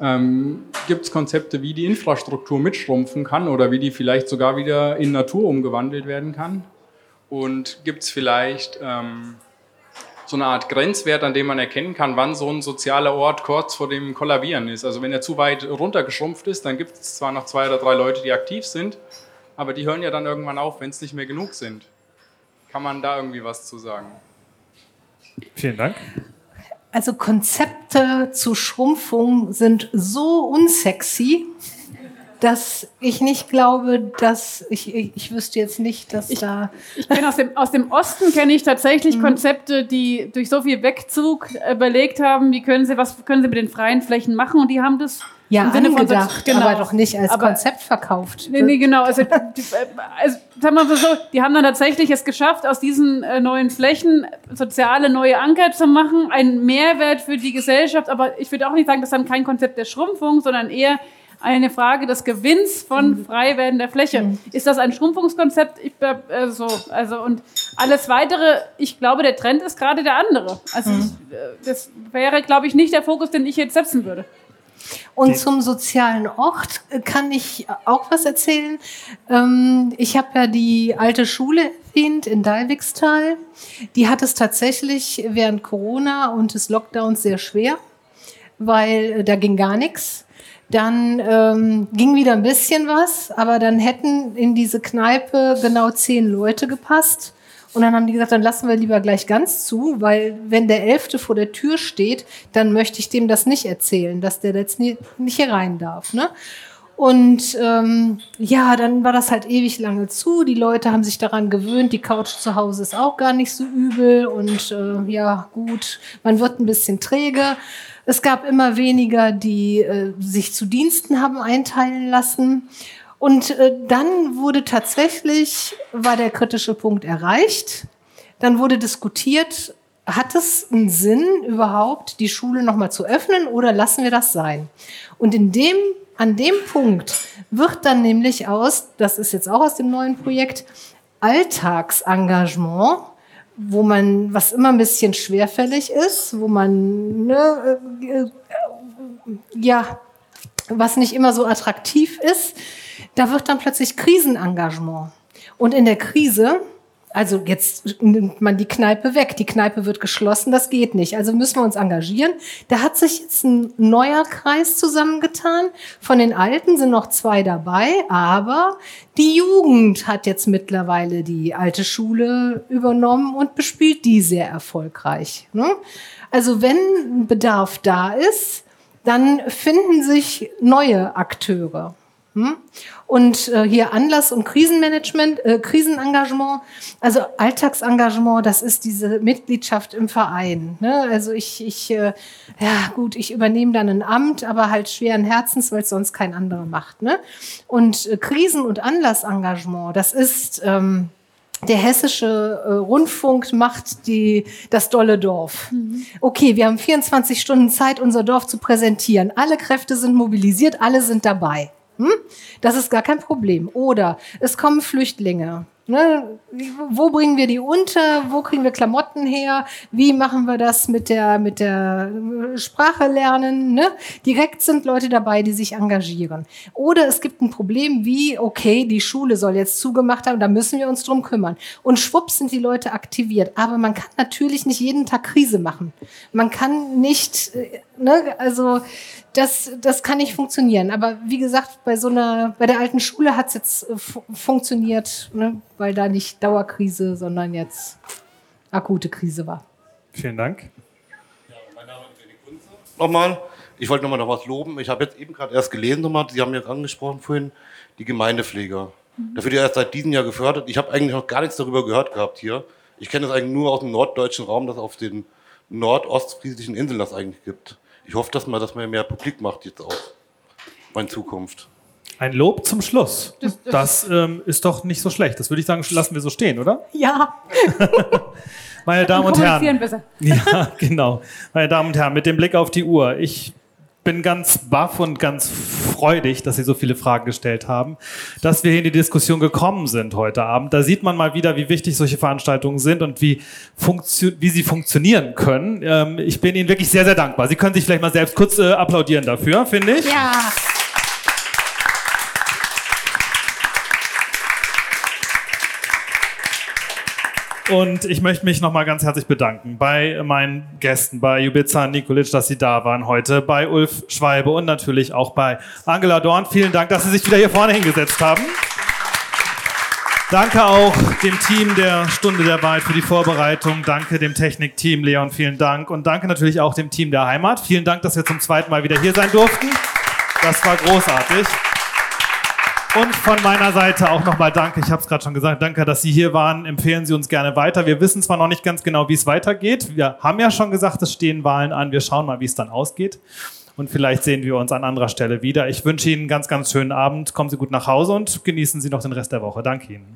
Ähm, Gibt es Konzepte, wie die Infrastruktur mitschrumpfen kann oder wie die vielleicht sogar wieder in Natur umgewandelt werden kann? Und gibt es vielleicht ähm, so eine Art Grenzwert, an dem man erkennen kann, wann so ein sozialer Ort kurz vor dem Kollabieren ist. Also wenn er zu weit runtergeschrumpft ist, dann gibt es zwar noch zwei oder drei Leute, die aktiv sind, aber die hören ja dann irgendwann auf, wenn es nicht mehr genug sind. Kann man da irgendwie was zu sagen? Vielen Dank. Also Konzepte zur Schrumpfung sind so unsexy, dass ich nicht glaube, dass ich, ich, ich wüsste jetzt nicht, dass ich, da. Ich kenne aus dem, aus dem Osten kenne ich tatsächlich mhm. Konzepte, die durch so viel Wegzug überlegt haben, wie können sie, was können sie mit den freien Flächen machen und die haben das ja, im Sinne von genau. aber doch nicht als aber, Konzept verkauft. Nee, nee genau. Also, die, also sagen wir mal so, die haben dann tatsächlich es geschafft, aus diesen äh, neuen Flächen soziale neue Anker zu machen, einen Mehrwert für die Gesellschaft. Aber ich würde auch nicht sagen, das ist dann kein Konzept der Schrumpfung, sondern eher eine Frage des Gewinns von mhm. frei werdender Fläche. Mhm. Ist das ein Schrumpfungskonzept? Ich, äh, so, also und alles weitere, ich glaube, der Trend ist gerade der andere. Also mhm. ich, äh, das wäre, glaube ich, nicht der Fokus, den ich jetzt setzen würde. Und zum sozialen Ort äh, kann ich auch was erzählen. Ähm, ich habe ja die alte Schule erwähnt in Dalwigstal. Die hat es tatsächlich während Corona und des Lockdowns sehr schwer, weil da ging gar nichts. Dann ähm, ging wieder ein bisschen was, aber dann hätten in diese Kneipe genau zehn Leute gepasst. Und dann haben die gesagt, dann lassen wir lieber gleich ganz zu, weil wenn der Elfte vor der Tür steht, dann möchte ich dem das nicht erzählen, dass der jetzt nie, nicht hier rein darf. Ne? Und ähm, ja, dann war das halt ewig lange zu. Die Leute haben sich daran gewöhnt. Die Couch zu Hause ist auch gar nicht so übel. Und äh, ja, gut, man wird ein bisschen träge. Es gab immer weniger, die äh, sich zu Diensten haben einteilen lassen. Und äh, dann wurde tatsächlich, war der kritische Punkt erreicht. Dann wurde diskutiert, hat es einen Sinn überhaupt, die Schule nochmal zu öffnen oder lassen wir das sein? Und in dem, an dem Punkt wird dann nämlich aus, das ist jetzt auch aus dem neuen Projekt, Alltagsengagement wo man, was immer ein bisschen schwerfällig ist, wo man, ne, äh, ja, was nicht immer so attraktiv ist, da wird dann plötzlich Krisenengagement. Und in der Krise also jetzt nimmt man die Kneipe weg, die Kneipe wird geschlossen, das geht nicht. Also müssen wir uns engagieren. Da hat sich jetzt ein neuer Kreis zusammengetan. Von den Alten sind noch zwei dabei, aber die Jugend hat jetzt mittlerweile die alte Schule übernommen und bespielt die sehr erfolgreich. Ne? Also wenn Bedarf da ist, dann finden sich neue Akteure. Hm? Und äh, hier Anlass- und Krisenmanagement, äh, Krisenengagement, also Alltagsengagement, das ist diese Mitgliedschaft im Verein. Ne? Also ich, ich äh, ja gut, ich übernehme dann ein Amt, aber halt schweren Herzens, weil es sonst kein anderer macht. Ne? Und äh, Krisen- und Anlassengagement, das ist... Ähm, der hessische äh, Rundfunk macht die, das dolle Dorf. Mhm. Okay, wir haben 24 Stunden Zeit, unser Dorf zu präsentieren. Alle Kräfte sind mobilisiert, alle sind dabei. Hm? Das ist gar kein Problem. Oder es kommen Flüchtlinge. Ne? Wo bringen wir die unter? Wo kriegen wir Klamotten her? Wie machen wir das mit der, mit der Sprache lernen? Ne? Direkt sind Leute dabei, die sich engagieren. Oder es gibt ein Problem wie, okay, die Schule soll jetzt zugemacht haben, da müssen wir uns drum kümmern. Und schwupps sind die Leute aktiviert. Aber man kann natürlich nicht jeden Tag Krise machen. Man kann nicht, äh, ne, also das, das kann nicht funktionieren. Aber wie gesagt, bei so einer, bei der alten Schule hat es jetzt äh, funktioniert, ne, weil da nicht Dauerkrise, sondern jetzt akute Krise war. Vielen Dank. Ja, mein Name ist René Kunze. Nochmal, ich wollte nochmal noch was loben. Ich habe jetzt eben gerade erst gelesen, nochmal, Sie haben ja angesprochen vorhin, die Gemeindepfleger. Mhm. Da wird ja erst seit diesem Jahr gefördert. Ich habe eigentlich noch gar nichts darüber gehört gehabt hier. Ich kenne das eigentlich nur aus dem norddeutschen Raum, dass auf den nordostfriesischen Inseln das eigentlich gibt ich hoffe, dass man das mehr publik macht jetzt auch in Zukunft. Ein Lob zum Schluss. Das, das, das ähm, ist doch nicht so schlecht. Das würde ich sagen, lassen wir so stehen, oder? Ja. Meine Damen und Herren. Besser. Ja, genau. Meine Damen und Herren, mit dem Blick auf die Uhr. Ich bin ganz baff und ganz freudig, dass Sie so viele Fragen gestellt haben, dass wir hier in die Diskussion gekommen sind heute Abend. Da sieht man mal wieder, wie wichtig solche Veranstaltungen sind und wie, wie sie funktionieren können. Ähm, ich bin Ihnen wirklich sehr, sehr dankbar. Sie können sich vielleicht mal selbst kurz äh, applaudieren dafür, finde ich. Ja. Und ich möchte mich nochmal ganz herzlich bedanken bei meinen Gästen, bei Jubica Nikolic, dass Sie da waren heute, bei Ulf Schwalbe und natürlich auch bei Angela Dorn. Vielen Dank, dass Sie sich wieder hier vorne hingesetzt haben. Danke auch dem Team der Stunde der Wahrheit für die Vorbereitung. Danke dem Technikteam, Leon, vielen Dank. Und danke natürlich auch dem Team der Heimat. Vielen Dank, dass wir zum zweiten Mal wieder hier sein durften. Das war großartig. Und von meiner Seite auch nochmal danke, ich habe es gerade schon gesagt, danke, dass Sie hier waren. Empfehlen Sie uns gerne weiter. Wir wissen zwar noch nicht ganz genau, wie es weitergeht. Wir haben ja schon gesagt, es stehen Wahlen an. Wir schauen mal, wie es dann ausgeht. Und vielleicht sehen wir uns an anderer Stelle wieder. Ich wünsche Ihnen einen ganz, ganz schönen Abend. Kommen Sie gut nach Hause und genießen Sie noch den Rest der Woche. Danke Ihnen.